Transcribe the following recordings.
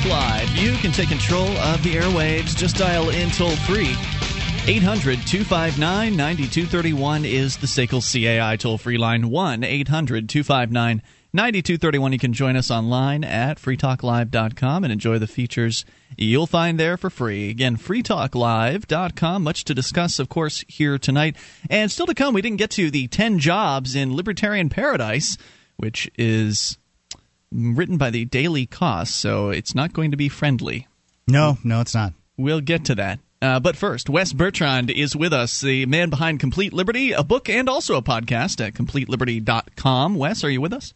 Talk Live. You can take control of the airwaves. Just dial in toll free. 800 259 9231 is the SACL CAI toll free line. 1 800 259 9231. You can join us online at freetalklive.com and enjoy the features you'll find there for free. Again, freetalklive.com. Much to discuss, of course, here tonight. And still to come, we didn't get to the 10 jobs in libertarian paradise, which is written by the Daily Kos, so it's not going to be friendly. No, no, it's not. We'll get to that. Uh, but first, Wes Bertrand is with us, the man behind Complete Liberty, a book and also a podcast at CompleteLiberty.com. Wes, are you with us?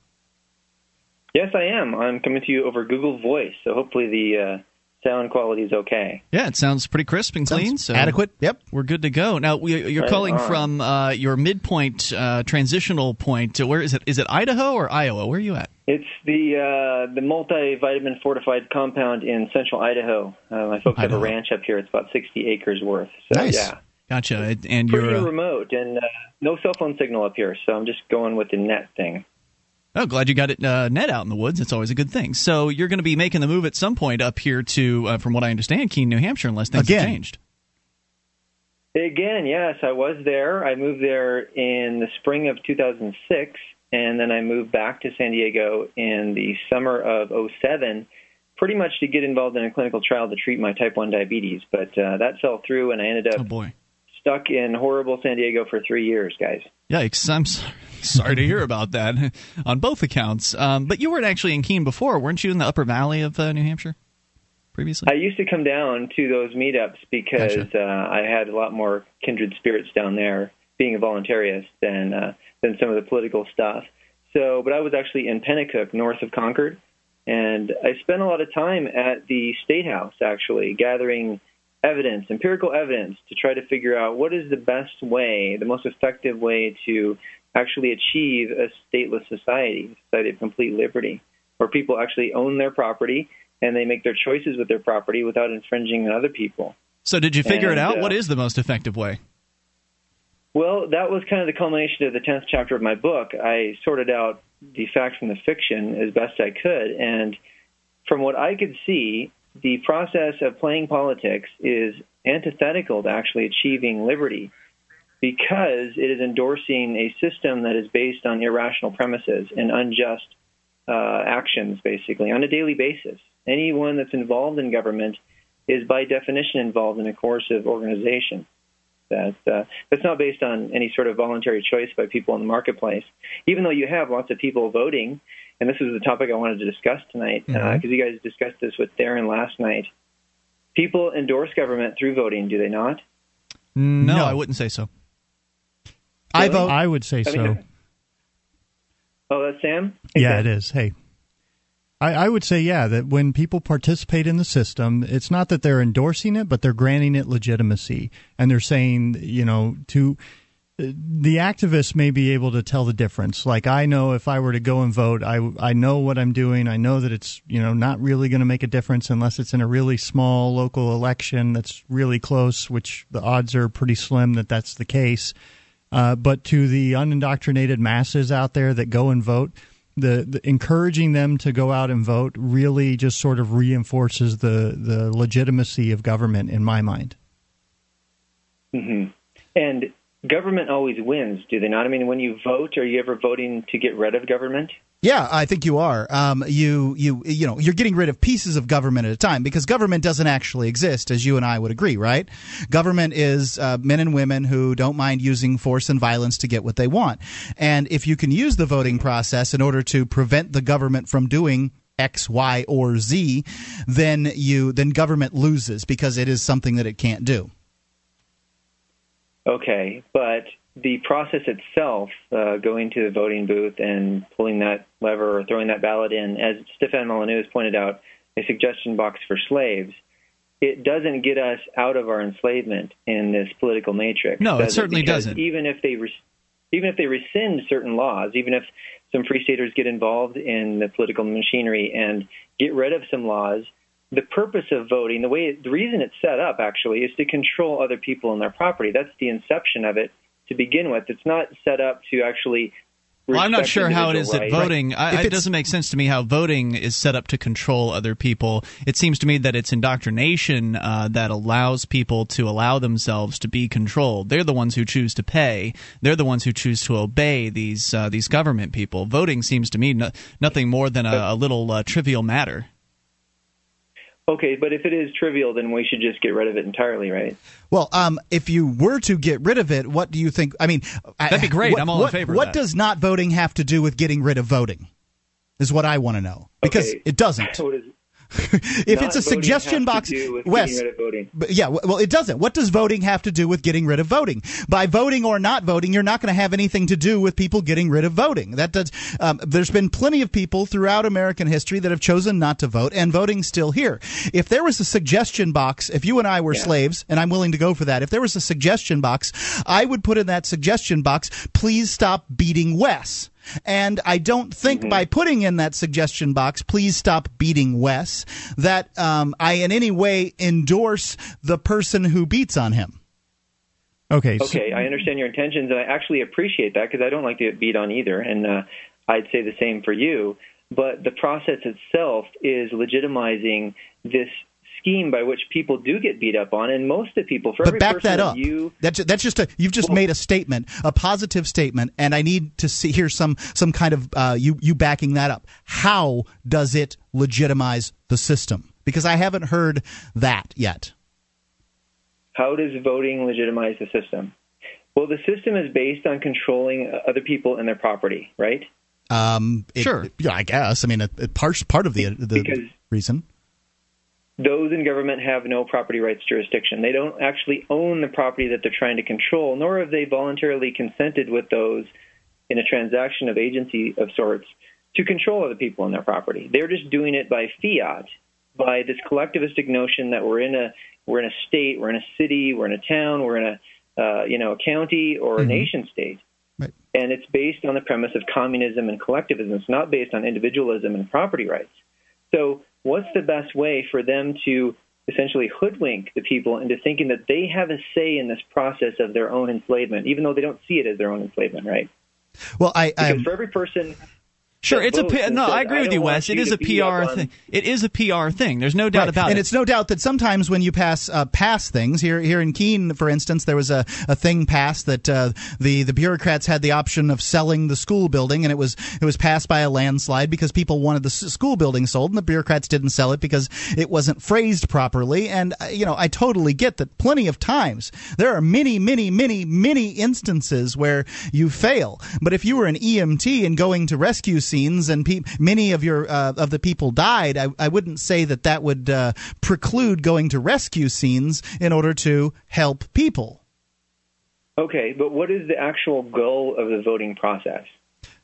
Yes, I am. I'm coming to you over Google Voice, so hopefully the uh, sound quality is okay. Yeah, it sounds pretty crisp and clean. So adequate. Yep, we're good to go. Now we, you're right calling on. from uh, your midpoint uh, transitional point. Where is it? Is it Idaho or Iowa? Where are you at? It's the uh, the multivitamin fortified compound in central Idaho. Uh, my folks Idaho. have a ranch up here. It's about 60 acres worth. So, nice. Yeah. Gotcha. And Pretty you're uh, remote and uh, no cell phone signal up here, so I'm just going with the net thing. Oh, glad you got it uh, net out in the woods. It's always a good thing. So you're going to be making the move at some point up here to, uh, from what I understand, Keene, New Hampshire, unless things Again. have changed. Again, yes, I was there. I moved there in the spring of 2006, and then I moved back to San Diego in the summer of 07, pretty much to get involved in a clinical trial to treat my type 1 diabetes. But uh, that fell through, and I ended up oh boy. stuck in horrible San Diego for three years, guys. Yikes! I'm sorry, sorry to hear about that on both accounts. Um, but you weren't actually in Keene before, weren't you? In the Upper Valley of uh, New Hampshire previously. I used to come down to those meetups because Gotcha. uh, I had a lot more kindred spirits down there, being a voluntarist, than uh, than some of the political stuff. So, but I was actually in Penacook, north of Concord, and I spent a lot of time at the State House, actually gathering evidence, empirical evidence, to try to figure out what is the best way, the most effective way to actually achieve a stateless society, a society of complete liberty, where people actually own their property and they make their choices with their property without infringing on other people. So did you figure And, it out? uh, what is the most effective way? Well, that was kind of the culmination of the 10th chapter of my book. I sorted out the fact from the fiction as best I could. And from what I could see, the process of playing politics is antithetical to actually achieving liberty because it is endorsing a system that is based on irrational premises and unjust uh, actions, basically, on a daily basis. Anyone that's involved in government is, by definition, involved in a coercive organization that uh, that's not based on any sort of voluntary choice by people in the marketplace. Even though you have lots of people voting, and this is the topic I wanted to discuss tonight because Mhm. you guys discussed this with Darren last night. People endorse government through voting, do they not? No, No. I wouldn't say so. I vote. I would say I so. oh, that's Sam. Yeah, it is. Hey, I, I would say yeah that when people participate in the system, it's not that they're endorsing it, but they're granting it legitimacy, and they're saying you know to the activists may be able to tell the difference. Like I know if I were to go and vote, I I know what I'm doing. I know that it's you know not really going to make a difference unless it's in a really small local election that's really close, which the odds are pretty slim that that's the case. Uh, but to the unindoctrinated masses out there that go and vote, the, the encouraging them to go out and vote really just sort of reinforces the the legitimacy of government in my mind. hmm And government always wins, do they not? I mean, when you vote, are you ever voting to get rid of government? Yeah, I think you are. Um, you you you know you're getting rid of pieces of government at a time because government doesn't actually exist, as you and I would agree, right? Government is uh, men and women who don't mind using force and violence to get what they want, and if you can use the voting process in order to prevent the government from doing X, Y, or Z, then you then government loses because it is something that it can't do. Okay, but the process itself, uh, going to the voting booth and pulling that lever or throwing that ballot in, as Stefan Molyneux has pointed out, a suggestion box for slaves, it doesn't get us out of our enslavement in this political matrix. No, it certainly Because doesn't. Even if they re- even if they rescind certain laws, even if some free staters get involved in the political machinery and get rid of some laws, the purpose of voting, the way the reason it's set up actually is to control other people and their property. That's the inception of it to begin with. It's not set up to actually well, I'm not sure how it is right. that voting. I, it doesn't make sense to me how voting is set up to control other people. It seems to me that it's indoctrination uh, that allows people to allow themselves to be controlled. They're the ones who choose to pay. They're the ones who choose to obey these uh, these government people. Voting seems to me no, nothing more than a, a little uh, trivial matter. Okay, but if it is trivial, then we should just get rid of it entirely, right? Well, um, if you were to get rid of it, what do you think? I mean, that'd be great. What, I'm all what, in favor. What does not voting have to do with getting rid of voting? Is what I want to know because okay. it doesn't. if it's a suggestion box, Wes, yeah, well, it doesn't. What does voting have to do with getting rid of voting? By voting or not voting, you're not going to have anything to do with people getting rid of voting. That does. Um, there's been plenty of people throughout American history that have chosen not to vote, and voting's still here. If there was a suggestion box, if you and I were yeah. slaves, and I'm willing to go for that, if there was a suggestion box, I would put in that suggestion box, please stop beating Wes. And I don't think mm-hmm. by putting in that suggestion box, please stop beating Wes, that um, I in any way endorse the person who beats on him. Okay. Okay, I understand your intentions, and I actually appreciate that because I don't like to get beat on either, and uh, I'd say the same for you. But the process itself is legitimizing this scheme by which people do get beat up on, and most of the people, for but every back person that up. you, that's that's just a you've just well, made a statement, a positive statement, and I need to see hear some some kind of uh, you you backing that up. How does it legitimize the system? Because I haven't heard that yet. How does voting legitimize the system? Well, the system is based on controlling other people and their property, right? Um, it, sure. Yeah, I guess. I mean, it, it part part of the the because reason. Those in government have no property rights jurisdiction. They don't actually own the property that they're trying to control, nor have they voluntarily consented with those in a transaction of agency of sorts to control other people and their property. They're just doing it by fiat, by this collectivistic notion that we're in a we're in a state, we're in a city, we're in a town, we're in a uh, you know a county or a Mm-hmm. nation state. Right. And it's based on the premise of communism and collectivism. It's not based on individualism and property rights. So, what's the best way for them to essentially hoodwink the people into thinking that they have a say in this process of their own enslavement, even though they don't see it as their own enslavement, right? Well, I, I for every person Sure, it's a P- no. I agree with don't you, Wes. It is a PR thing. It is a PR thing. There's no doubt Right. about and it. And it's no doubt that sometimes when you pass uh, pass things here here in Keene, for instance, there was a, a thing passed that uh, the the bureaucrats had the option of selling the school building, and it was it was passed by a landslide because people wanted the s- school building sold, and the bureaucrats didn't sell it because it wasn't phrased properly. And uh, you know, I totally get that. Plenty of times there are many, many, many, many instances where you fail. But if you were an EMT and going to rescue scenes, and pe- many of your uh, of the people died, I, I wouldn't say that that would uh, preclude going to rescue scenes in order to help people. Okay, but what is the actual goal of the voting process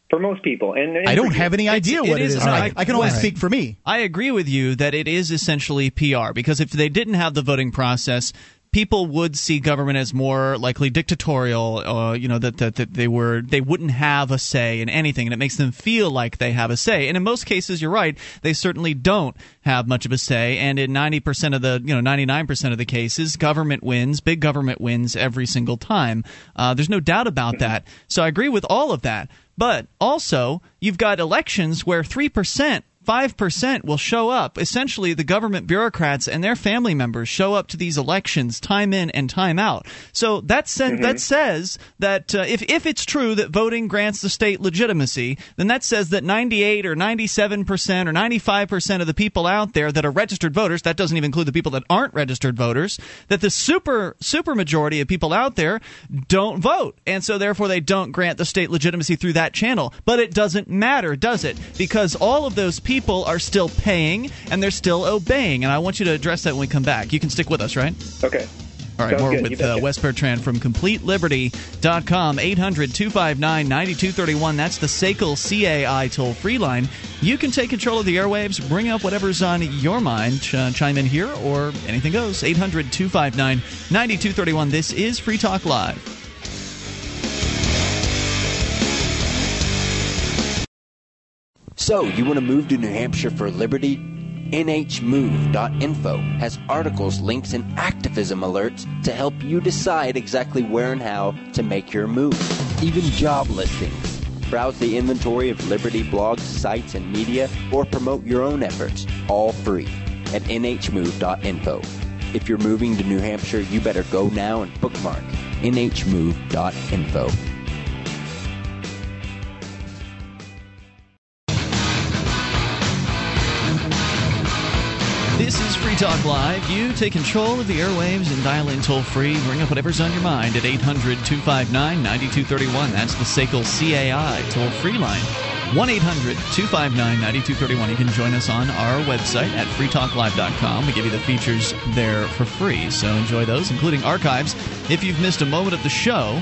for most people? And, and I don't have any idea it what it is- is. no, I, I- I can only Right. speak for me. I agree with you that it is essentially PR because if they didn't have the voting process, people would see government as more likely dictatorial. Uh, you know that, that that they were they wouldn't have a say in anything, and it makes them feel like they have a say. And in most cases, you're right; they certainly don't have much of a say. And in 90% of the you know 99% of the cases, government wins. Big government wins every single time. Uh, there's no doubt about that. So I agree with all of that. But also, you've got elections where three percent 5% will show up. Essentially, the government bureaucrats and their family members show up to these elections time in and time out. So that, sa- that says that uh, if, if it's true that voting grants the state legitimacy, then that says that 98 or 97% or 95% of the people out there that are registered voters, that doesn't even include the people that aren't registered voters, that the super, super majority of people out there don't vote. And so therefore they don't grant the state legitimacy through that channel. But it doesn't matter, does it? Because all of those people are still paying and they're still obeying. And I want you to address that when we come back. You can stick with us, right? Okay. All right, Sounds more good. With uh. Wes Bertrand from CompleteLiberty.com. 800 259 9231. That's the SACL CAI toll free line. You can take control of the airwaves, bring up whatever's on your mind, ch- chime in here, or anything goes. 800 259 9231. This is Free Talk Live. So, you want to move to New Hampshire for liberty? NHMove.info has articles, links, and activism alerts to help you decide exactly where and how to make your move. Even job listings. browse the inventory of Liberty blogs, sites, and media, or promote your own efforts, all free, at nhmove.info. If you're moving to New Hampshire, you better go now and bookmark nhmove.info. This is Free Talk Live. You take control of the airwaves and dial in toll free. Bring up whatever's on your mind at 800 259 9231. That's the SACL CAI toll free line. 1 800 259 9231. You can join us on our website at freetalklive.com. We give you the features there for free, so enjoy those, including archives. If you've missed a moment of the show,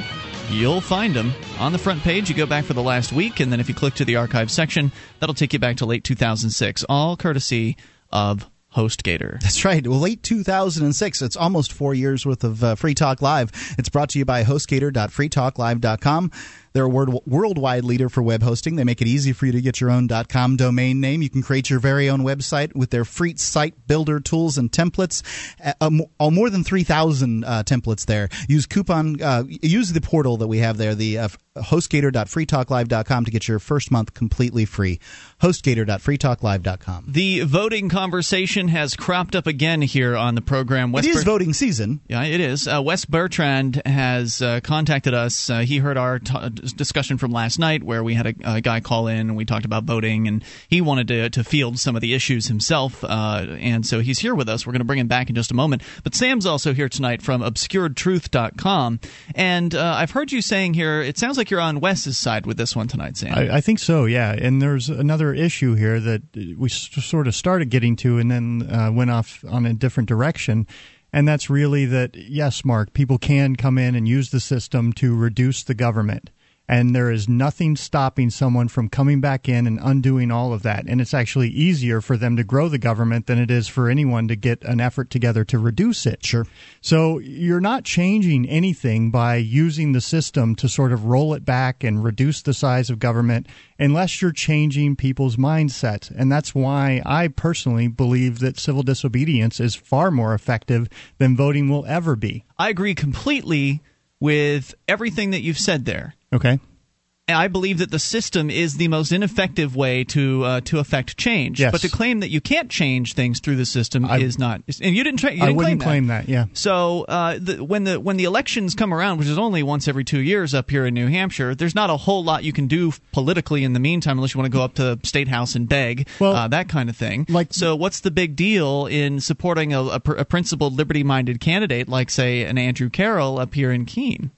You'll find them on the front page. You go back for the last week, and then if you click to the archive section, that'll take you back to late 2006, all courtesy of HostGator. That's right. Well, late 2006. It's almost four years worth of uh, Free Talk Live. It's brought to you by HostGator.freetalklive.com. They're a world, worldwide leader for web hosting. They make it easy for you to get your own .com domain name. You can create your very own website with their free site builder tools and templates. Uh, um, uh, more than 3,000 uh, templates there. Use coupon, uh, use the portal that we have there, the uh, hostgator.freetalklive.com to get your first month completely free. Hostgator.freetalklive.com. The voting conversation has cropped up again here on the program. West it is voting season. Yeah, it is. Uh, Wes Bertrand has uh, contacted us. Uh, he heard our t- discussion from last night where we had a, a, guy call in and we talked about voting, and he wanted to, to field some of the issues himself. Uh, and so he's here with us. We're going to bring him back in just a moment. But Sam's also here tonight from obscuredtruth.com. And uh, I've heard you saying here, it sounds like you're on Wes's side with this one tonight, Sam. I, I think so, yeah. And there's another issue here that we sort of started getting to and then uh, went off on a different direction and that's really that yes mark people can come in and use the system to reduce the government and there is nothing stopping someone from coming back in and undoing all of that. And it's actually easier for them to grow the government than it is for anyone to get an effort together to reduce it. Sure. So you're not changing anything by using the system to sort of roll it back and reduce the size of government unless you're changing people's mindset. And that's why I personally believe that civil disobedience is far more effective than voting will ever be. I agree completely with everything that you've said there. Okay. I believe that the system is the most ineffective way to uh, to affect change. Yes. But to claim that you can't change things through the system I, is not. And you didn't. Tra- you didn't I wouldn't claim, that. that. Yeah. So uh, the, when the when the elections come around, which is only once every two years up here in New Hampshire, there's not a whole lot you can do politically in the meantime, unless you want to go up to the state house and beg, well, uh, that kind of thing. Like, so what's the big deal in supporting a, a, a principled, liberty-minded candidate like, say, an Andrew Carroll up here in Keene?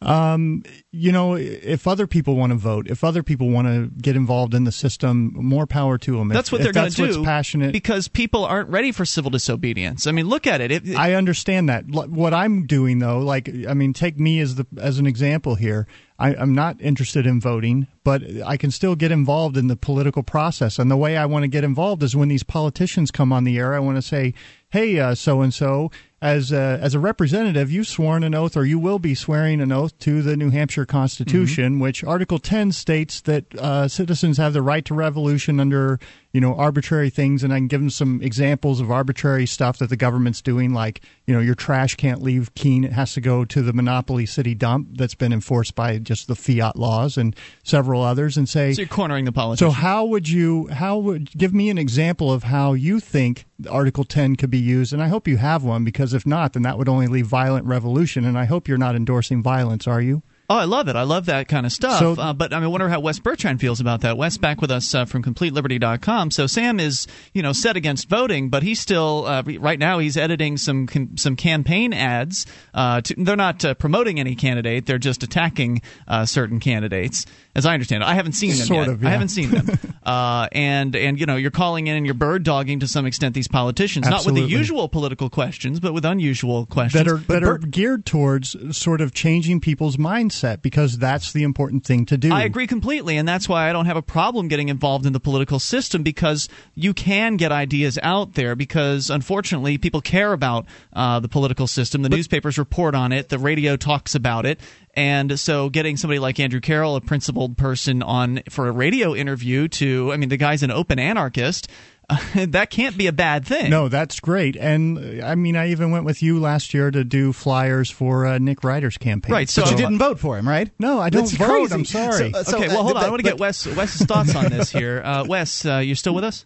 Um, you know, if other people want to vote, if other people want to get involved in the system, more power to them. That's if, what they're going to do. passionate because people aren't ready for civil disobedience. I mean, look at it. it, it I understand that. What I'm doing though, like, I mean, take me as the as an example here. I, I'm not interested in voting, but I can still get involved in the political process. And the way I want to get involved is when these politicians come on the air. I want to say, "Hey, so and so, as a, as a representative, you've sworn an oath, or you will be swearing an oath to the New Hampshire Constitution, mm-hmm. which Article 10 states that uh, citizens have the right to revolution under you know arbitrary things. And i can give them some examples of arbitrary stuff that the government's doing like you know your trash can't leave keene. It has to go to the monopoly city dump that's been enforced by just the fiat laws and several others and say so you're cornering the politicians so how would you how would give me an example of how you think article 10 could be used. And i hope you have one because if not then that would only leave violent revolution and i hope you're not endorsing violence are you Oh, I love it. I love that kind of stuff. So, uh, but I, mean, I wonder how Wes Bertrand feels about that. Wes back with us uh, from CompleteLiberty.com. So Sam is, you know, set against voting, but he's still uh, right now he's editing some some campaign ads. Uh, to, they're not uh, promoting any candidate; they're just attacking uh, certain candidates as I understand it. I haven't seen them sort yet. Of, yeah. I haven't seen them. uh, and and you know you're calling in and you're bird dogging to some extent these politicians, Absolutely. not with the usual political questions, but with unusual questions that are that are geared towards sort of changing people's mindset because that's the important thing to do. I agree completely, and that's why I don't have a problem getting involved in the political system because you can get ideas out there because unfortunately people care about uh, the political system. The but, newspapers report on it, the radio talks about it, and so getting somebody like Andrew Carroll, a principled person, on for a radio interview to, I mean, the guy's an open anarchist. that can't be a bad thing. No, that's great. And I mean, I even went with you last year to do flyers for uh, Nick Ryder's campaign. Right. So but you didn't vote for him, right? No, I don't That's vote. crazy. I'm sorry. So, uh, so, okay, uh, well, hold on. that- I want to get Wes Wes's thoughts on this here. Uh, Wes, uh, you still with us?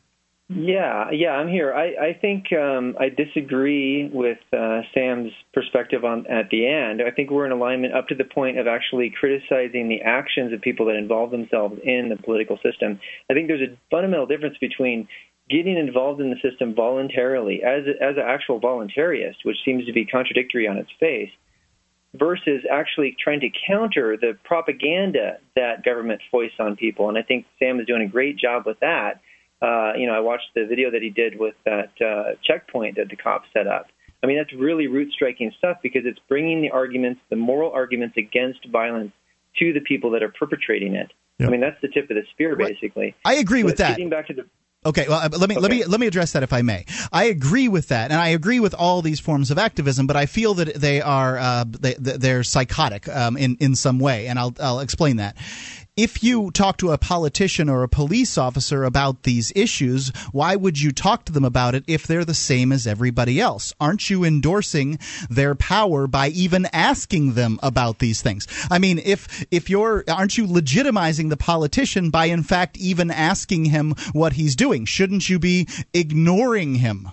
Yeah, yeah, I'm here. I, I think um, I disagree with uh, Sam's perspective on at the end. I think we're in alignment up to the point of actually criticizing the actions of people that involve themselves in the political system. I think there's a fundamental difference between getting involved in the system voluntarily as as an actual voluntarist, which seems to be contradictory on its face, versus actually trying to counter the propaganda that government foists on people. And I think Sam is doing a great job with that. Uh, you know, I watched the video that he did with that uh, checkpoint that the cops set up. I mean, that's really root striking stuff because it's bringing the arguments, the moral arguments against violence to the people that are perpetrating it. Yep. I mean, that's the tip of the spear, basically. I agree with But that. Getting back to the Okay, well, uh, let me let me let me address that if I may. I agree with that, and I agree with all these forms of activism, but I feel that they are uh, they, they're psychotic um, in in some way, and I'll I'll explain that. If you talk to a politician or a police officer about these issues, why would you talk to them about it if they're the same as everybody else? Aren't you endorsing their power by even asking them about these things? I mean, if if you're aren't you legitimizing the politician by in fact even asking him what he's doing? Shouldn't you be ignoring him?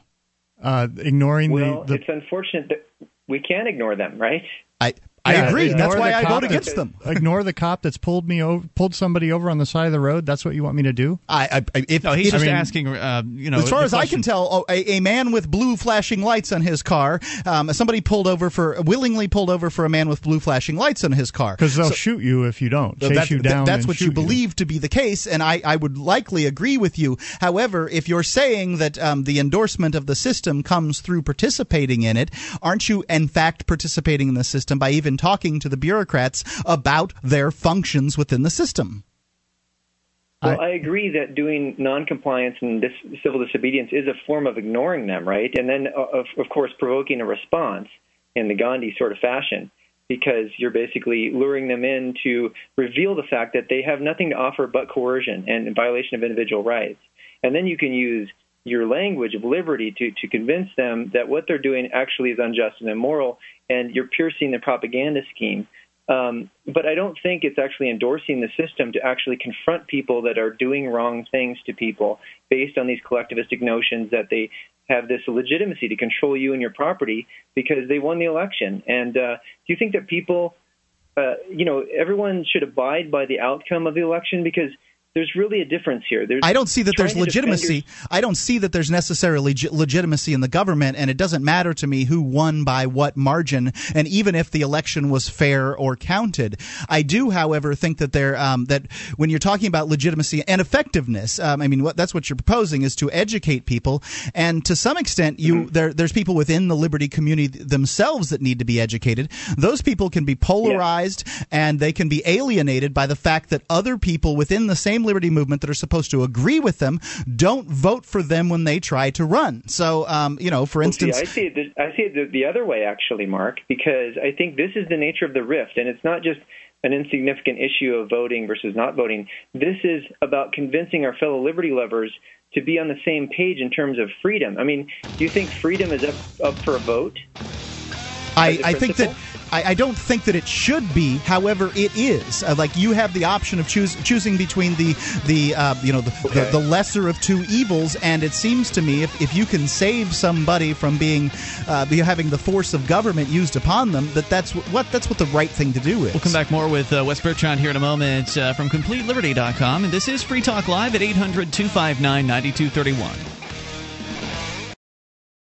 uh, ignoring well, the, the it's unfortunate that we can't ignore them, right? I I Yeah, agree. ignore That's why I cop vote against them. ignore the cop that's pulled me over, pulled somebody over on the side of the road. That's what you want me to do? I, I if No, he's if- just mean- asking. Uh, you know, as far the as I can tell, oh, a, a man with blue flashing lights on his car. Um, somebody pulled over for willingly pulled over for a man with blue flashing lights on his car. Because they'll So- shoot you if you don't. Chase that- you down. that's and what you shoot believe to be the case, and I, I would likely agree with you. However, if you're saying that um, the endorsement of the system comes through participating in it, aren't you in fact participating in the system by even talking to the bureaucrats about their functions within the system? Well, I, agree that doing noncompliance and dis- civil disobedience is a form of ignoring them, right? And then, uh, of, of course, provoking a response in the Gandhi sort of fashion, because you're basically luring them in to reveal the fact that they have nothing to offer but coercion and violation of individual rights. And then you can use your language of liberty to, to convince them that what they're doing actually is unjust and immoral, and you're piercing the propaganda scheme. Um, but I don't think it's actually endorsing the system to actually confront people that are doing wrong things to people based on these collectivistic notions that they have this legitimacy to control you and your property because they won the election. And uh, do you think that people, uh, you know, everyone should abide by the outcome of the election because there's really a difference here. There's I don't see that there's legitimacy. I don't see that there's necessarily leg- legitimacy in the government, and it doesn't matter to me who won by what margin, and even if the election was fair or counted. I do, however, think that there um, that when you're talking about legitimacy and effectiveness, um, I mean, what, that's what you're proposing is to educate people, and to some extent, you Mm-hmm. there there's people within the liberty community themselves that need to be educated. Those people can be polarized and they can be alienated by the fact that other people within the same liberty movement that are supposed to agree with them don't vote for them when they try to run. So, um, you know, for Well, see, instance, I see it. I see it the, the other way, actually, Mark, because I think this is the nature of the rift, and it's not just an insignificant issue of voting versus not voting. This is about convincing our fellow liberty lovers to be on the same page in terms of freedom. I mean, do you think freedom is up, up for a vote? I, I think that? I, I don't think that it should be. However, it is. Uh, like you have the option of choose, choosing between the the uh, you know the, Okay. the, the lesser of two evils, and it seems to me if, if you can save somebody from being uh, having the force of government used upon them, that that's what, what that's what the right thing to do is. We'll come back more with uh, Wes Bertrand here in a moment uh, from CompleteLiberty.com. And this is Free Talk Live at 800 259 9231.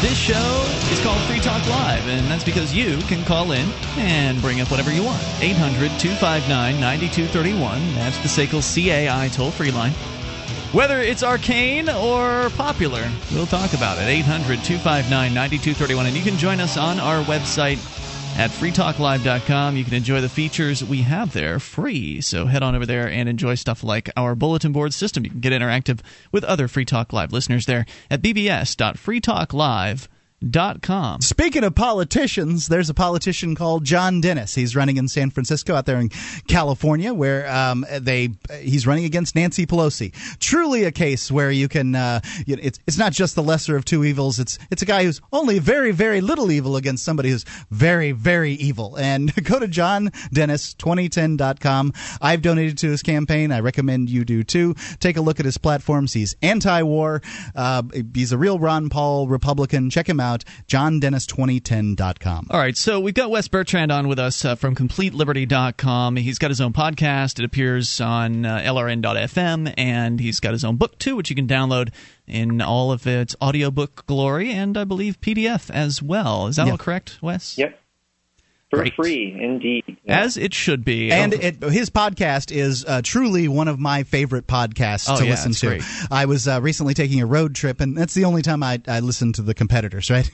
This show is called Free Talk Live, and that's because you can call in and bring up whatever you want. 800 259 9231. That's the SACL CAI toll free line. Whether it's arcane or popular, we'll talk about it. 800 259 9231. And you can join us on our website at freetalklive.com. You can enjoy the features we have there free. So head on over there and enjoy stuff like our bulletin board system. You can get interactive with other Free Talk Live listeners there at bbs.freetalklive.com Com. Speaking of politicians, there's a politician called John Dennis. He's running in San Francisco, out there in California, where um, they he's running against Nancy Pelosi. Truly a case where you can. Uh, you know, it's it's not just the lesser of two evils. It's it's a guy who's only very very little evil against somebody who's very very evil. And go to johndennis2010.com. I've donated to his campaign. I recommend you do too. Take a look at his platforms. He's anti-war. Uh, he's a real Ron Paul Republican. Check him out out, johndennis2010.com. All right, so we've got Wes Bertrand on with us uh, from CompleteLiberty.com. He's got his own podcast. It appears on uh, LRN.FM, and he's got his own book, too, which you can download in all of its audiobook glory and I believe PDF as well. Is that all correct, Wes? Yep for Great. free, indeed. Yeah. As it should be. And it, his podcast is uh, truly one of my favorite podcasts oh, to yeah, listen to. Great. I was uh, recently taking a road trip, and that's the only time I, I listen to the competitors, right?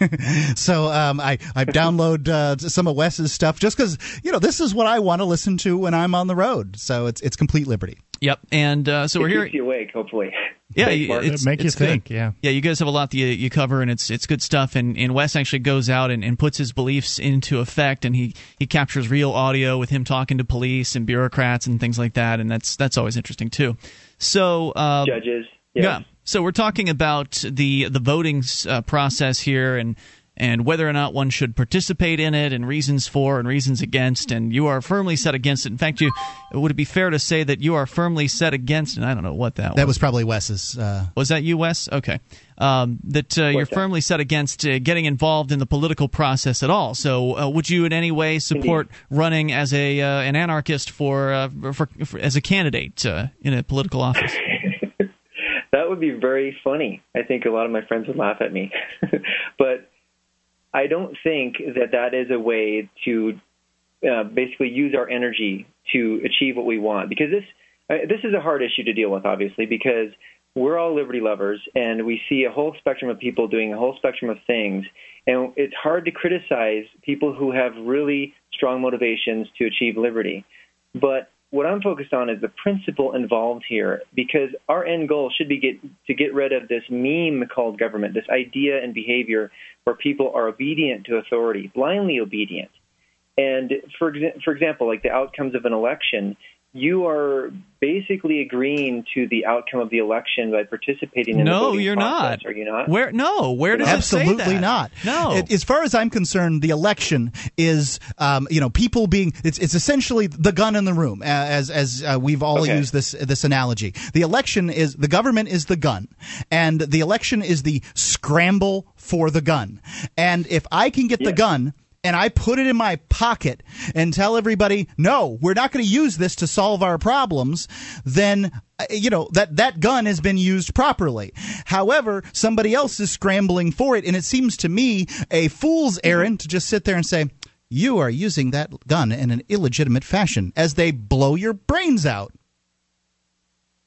so um, I, I download uh, some of Wes's stuff just because, you know, this is what I want to listen to when I'm on the road. So it's, it's complete liberty. Yep, and uh, so it we're here. Keeps you awake, hopefully. Yeah, it's, make it's you think. Good. Yeah, yeah. You guys have a lot that you, you, cover, and it's it's good stuff. And, and Wes actually goes out and, and puts his beliefs into effect, and he, he captures real audio with him talking to police and bureaucrats and things like that, and that's that's always interesting too. So uh, judges, yes. yeah. So we're talking about the the voting uh, process here, and and whether or not one should participate in it and reasons for and reasons against and you are firmly set against it. In fact you would it be fair to say that you are firmly set against and i don't know what that, that was. was probably wes's uh... was that you wes? Okay. Um, that uh, you're firmly set against uh, getting involved in the political process at all. So uh, would you in any way support Indeed. running as a uh, an anarchist for, uh, for, for, as a candidate in a political office? That would be very funny. I think a lot of my friends would laugh at me. But I don't think that that is a way to uh, basically use our energy to achieve what we want because this uh, this is a hard issue to deal with obviously because we're all liberty lovers and we see a whole spectrum of people doing a whole spectrum of things and it's hard to criticize people who have really strong motivations to achieve liberty. But what I'm focused on is the principle involved here, because our end goal should be get, to get rid of this meme called government, this idea and behavior where people are obedient to authority, blindly obedient. And for for example, like the outcomes of an election, you are basically agreeing to the outcome of the election by participating in no, the voting you're process, not. Are you not? Where? No. Where does Absolutely it say that? not. No. It, as far as I'm concerned, the election is, um, you know, people being. It's, it's essentially the gun in the room, as as uh, we've all Okay. used this this analogy. The election is the government is the gun, and the election is the scramble for the gun. And if I can get the gun and I put it in my pocket and tell everybody, no, we're not going to use this to solve our problems, then uh, you know that that gun has been used properly. However, somebody else is scrambling for it, and it seems to me a fool's errand to just sit there and say. You are using that gun in an illegitimate fashion as they blow your brains out.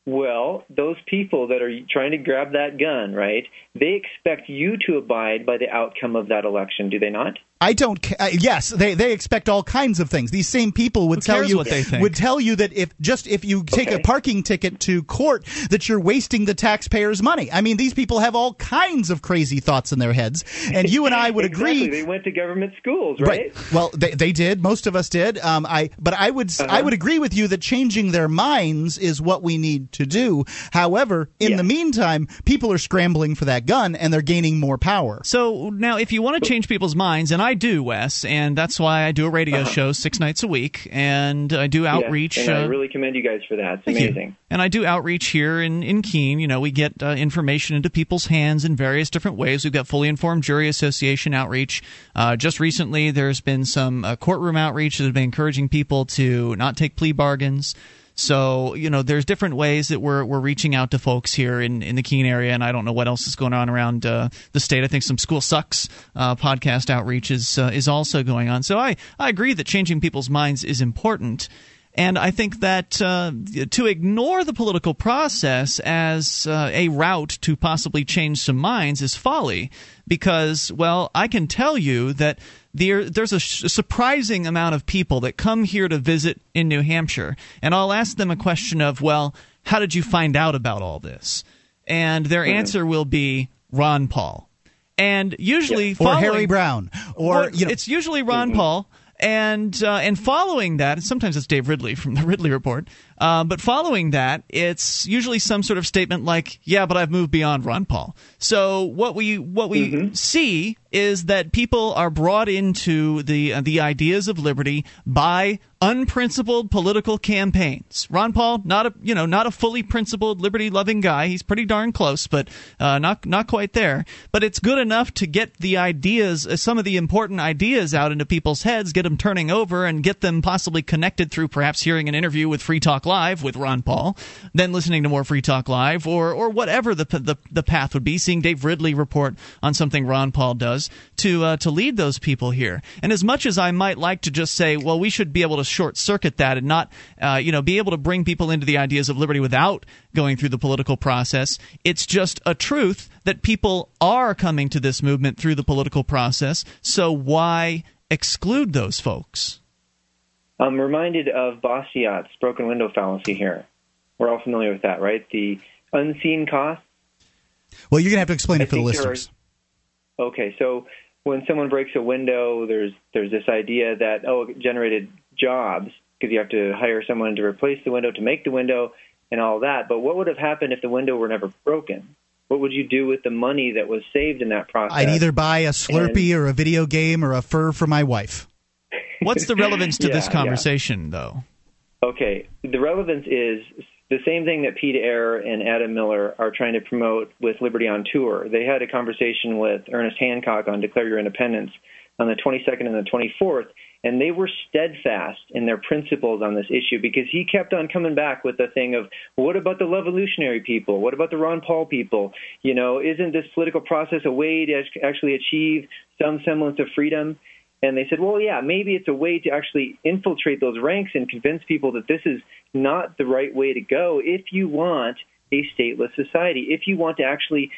Well, those people that are trying to grab that gun, right? They expect you to abide by the outcome of that election, do they not? I don't. Ca- uh, yes, they they expect all kinds of things. These same people would Who tell you what they think? would tell you that if just if you take a parking ticket to court, that you're wasting the taxpayers' money. I mean, these people have all kinds of crazy thoughts in their heads, and you and I would exactly. agree. They went to government schools, right? right. Well, they, they did. Most of us did. Um, I but I would I Uh-huh. would agree with you that changing their minds is what we need to do. However, in Yeah. the meantime, people are scrambling for that gun and they're gaining more power. So now, if you want to change people's minds, and I do, Wes, and that's why I do a radio show six nights a week, and I do Uh-huh. Yeah, outreach. and I uh, really commend you guys for that. It's Thank you. amazing. And I do outreach here in, in Keene. You know, we get uh, information into people's hands in various different ways. We've got Fully Informed Jury Association outreach. Uh, just recently, there's been some uh, courtroom outreach that have been encouraging people to not take plea bargains. So you know, there's different ways that we're we're reaching out to folks here in in the Keene area, and I don't know what else is going on around uh, the state. I think some school sucks uh, podcast outreach is uh, is also going on. So I I agree that changing people's minds is important. And I think that uh, to ignore the political process as uh, a route to possibly change some minds is folly. Because, well, I can tell you that there, there's a, sh- surprising amount of people that come here to visit in New Hampshire. And I'll ask them a question of, well, how did you find out about all this? And their answer will be Ron Paul. And usually, yeah. or Harry Browne, or well, you know, it's usually Ron. Paul and uh, and following that, sometimes it's Dave Ridley from the Ridley Report. Uh, but following that, it's usually some sort of statement like, "Yeah, but I've moved beyond Ron Paul." So what we what we mm-hmm. see is that people are brought into the uh, the ideas of liberty by unprincipled political campaigns. Ron Paul, not a you know not a fully principled liberty loving guy. He's pretty darn close, but uh, not not quite there. But it's good enough to get the ideas, uh, some of the important ideas, out into people's heads, get them turning over, and get them possibly connected through perhaps hearing an interview with Free Talk Live with Ron Paul, then listening to more Free Talk Live, or or whatever the the, the path would be. Seeing Dave Ridley report on something Ron Paul does to uh, to lead those people here. And as much as I might like to just say, well, we should be able to short circuit that and not, uh, you know, be able to bring people into the ideas of liberty without going through the political process. It's just a truth that people are coming to this movement through the political process. So why exclude those folks? I'm reminded of Bastiat's broken window fallacy here. We're all familiar with that, right? The unseen cost. Well, you're going to have to explain I it for the listeners. Okay, so when someone breaks a window, there's there's this idea that oh, it generated jobs because you have to hire someone to replace the window to make the window and all that. But what would have happened if the window were never broken? What would you do with the money that was saved in that process? I'd either buy a Slurpee and, or a video game or a fur for my wife. What's the relevance to yeah, this conversation, yeah. though? Okay, the relevance is the same thing that Pete Eyre and Adam Miller are trying to promote with Liberty on Tour. They had a conversation with Ernest Hancock on Declare Your Independence on the 22nd and the 24th, and they were steadfast in their principles on this issue because he kept on coming back with the thing of what about the revolutionary people? What about the Ron Paul people? You know, isn't this political process a way to actually achieve some semblance of freedom? And they said, well, yeah, maybe it's a way to actually infiltrate those ranks and convince people that this is not the right way to go if you want a stateless society, if you want to actually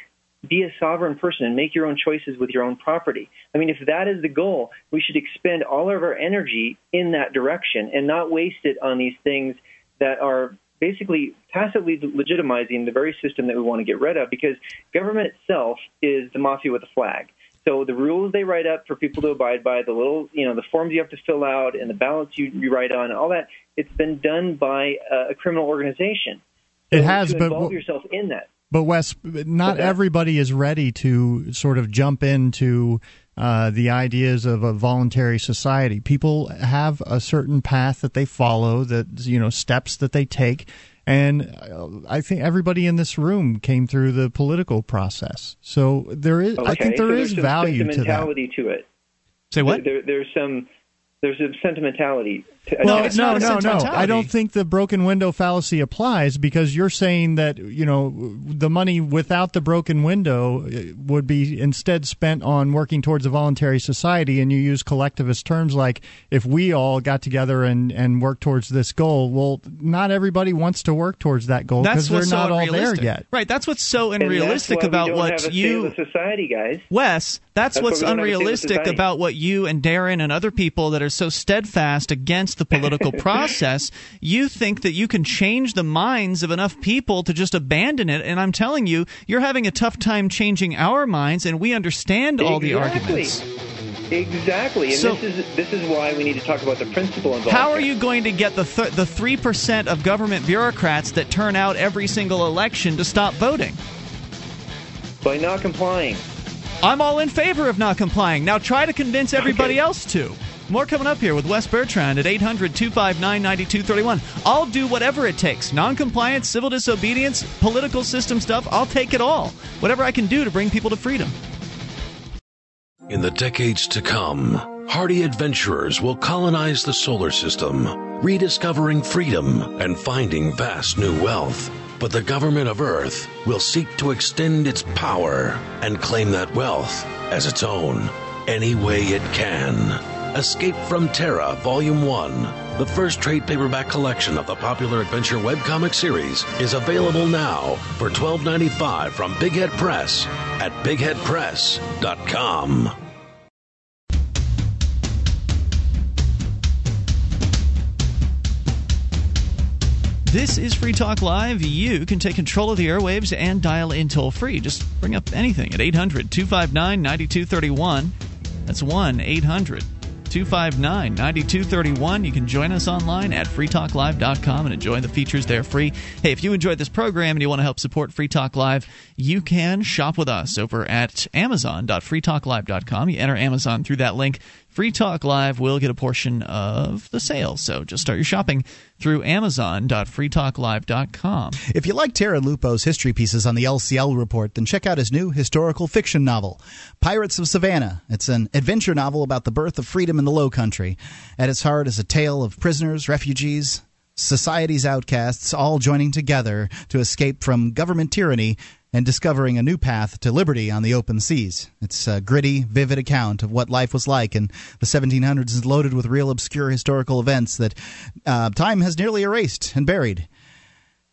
be a sovereign person and make your own choices with your own property. I mean, if that is the goal, we should expend all of our energy in that direction and not waste it on these things that are basically tacitly legitimizing the very system that we want to get rid of because government itself is the mafia with a flag. So the rules they write up for people to abide by, the little, you know, the forms you have to fill out and the ballots you, you write on, all that, it's been done by a, a criminal organization. So it has, to but involve yourself in that. But Wes, not everybody is ready to sort of jump into uh, the ideas of a voluntary society. People have a certain path that they follow, that you know, steps that they take, and uh, I think everybody in this room came through the political process. So there is, okay. I think there so is value to that. to it. Say what? There, there's some there's a sentimentality. To, well, no, no, no. I don't think the broken window fallacy applies because you're saying that you know the money without the broken window uh, would be instead spent on working towards a voluntary society, and you use collectivist terms like if we all got together and and work towards this goal. Well, not everybody wants to work towards that goal because they're not all there yet. Right. That's what's so unrealistic about what you society guys. Wes, that's, that's what's unrealistic about what you and Darren and other people that are so steadfast against the political process. You think that you can change the minds of enough people to just abandon it, and I'm telling you, you're having a tough time changing our minds, and we understand all exactly. the arguments. Exactly, and so, this is this is why we need to talk about the principle involved. How are you going to get the th- the three percent of government bureaucrats that turn out every single election to stop voting? By not complying. I'm all in favor of not complying. Now try to convince everybody okay. else to. More coming up here with Wes Bertrand at 800 259 9231. I'll do whatever it takes non-compliance, civil disobedience, political system stuff. I'll take it all. Whatever I can do to bring people to freedom. In the decades to come, hardy adventurers will colonize the solar system, rediscovering freedom and finding vast new wealth. But the government of Earth will seek to extend its power and claim that wealth as its own any way it can. Escape from Terra, Volume 1, the first trade paperback collection of the popular adventure webcomic series, is available now for $12.95 from Big Head Press at bigheadpress.com. This is Free Talk Live. You can take control of the airwaves and dial in toll free. Just bring up anything at 800 259 9231. That's 1 800 259 9231. You can join us online at freetalklive.com and enjoy the features there free. Hey, if you enjoyed this program and you want to help support Free Talk Live, you can shop with us over at amazon.freetalklive.com. You enter Amazon through that link. Free Talk Live will get a portion of the sale. So just start your shopping through amazon.freetalklive.com. If you like Tarrin Lupo's history pieces on the LCL report, then check out his new historical fiction novel, Pirates of Savannah. It's an adventure novel about the birth of freedom in the Low Country. At its heart is a tale of prisoners, refugees, society's outcasts all joining together to escape from government tyranny and discovering a new path to liberty on the open seas. It's a gritty, vivid account of what life was like in the 1700s is loaded with real obscure historical events that uh, time has nearly erased and buried.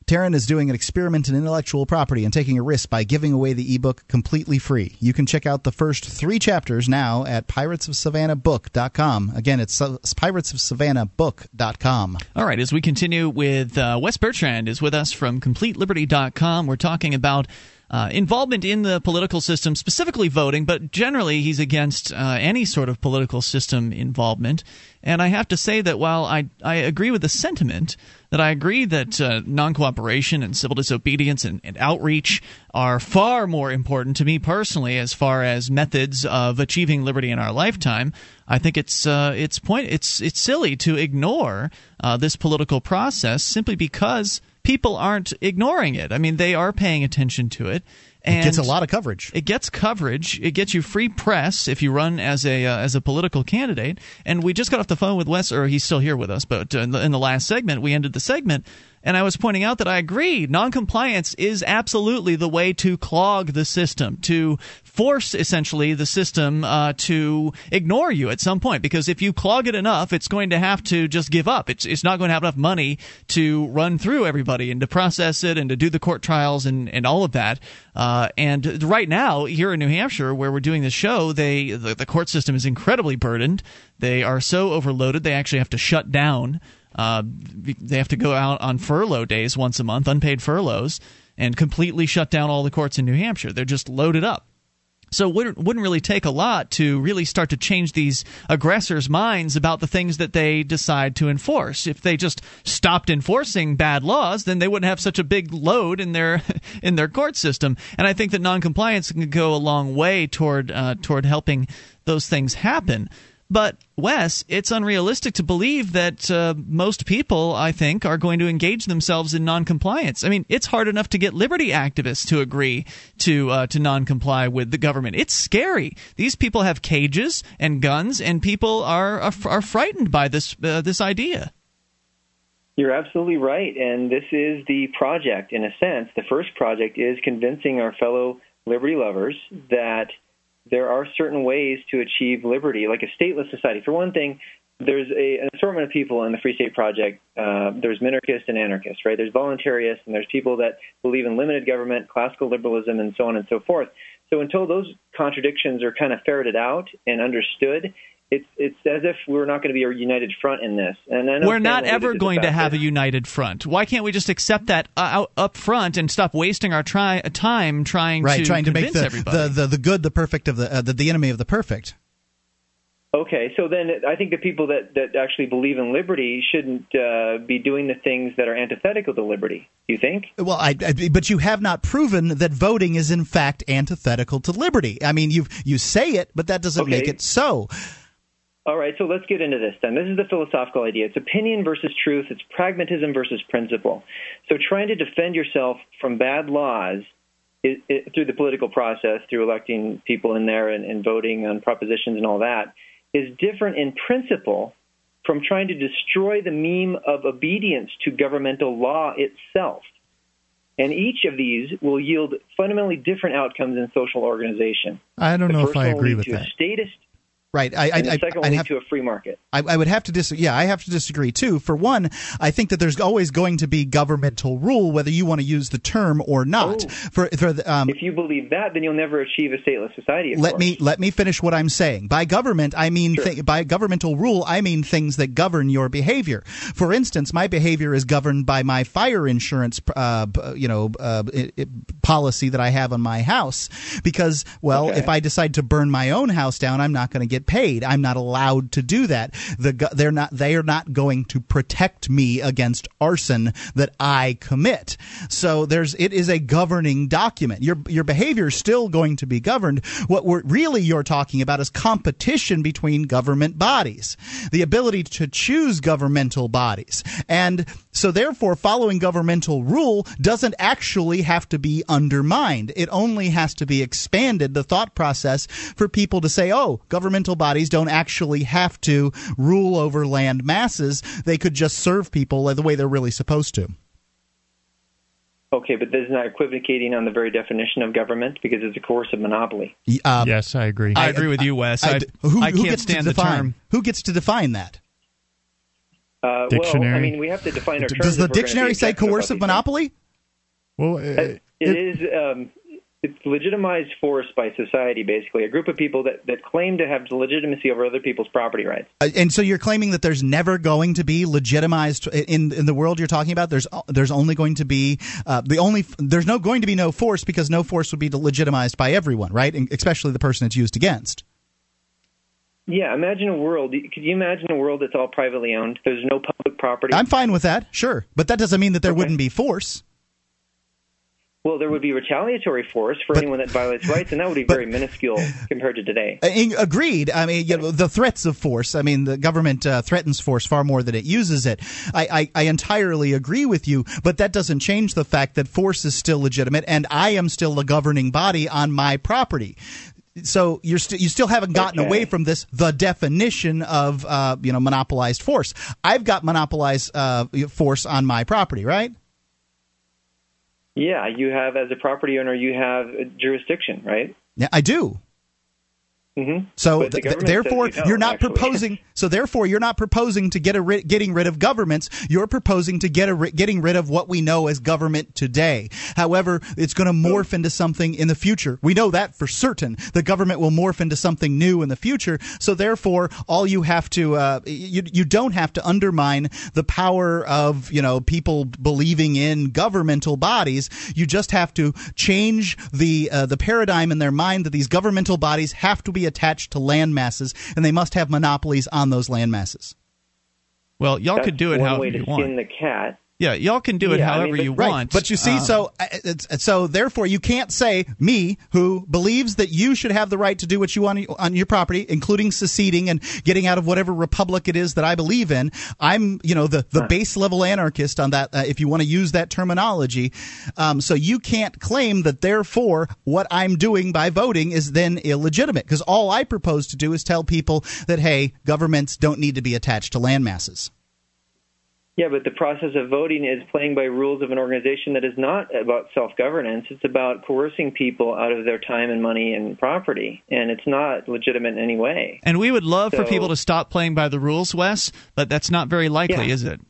Tarrin is doing an experiment in intellectual property and taking a risk by giving away the ebook completely free. You can check out the first three chapters now at piratesofsavannahbook.com. Again, it's piratesofsavannahbook.com. All right, as we continue with uh, Wes Bertrand is with us from CompleteLiberty.com. We're talking about uh, involvement in the political system, specifically voting, but generally he's against uh, any sort of political system involvement. And I have to say that while I, I agree with the sentiment, that I agree that uh, non cooperation and civil disobedience and, and, outreach are far more important to me personally as far as methods of achieving liberty in our lifetime. I think it's uh, it's point it's it's silly to ignore uh, this political process simply because people aren't ignoring it. I mean, they are paying attention to it. And it gets a lot of coverage. It gets coverage. It gets you free press if you run as a uh, as a political candidate. And we just got off the phone with Wes, or he's still here with us. But in the, in the last segment, we ended the segment and I was pointing out that I agree. Noncompliance is absolutely the way to clog the system, to force essentially the system uh, to ignore you at some point. Because if you clog it enough, it's going to have to just give up. It's, it's not going to have enough money to run through everybody and to process it and to do the court trials and, and all of that. Uh, and right now, here in New Hampshire, where we're doing this show, they the, the court system is incredibly burdened. They are so overloaded, they actually have to shut down. Uh, they have to go out on furlough days once a month, unpaid furloughs, and completely shut down all the courts in New Hampshire. They're just loaded up. So it wouldn't, really take a lot to really start to change these aggressors' minds about the things that they decide to enforce. If they just stopped enforcing bad laws, then they wouldn't have such a big load in their in their court system. And I think that noncompliance can go a long way toward uh, toward helping those things happen. But Wes, it's unrealistic to believe that uh, most people, I think, are going to engage themselves in noncompliance. I mean, it's hard enough to get liberty activists to agree to uh, to non-comply with the government. It's scary. These people have cages and guns, and people are are, are frightened by this uh, this idea. You're absolutely right, and this is the project. In a sense, the first project is convincing our fellow liberty lovers that there are certain ways to achieve liberty, like a stateless society. For one thing, there's a, an assortment of people in the Free State Project. Uh, there's minarchists and anarchists, right? There's voluntarists, and there's people that believe in limited government, classical liberalism, and so on and so forth. So until those contradictions are kind of ferreted out and understood, it's it's as if we're not going to be a united front in this. And we're not ever going to have a united front. Why can't we just accept that uh, up front and stop wasting our try, time trying right, to trying to make the, the, the, the good the perfect of the, uh, the the enemy of the perfect. Okay, so then I think the people that, that actually believe in liberty shouldn't uh, be doing the things that are antithetical to liberty. You think? Well, I, I, but you have not proven that voting is in fact antithetical to liberty. I mean, you you say it, but that doesn't okay. make it so. All right, so let's get into this then. This is the philosophical idea. It's opinion versus truth, it's pragmatism versus principle. So trying to defend yourself from bad laws it, it, through the political process, through electing people in there and, and voting on propositions and all that, is different in principle from trying to destroy the meme of obedience to governmental law itself. And each of these will yield fundamentally different outcomes in social organization. I don't the know if I agree with to that. Statist Right. I, I, and I, second I'd have- to a free market. I, I would have to disagree. Yeah, I have to disagree too. For one, I think that there's always going to be governmental rule, whether you want to use the term or not. Oh. For for the, um, If you believe that, then you'll never achieve a stateless society. Let course. me let me finish what I'm saying. By government, I mean Sure. thi- by governmental rule, I mean things that govern your behavior. For instance, my behavior is governed by my fire insurance, uh, you know, uh, i i policy that I have on my house. Because, well, Okay. if I decide to burn my own house down, I'm not going to get paid. I'm not allowed to do that. The they're not they are not going to protect me against arson that I commit. So there's it is a governing document. Your your behavior is still going to be governed. What we're really you're talking about is competition between government bodies, the ability to choose governmental bodies, and so therefore following governmental rule doesn't actually have to be undermined. It only has to be expanded. The thought process for people to say, oh, governmental bodies don't actually have to rule over land masses. They could just serve people the way they're really supposed to. Okay, but this is not equivocating on the very definition of government because it's a coercive monopoly. Uh, yes, I agree. I agree with you, Wes. I, who, I can't gets stand to the define, term. Who gets to define that? Uh, Well, I mean, we have to define our terms. Does the if we're gonna be dictionary say coercive monopoly? well, uh, It is. Um, it's legitimized force by society, basically, a group of people that, that claim to have legitimacy over other people's property rights. Uh, and so you're claiming that there's never going to be legitimized in in the world you're talking about. There's there's only going to be uh, the only there's no going to be no force because no force would be legitimized by everyone, right? And especially the person it's used against. Yeah, imagine a world. Could you imagine a world that's all privately owned? There's no public property. I'm fine with that, sure, but that doesn't mean that there Okay. wouldn't be force. Well, there would be retaliatory force for But- anyone that violates rights, and that would be but- very minuscule compared to today. Uh, Agreed. I mean, you know, the threats of force. I mean, the government uh, threatens force far more than it uses it. I, I, I entirely agree with you, but that doesn't change the fact that force is still legitimate, and I am still a governing body on my property. So you're st- you still haven't gotten Okay. away from this the definition of uh, you know monopolized force. I've got monopolized uh, force on my property, right? Yeah, you have as a property owner, you have jurisdiction, right? Yeah, I do. Mm-hmm. So But the th- therefore, you are not actually. proposing. So therefore, you're not proposing to get a ri- getting rid of governments. You're proposing to get a ri- getting rid of what we know as government today. However, it's going to morph into something in the future. We know that for certain. The government will morph into something new in the future. So therefore, all you have to uh, you you don't have to undermine the power of you know people believing in governmental bodies. You just have to change the uh, the paradigm in their mind that these governmental bodies have to be attached to land masses and they must have monopolies on those land masses. Well, y'all That's could do it one way to you skin want. the cat. Yeah, y'all can do it Yeah, I however mean, but- you Right, want. but you see, Uh, so uh, so therefore, you can't say me, who believes that you should have the right to do what you want on your property, including seceding and getting out of whatever republic it is that I believe in. I'm, you know, the the base level anarchist on that, uh, if you want to use that terminology. Um, so you can't claim that therefore what I'm doing by voting is then illegitimate because all I propose to do is tell people that hey, governments don't need to be attached to land masses. Yeah, but the process of voting is playing by rules of an organization that is not about self governance. It's about coercing people out of their time and money and property, and it's not legitimate in any way. and we would love for people to stop playing by the rules, Wes, but that's not very likely, Yeah. is it?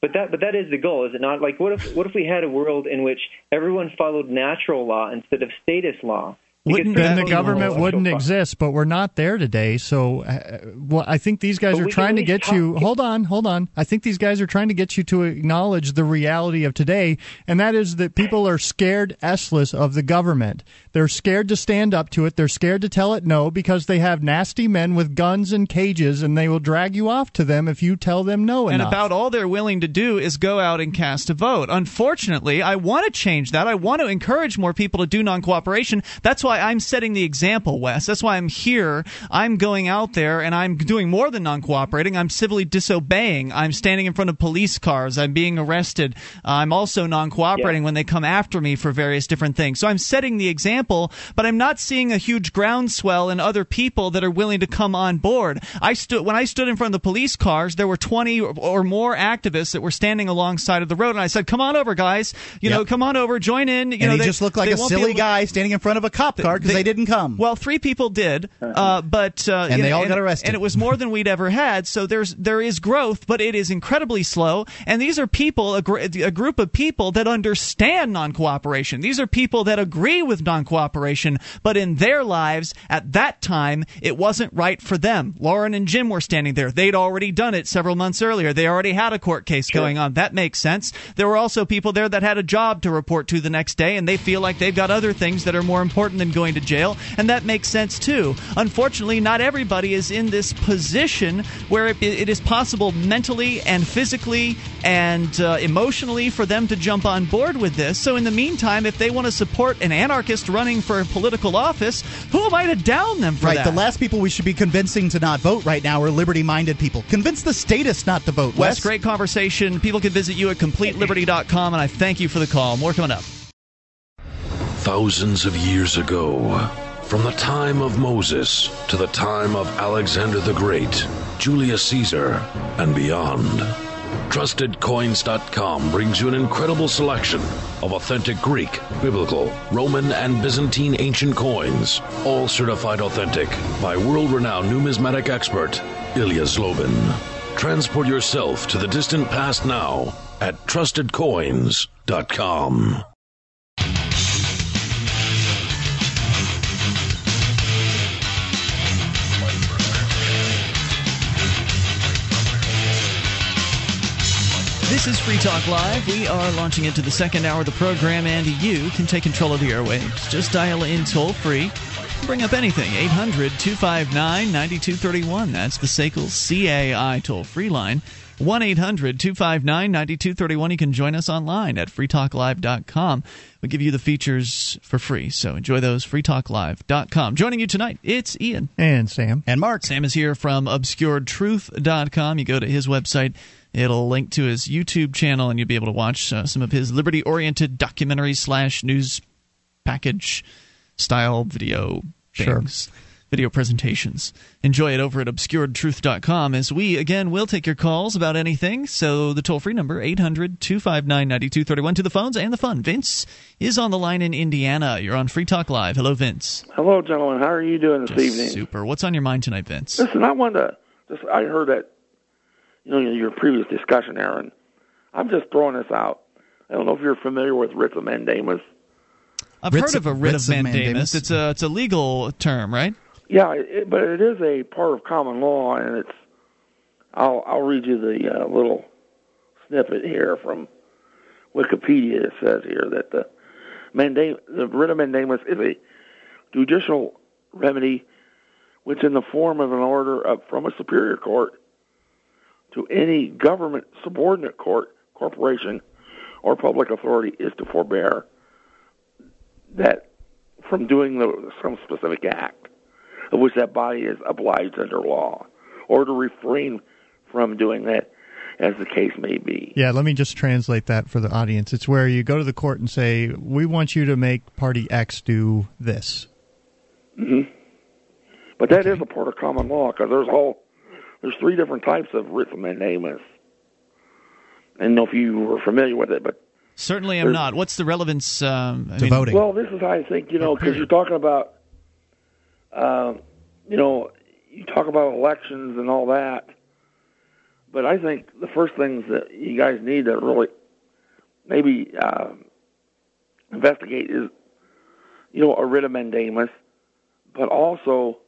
But that, but that is the goal, is it not? Like, what if, what if we had a world in which everyone followed natural law instead of status law? Because Wouldn't then the government wouldn't pro- exist, but we're not there today. So, uh, well, I think these guys But are trying to get least you. Hold on, hold on. I think these guys are trying to get you to acknowledge the reality of today, and that is that people are scared essless of the government. They're scared to stand up to it. They're scared to tell it no because they have nasty men with guns and cages, and they will drag you off to them if you tell them no And enough. about all they're willing to do is go out and cast a vote. Unfortunately, I want to change that. I want to encourage more people to do non cooperation. That's why why I'm setting the example, Wes. That's why I'm here. I'm going out there and I'm doing more than non cooperating. I'm civilly disobeying. I'm standing in front of police cars. I'm being arrested. I'm also non cooperating yeah. when they come after me for various different things. So I'm setting the example, but I'm not seeing a huge groundswell in other people that are willing to come on board. I stood when I stood in front of the police cars, there were 20 or more activists that were standing alongside of the road, and I said, "Come on over, guys. You yep. know, come on over, join in." You and know, he they, just looked like a silly guy standing in front of a cop car because they, they, didn't come. Well, three people did, uh-huh. uh, but uh, and they know, all and, got arrested. And it was more than we'd ever had. So there's there is growth, but it is incredibly slow. And these are people, a, gr- a group of people that understand non cooperation. These are people that agree with non cooperation, but in their lives at that time, it wasn't right for them. Lauren and Jim were standing there. They'd already done it several months earlier. They already had a court case sure. going on. That makes sense. There were also people there that had a job to report to the next day, and they feel like they've got other things that are more important than going to jail, and that makes sense too. Unfortunately, not everybody is in this position where it, it is possible mentally and physically and uh, emotionally for them to jump on board with this. So, in the meantime, if they want to support an anarchist running for political office, who am I to down them for right, that? The last people we should be convincing to not vote right now are liberty minded people. Convince the statists not to vote. Wes, Wes, great conversation. People can visit you at CompleteLiberty.com, and I thank you for the call. More coming up. Thousands of years ago, from the time of Moses to the time of Alexander the Great, Julius Caesar, and beyond. TrustedCoins.com brings you an incredible selection of authentic Greek, Biblical, Roman, and Byzantine ancient coins, all certified authentic by world renowned numismatic expert Ilya Zlobin. Transport yourself to the distant past now at TrustedCoins.com. This is Free Talk Live. We are launching into the second hour of the program, and you can take control of the airwaves. Just dial in toll free. Bring up anything. 800 259 9231. That's the SACL CAI toll free line. 1 800 259 9231. You can join us online at freetalklive.com. We give you the features for free, so enjoy those. freetalklive.com. Joining you tonight, it's Ian. And Sam. And Mark. Sam is here from obscuredtruth.com. You go to his website It'll link to his YouTube channel, and you'll be able to watch uh, some of his liberty-oriented documentary slash news package style video things. Sure. Video presentations. Enjoy it over at obscuredtruth.com as we, again, will take your calls about anything. So the toll free number, 800 259 9231 to the phones and the fun. Vince is on the line in Indiana. You're on Free Talk Live. Hello, Vince. Hello, gentlemen. How are you doing this Just evening? Super. What's on your mind tonight, Vince? Listen, I wanted to. Just, I heard that you know, your previous discussion, Aaron. I'm just throwing this out. I don't know if you're familiar with writ of mandamus. I've heard of a writ of mandamus. mandamus. It's a it's a legal term, right? Yeah, it, but it is a part of common law, and it's. I'll I'll read you the uh, little snippet here from Wikipedia. It says here that the mandam- the writ of mandamus is a judicial remedy which, in the form of an order of, from a superior court, to any government subordinate court, corporation, or public authority is to forbear that from doing the, some specific act of which that body is obliged under law, or to refrain from doing that as the case may be. Yeah, let me just translate that for the audience. It's where you go to the court and say, "We want you to make party X do this." Mm-hmm. But that okay. is a part of common law because there's all there's three different types of writ of mandamus. I don't know if you were familiar with it, but certainly I'm not. What's the relevance um, to mean, voting? Well, this is how I think you know because you're talking about, uh, you know, you talk about elections and all that, but I think the first things that you guys need to really maybe uh, investigate is, you know, a writ of mandamus, but also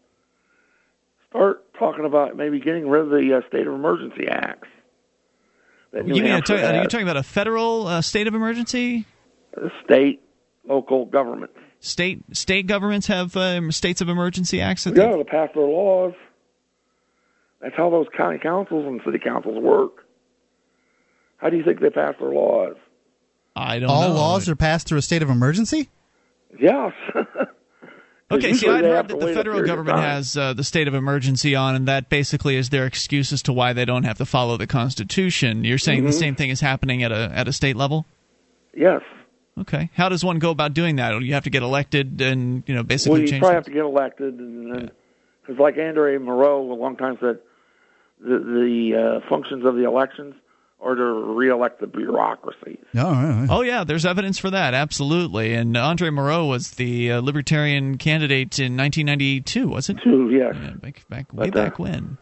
start talking about maybe getting rid of the uh, state of emergency acts. you mean are you talking about a federal uh, state of emergency? State, local governments. State state governments have um, states of emergency acts. yeah, they pass their laws. That's how those county councils and city councils work. How do you think they pass their laws? I don't All know. laws are passed through a state of emergency? Yes. Okay, see, I'd heard have that the federal government has uh, the state of emergency on, and that basically is their excuse as to why they don't have to follow the Constitution. You're saying Mm-hmm. the same thing is happening at a at a state level? Yes. Okay, how does one go about doing that? You have to get elected and you know Well, basically you change. probably things? have to get elected, and then because like Andre Marrou a long time said, the the uh, functions of the elections are to reelect the bureaucracies. No, all right. Oh yeah, there's evidence for that, absolutely. And Andre Marrou was the uh, Libertarian candidate in 1992, was it? Too, yes. Yeah, back, back way But, uh, back when.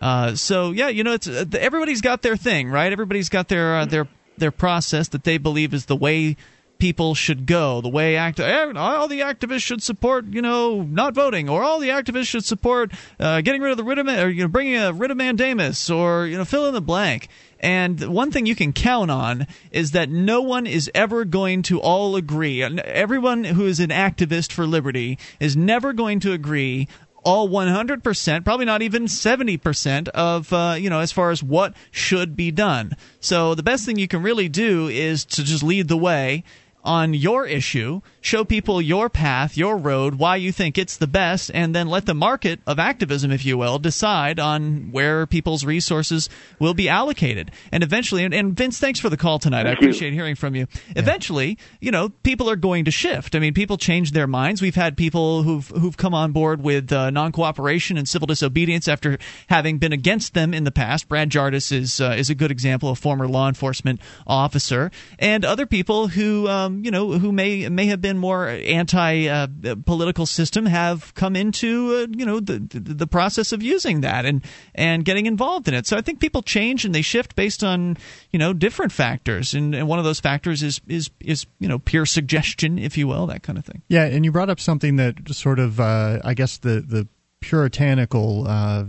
Uh, so yeah, you know, it's uh, everybody's got their thing, right? Everybody's got their uh, their their process that they believe is the way people should go. The way act eh, all the activists should support, you know, not voting, or all the activists should support uh, getting rid of the writ of, or you know, bringing a writ of mandamus, or you know, fill in the blank. And one thing you can count on is that no one is ever going to all agree. Everyone who is an activist for liberty is never going to agree all 100%, probably not even 70% of, uh, you know, as far as what should be done. So the best thing you can really do is to just lead the way on your issue, show people your path, your road, why you think it's the best, and then let the market of activism, if you will, decide on where people's resources will be allocated. And eventually, and, and Vince, thanks for the call tonight. I Thank you. appreciate hearing from you. Eventually, you know, people are going to shift. I mean, people change their minds. We've had people who've who've come on board with uh, non-cooperation and civil disobedience after having been against them in the past. Brad Jardis is uh, is a good example, a former law enforcement officer, and other people who um, you know who may may have been more anti uh, political system have come into uh, you know the, the the process of using that and and getting involved in it. So I think people change and they shift based on you know different factors, and, and one of those factors is is is you know peer suggestion, if you will, that kind of thing. Yeah, and you brought up something that sort of, uh, I guess, the the puritanical uh,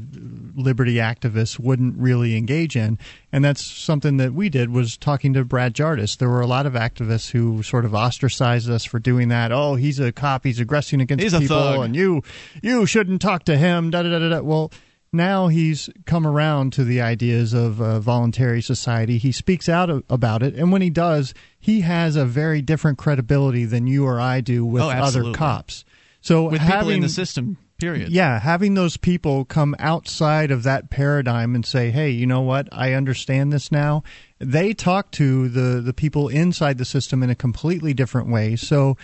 liberty activists wouldn't really engage in, and that's something that we did was talking to Brad Jardis. There were a lot of activists who sort of ostracized us for doing that. Oh, he's a cop. He's aggressing against He's people, and you you shouldn't talk to him. Da da da da. Well. Now he's come around to the ideas of uh, voluntary society. He speaks out about it, and when he does, he has a very different credibility than you or I do with Oh, other cops. So With having people in the system, period. yeah, having those people come outside of that paradigm and say, "Hey, you know what? I understand this now." They talk to the the people inside the system in a completely different way. So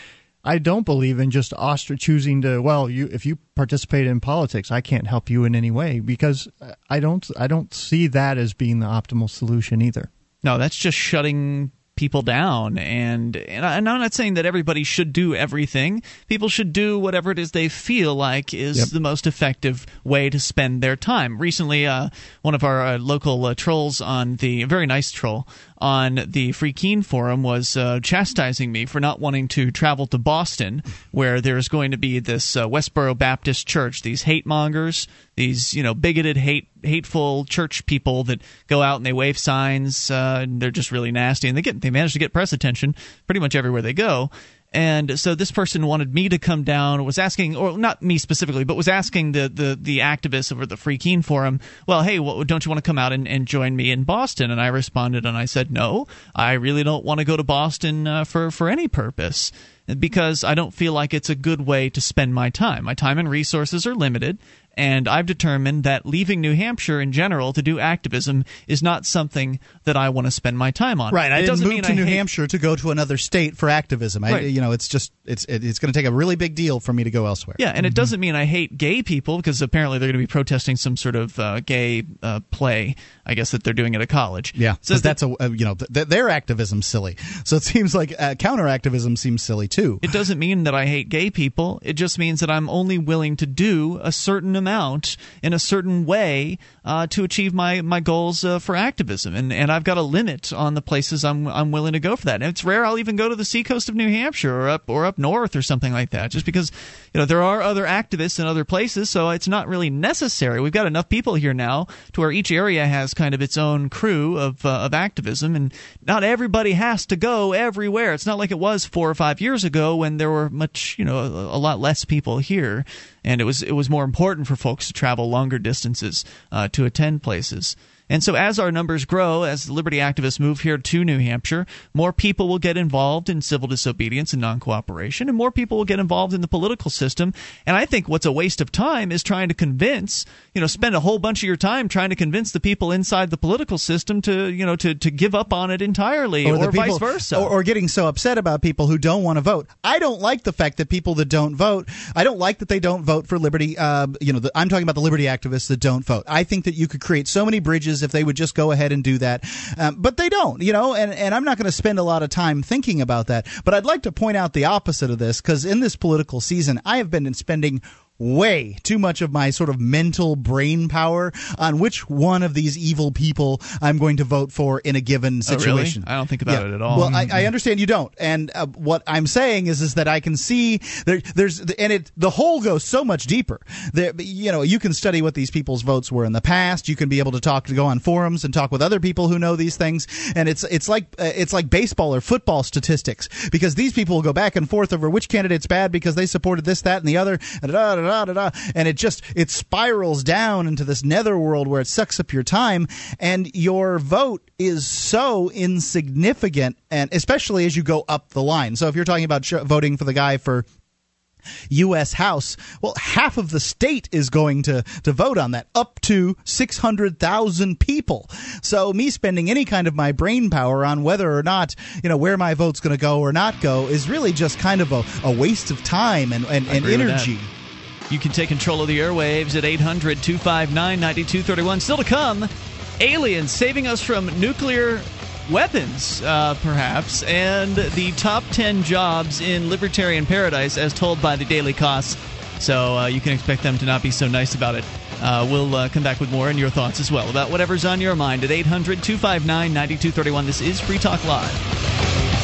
I don't believe in just choosing to well, you if you participate in politics, I can't help you in any way because I don't I don't see that as being the optimal solution either. No, that's just shutting people down and and I- I'm not saying that everybody should do everything. People should do whatever it is they feel like is Yep. the most effective way to spend their time. Recently, uh, one of our uh, local uh, trolls on the a very nice troll on the Free Keene forum was uh, chastising me for not wanting to travel to Boston, where there's going to be this uh, Westboro Baptist Church. These hate mongers, these you know bigoted, hate hateful church people that go out and they wave signs. Uh, and they're just really nasty, and they get they manage to get press attention pretty much everywhere they go. And so this person wanted me to come down, was asking, or not me specifically, but was asking the, the, the activists over the Free Keene forum, well, hey, well, don't you want to come out and, and join me in Boston? And I responded and I said, no, I really don't want to go to Boston uh, for, for any purpose because I don't feel like it's a good way to spend my time. My time and resources are limited, and I've determined that leaving New Hampshire in general to do activism is not something that I want to spend my time on. Right, I It didn't doesn't move mean to I New hate- Hampshire to go to another state for activism. I, Right. you know, it's just it's it's going to take a really big deal for me to go elsewhere. Yeah, and it doesn't mean I hate gay people because apparently they're going to be protesting some sort of uh, gay uh, play, I guess that they're doing at a college. Yeah, so because that- that's a uh, you know th- their activism's silly. So it seems like uh, counter activism seems silly too. It doesn't mean that I hate gay people. It just means that I'm only willing to do a certain amount in a certain way uh, to achieve my my goals uh, for activism, and and I've got a limit on the places I'm I'm willing to go for that. And it's rare I'll even go to the seacoast of New Hampshire or up or up north or something like that, just because you know there are other activists in other places, so it's not really necessary. We've got enough people here now to where each area has kind of its own crew of uh, of activism, and not everybody has to go everywhere. It's not like it was four or five years ago when there were much you know a, a lot less people here, and it was it was more important for folks to travel longer distances uh, to attend places. And so, as our numbers grow, as the liberty activists move here to New Hampshire, more people will get involved in civil disobedience and non cooperation, and more people will get involved in the political system. And I think what's a waste of time is trying to convince, you know, spend a whole bunch of your time trying to convince the people inside the political system to, you know, to, to give up on it entirely, or, or people, vice versa, or, or getting so upset about people who don't want to vote. I don't like the fact that people that don't vote. I don't like that they don't vote for liberty. Uh, you know, the, I'm talking about the liberty activists that don't vote. I think that you could create so many bridges if they would just go ahead and do that, um, but they don't. You know, and and I'm not going to spend a lot of time thinking about that. But I'd like to point out the opposite of this because in this political season, I have been spending way too much of my sort of mental brain power on which one of these evil people I'm going to vote for in a given situation. Oh, really? I don't think about yeah. it at all. Well, I, I, understand you don't, and uh, what I'm saying is is that I can see there, there's and it the hole goes so much deeper. There, you know, you can study what these people's votes were in the past. You can be able to talk to go on forums and talk with other people who know these things, and it's it's like uh, it's like baseball or football statistics because these people will go back and forth over which candidate's bad because they supported this, that, and the other. And da, da, da, da, da, and it just it spirals down into this netherworld where it sucks up your time, and your vote is so insignificant, and especially as you go up the line. So if you're talking about sh- voting for the guy for U.S. House, well, half of the state is going to, to vote on that, up to 600,000 people. So, me spending any kind of my brain power on whether or not, you know, where my vote's going to go or not go is really just kind of a, a waste of time and, and, and energy. You can take control of the airwaves at 800 259 9231. Still to come, aliens saving us from nuclear weapons, uh, perhaps, and the top 10 jobs in libertarian paradise as told by the Daily Kos. So uh, you can expect them to not be so nice about it. Uh, we'll uh, come back with more and your thoughts as well about whatever's on your mind at 800 259 9231. This is Free Talk Live.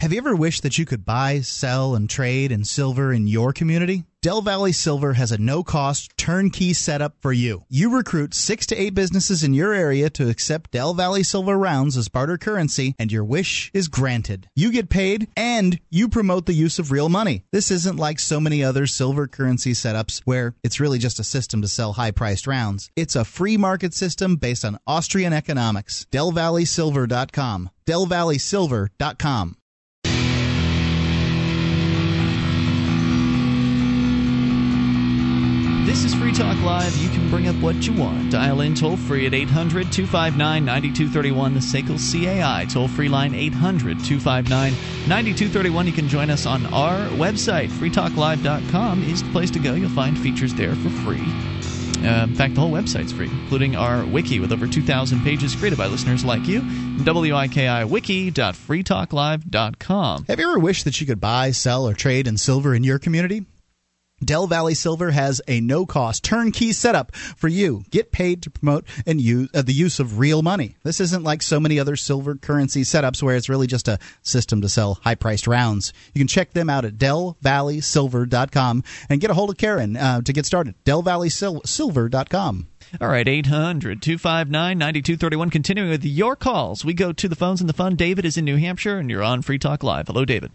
Have you ever wished that you could buy, sell, and trade in silver in your community? Del Valley Silver has a no cost turnkey setup for you. You recruit six to eight businesses in your area to accept Del Valley Silver rounds as barter currency, and your wish is granted. You get paid and you promote the use of real money. This isn't like so many other silver currency setups where it's really just a system to sell high priced rounds. It's a free market system based on Austrian economics. DelValleySilver.com. DelValleySilver.com. This is Free Talk Live. You can bring up what you want. Dial in toll free at 800 259 9231, the SACL CAI toll free line 800 259 9231. You can join us on our website. freetalklive.com is the place to go. You'll find features there for free. Uh, in fact, the whole website's free, including our wiki with over 2,000 pages created by listeners like you. WIKIwiki.freetalklive.com. Have you ever wished that you could buy, sell, or trade in silver in your community? Del Valley Silver has a no cost turnkey setup for you. Get paid to promote and use uh, the use of real money. This isn't like so many other silver currency setups where it's really just a system to sell high priced rounds. You can check them out at delvalleysilver.com and get a hold of Karen uh, to get started. delvalleysilver.com. All right, 800 259 9231. Continuing with your calls, we go to the phones and the fun. David is in New Hampshire, and you're on Free Talk Live. Hello, David.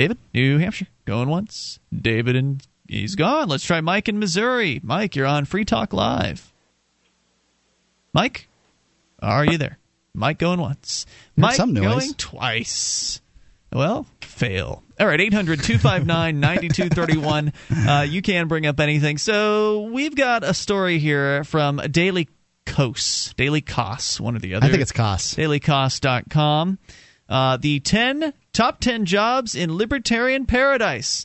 David, New Hampshire, going once. David and he's gone. Let's try Mike in Missouri. Mike, you're on Free Talk Live. Mike, are you there? Mike going once. Mike going twice. Well, fail. All right, 800 259 9231. Uh, you can bring up anything. So we've got a story here from Daily Kos, Daily Kos, one or the other. I think it's Kos. DailyKos.com. Uh, the 10 top 10 jobs in libertarian paradise.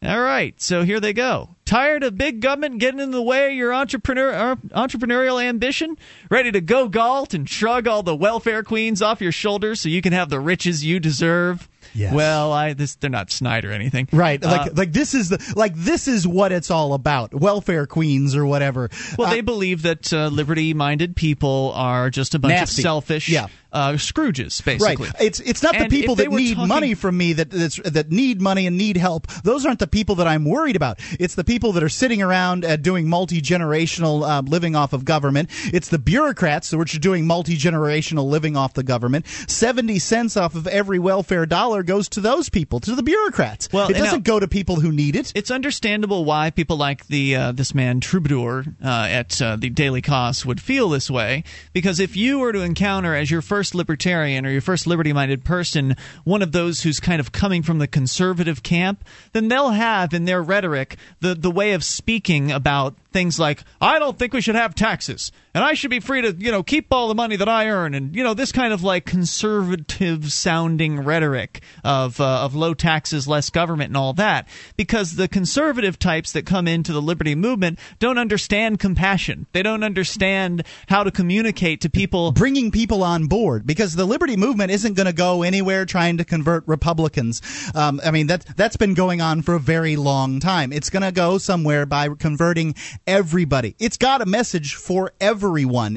All right, so here they go. Tired of big government getting in the way of your entrepreneur uh, entrepreneurial ambition? Ready to go galt and shrug all the welfare queens off your shoulders so you can have the riches you deserve? Yes. Well, I this they're not snide or anything. Right. Like uh, like this is the like this is what it's all about. Welfare queens or whatever. Well, uh, they believe that uh, liberty-minded people are just a bunch nasty. of selfish yeah. Uh, Scrooges, basically. Right. It's it's not and the people that need talking... money from me that that need money and need help. Those aren't the people that I'm worried about. It's the people that are sitting around uh, doing multi generational uh, living off of government. It's the bureaucrats which are doing multi generational living off the government. Seventy cents off of every welfare dollar goes to those people, to the bureaucrats. Well, it doesn't now- go to people who need it. It's understandable why people like the uh, this man Troubadour uh, at uh, the Daily Kos would feel this way, because if you were to encounter as your first libertarian or your first liberty-minded person one of those who's kind of coming from the conservative camp, then they'll have in their rhetoric the the way of speaking about things like I don't think we should have taxes and I should be free to you know keep all the money that I earn and you know this kind of like conservative sounding rhetoric of uh, of low taxes less government and all that because the conservative types that come into the liberty movement don't understand compassion they don't understand how to communicate to people bringing people on board because the liberty movement isn't going to go anywhere trying to convert Republicans. Um, I mean that that's been going on for a very long time. It's going to go somewhere by converting everybody. It's got a message for everyone,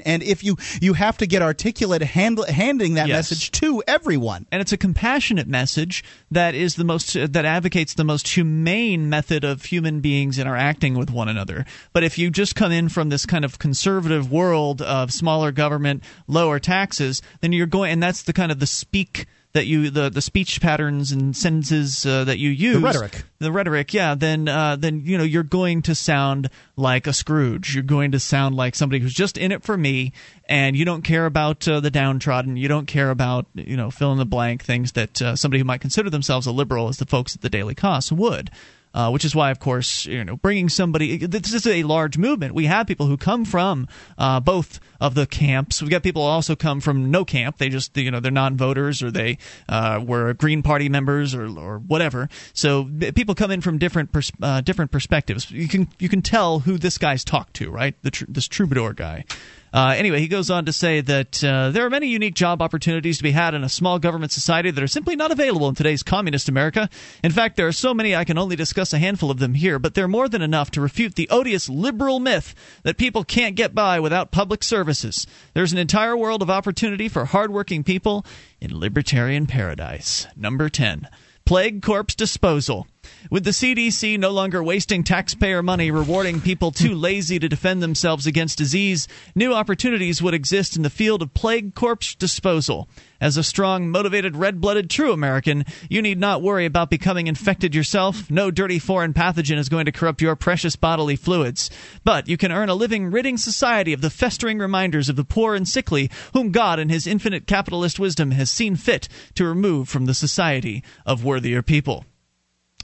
and if you you have to get articulate handle, handing that Yes. message to everyone. and it's a compassionate message that is the most that advocates the most humane method of human beings interacting with one another. But if you just come in from this kind of conservative world of smaller government, lower taxes, then you're going, and that's the kind of the speak that you the the speech patterns and sentences uh, that you use the rhetoric. the rhetoric yeah then uh, then you know you're going to sound like a scrooge. You're going to sound like somebody who's just in it for me and you don't care about uh, the downtrodden. You don't care about you know fill in the blank things that uh, somebody who might consider themselves a liberal as the folks at the Daily Kos would uh, which is why, of course, you know, bringing somebody. This is a large movement. We have people who come from uh, both of the camps. We've got people who also come from no camp. They just, you know, they're non-voters or they uh, were Green Party members or, or whatever. So people come in from different pers- uh, different perspectives. You can you can tell who this guy's talked to, right? The tr- this troubadour guy. Uh, anyway, he goes on to say that uh, there are many unique job opportunities to be had in a small government society that are simply not available in today's communist America. In fact, there are so many I can only discuss a handful of them here, but they're more than enough to refute the odious liberal myth that people can't get by without public services. There's an entire world of opportunity for hardworking people in libertarian paradise. Number 10. Plague corpse disposal. With the CDC no longer wasting taxpayer money rewarding people too hmm. lazy to defend themselves against disease, new opportunities would exist in the field of plague corpse disposal. As a strong, motivated, red blooded, true American, you need not worry about becoming infected yourself. No dirty foreign pathogen is going to corrupt your precious bodily fluids. But you can earn a living, ridding society of the festering reminders of the poor and sickly, whom God, in his infinite capitalist wisdom, has seen fit to remove from the society of worthier people.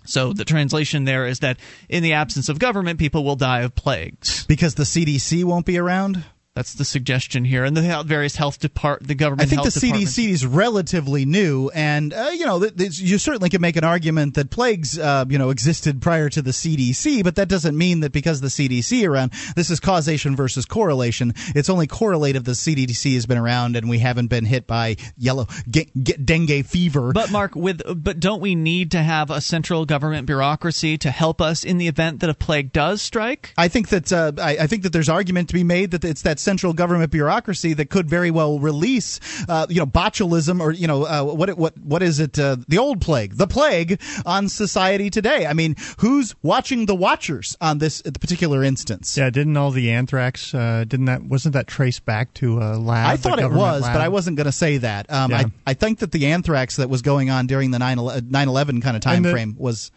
So the translation there is that in the absence of government, people will die of plagues. Because the CDC won't be around? That's the suggestion here, and the various health depart, the government. I think the health departments- CDC is relatively new, and uh, you know, th- th- you certainly can make an argument that plagues, uh, you know, existed prior to the CDC, but that doesn't mean that because the CDC around, this is causation versus correlation. It's only correlative the CDC has been around, and we haven't been hit by yellow ge- ge- dengue fever. But Mark, with but don't we need to have a central government bureaucracy to help us in the event that a plague does strike? I think that uh, I, I think that there's argument to be made that it's that central government bureaucracy that could very well release, uh, you know, botulism or you know uh, what what what is it? Uh, the old plague, the plague on society today. I mean, who's watching the watchers on this particular instance? Yeah, didn't all the anthrax? Uh, didn't that wasn't that traced back to a lab? I a thought it was, lab? but I wasn't going to say that. Um, Yeah. I, I think that the anthrax that was going on during the 9 11 kind of time the- frame was.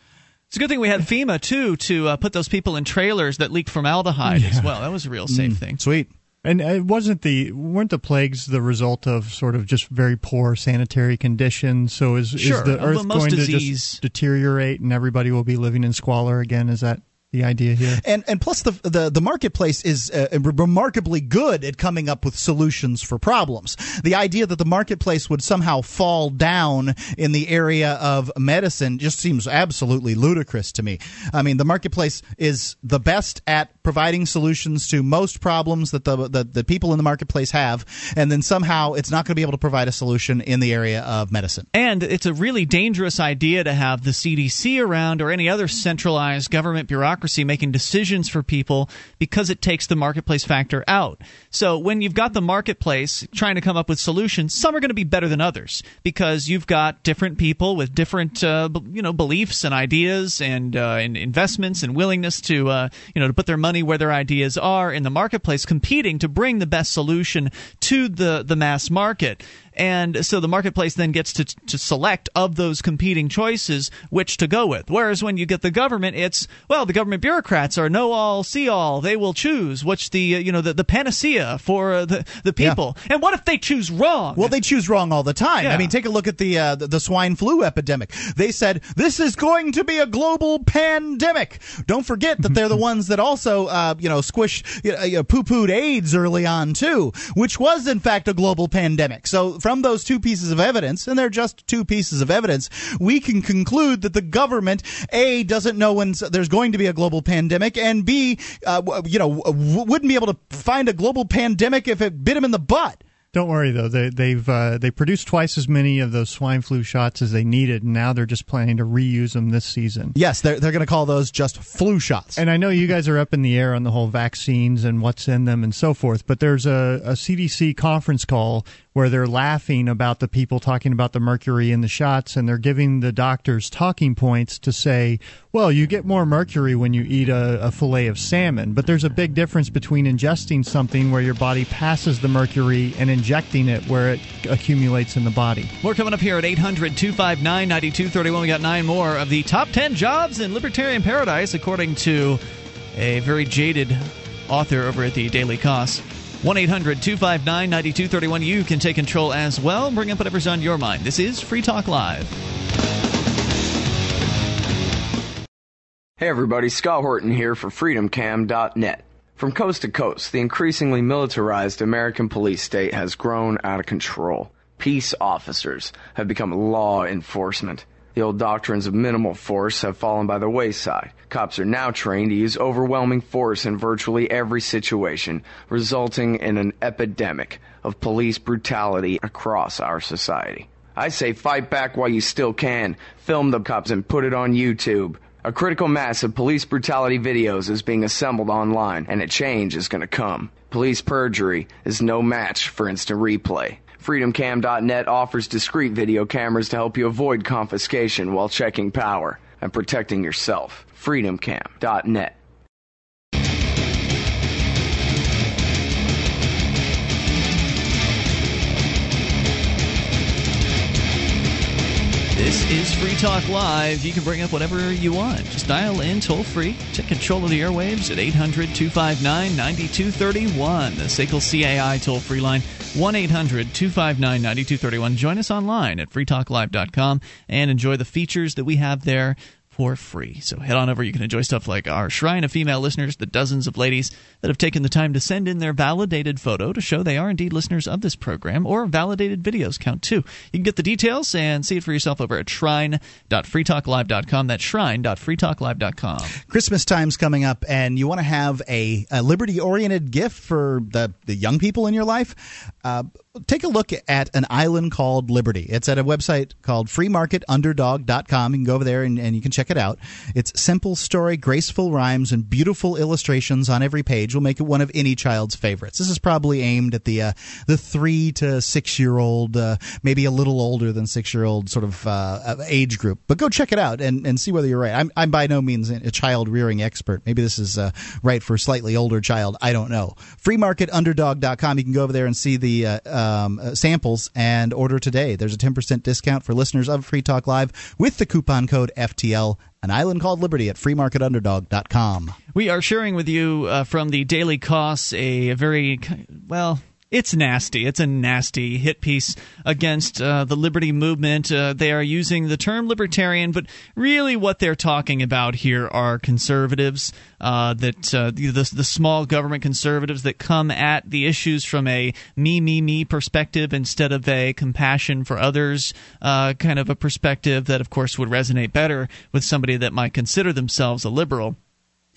It's a good thing we had FEMA too to uh, put those people in trailers that leaked formaldehyde as well. That was a real safe thing. Sweet. And it wasn't the weren't the plagues the result of sort of just very poor sanitary conditions? So is, Sure. is the earth going to just deteriorate and everybody will be living in squalor again? Is that the idea here? and and plus the the, the marketplace is uh, remarkably good at coming up with solutions for problems. The idea that the marketplace would somehow fall down in the area of medicine just seems absolutely ludicrous to me. I mean, the marketplace is the best at providing solutions to most problems that the that the people in the marketplace have, and then somehow it's not going to be able to provide a solution in the area of medicine. And it's a really dangerous idea to have the CDC around or any other centralized government bureaucracy making decisions for people because it takes the marketplace factor out. So when you've got the marketplace trying to come up with solutions, some are going to be better than others because you've got different people with different uh, you know beliefs and ideas and, uh, and investments and willingness to uh, you know to put their money where their ideas are in the marketplace competing to bring the best solution to the the mass market and so the marketplace then gets to to select of those competing choices which to go with. Whereas when you get the government, it's well, the government bureaucrats are know all, see all. They will choose which the uh, you know the, the panacea for uh, the the people. Yeah. And what if they choose wrong? Well, they choose wrong all the time. Yeah. I mean, take a look at the, uh, the the swine flu epidemic. They said this is going to be a global pandemic. Don't forget that they're the ones that also uh, you know squish you know, poo pooed AIDS early on too, which was in fact a global pandemic. So from those two pieces of evidence, and they're just two pieces of evidence, we can conclude that the government a doesn't know when there's going to be a global pandemic, and b uh, you know wouldn't be able to find a global pandemic if it bit him in the butt. Don't worry though; they, they've uh, they produced twice as many of those swine flu shots as they needed, and now they're just planning to reuse them this season. Yes, they're they're going to call those just flu shots. And I know you guys are up in the air on the whole vaccines and what's in them and so forth, but there's a, a CDC conference call where they're laughing about the people talking about the mercury in the shots and they're giving the doctors talking points to say, well, you get more mercury when you eat a, a fillet of salmon, but there's a big difference between ingesting something where your body passes the mercury and injecting it where it accumulates in the body. More coming up here at 800 259 9231. We got nine more of the top 10 jobs in libertarian paradise, according to a very jaded author over at the Daily Kos. 1 800 259 9231. You can take control as well. Bring up whatever's on your mind. This is Free Talk Live. Hey everybody, Scott Horton here for FreedomCam.net. From coast to coast, the increasingly militarized American police state has grown out of control. Peace officers have become law enforcement. The old doctrines of minimal force have fallen by the wayside. Cops are now trained to use overwhelming force in virtually every situation, resulting in an epidemic of police brutality across our society. I say fight back while you still can. Film the cops and put it on YouTube. A critical mass of police brutality videos is being assembled online, and a change is going to come. Police perjury is no match for instant replay. FreedomCam.net offers discreet video cameras to help you avoid confiscation while checking power and protecting yourself. FreedomCam.net. This is Free Talk Live. You can bring up whatever you want. Just dial in toll free. Take control of the airwaves at 800 259 9231. The SACL CAI toll free line 1 800 259 9231. Join us online at freetalklive.com and enjoy the features that we have there for free. So head on over. You can enjoy stuff like our Shrine of Female Listeners, the dozens of ladies that have taken the time to send in their validated photo to show they are indeed listeners of this program, or validated videos count too. You can get the details and see it for yourself over at shrine.freetalklive.com. That's shrine.freetalklive.com. Christmas time's coming up, and you want to have a, a liberty oriented gift for the, the young people in your life. Uh, take a look at an island called Liberty. It's at a website called freemarketunderdog.com. You can go over there and, and, you can check it out. It's simple story, graceful rhymes, and beautiful illustrations on every page will make it one of any child's favorites. This is probably aimed at the uh, the three to six year old, uh, maybe a little older than six year old sort of uh, age group. But go check it out and, and see whether you're right. I'm, I'm by no means a child rearing expert. Maybe this is uh, right for a slightly older child. I don't know. Freemarketunderdog.com. You can go over there and see the uh, um, uh, samples and order today. There's a 10% discount for listeners of Free Talk Live with the coupon code FTL. An island called Liberty at freemarketunderdog.com. We are sharing with you uh, from the Daily Kos a very, well, it's nasty. It's a nasty hit piece against uh, the liberty movement. Uh, they are using the term libertarian, but really what they're talking about here are conservatives, uh, that uh, the, the small government conservatives that come at the issues from a me, me, me perspective instead of a compassion for others uh, kind of a perspective that, of course, would resonate better with somebody that might consider themselves a liberal.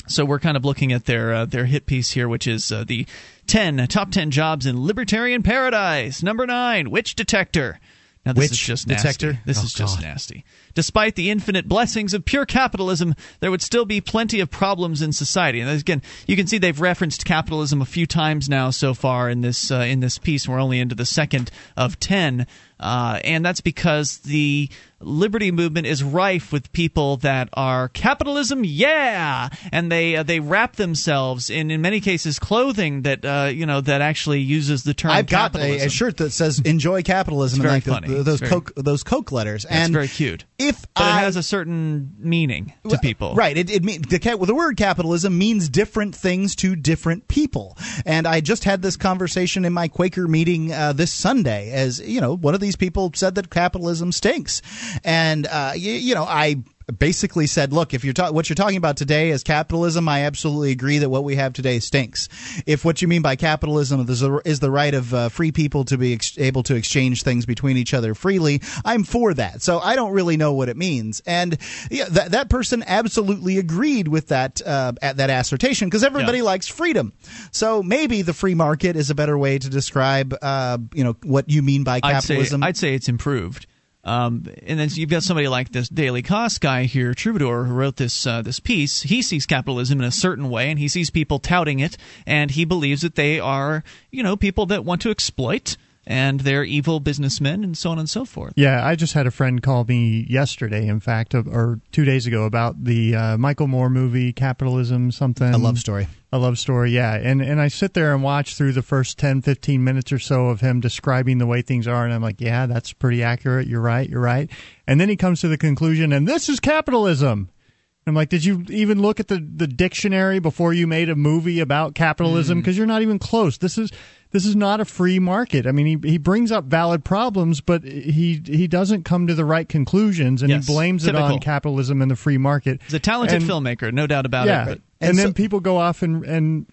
So we're kind of looking at their uh, their hit piece here, which is uh, the 10 top 10 jobs in libertarian paradise. Number 9, witch detector. Now this Witch is just detector? nasty. This Oh, is just God. nasty. Despite the infinite blessings of pure capitalism, there would still be plenty of problems in society. And again, you can see they've referenced capitalism a few times now so far in this uh, in this piece. We're only into the second of ten. Uh, and that's because the liberty movement is rife with people that are capitalism, yeah, and they uh, they wrap themselves in in many cases clothing that uh, you know that actually uses the term. I've got a, capitalism. a shirt that says "Enjoy capitalism" and like the- the- those very- coke those coke letters. That's and very cute. If but I, it has a certain meaning to people, Right. It, it mean, the, the word capitalism means different things to different people. And I just had this conversation in my Quaker meeting uh, this Sunday. As you know, one of these people said that capitalism stinks, and uh, you, you know, I basically said, "Look, if you're ta- what you're talking about today is capitalism, I absolutely agree that what we have today stinks. If what you mean by capitalism is the, is the right of uh, free people to be ex- able to exchange things between each other freely, I'm for that. So I don't really know what it means. And yeah, that that person absolutely agreed with that uh, at that assertion because everybody Yeah. likes freedom. So maybe the free market is a better way to describe, uh, you know, what you mean by I'd say capitalism. I'd say it's improved. Um, and then you've got somebody like this Daily Kos guy here, Troubadour, who wrote this uh, this piece. He sees capitalism in a certain way, and he sees people touting it, and he believes that they are, you know, people that want to exploit, and they're evil businessmen, and so on and so forth. Yeah, I just had a friend call me yesterday, in fact, uh, or two days ago, about the uh, Michael Moore movie, Capitalism, something. a love story. A love story, yeah. And and I sit there and watch through the first 10, 15 minutes or so of him describing the way things are, and I'm like, yeah, that's pretty accurate. You're right, you're right. And then he comes to the conclusion, and this is capitalism. I'm like, did you even look at the, the dictionary before you made a movie about capitalism? Mm. Because you're not even close. This is this is not a free market. I mean, he he brings up valid problems, but he he doesn't come to the right conclusions, and Yes, he blames it on capitalism and the free market. He's a talented And- filmmaker, no doubt about yeah, it. and, But And then so- people go off and and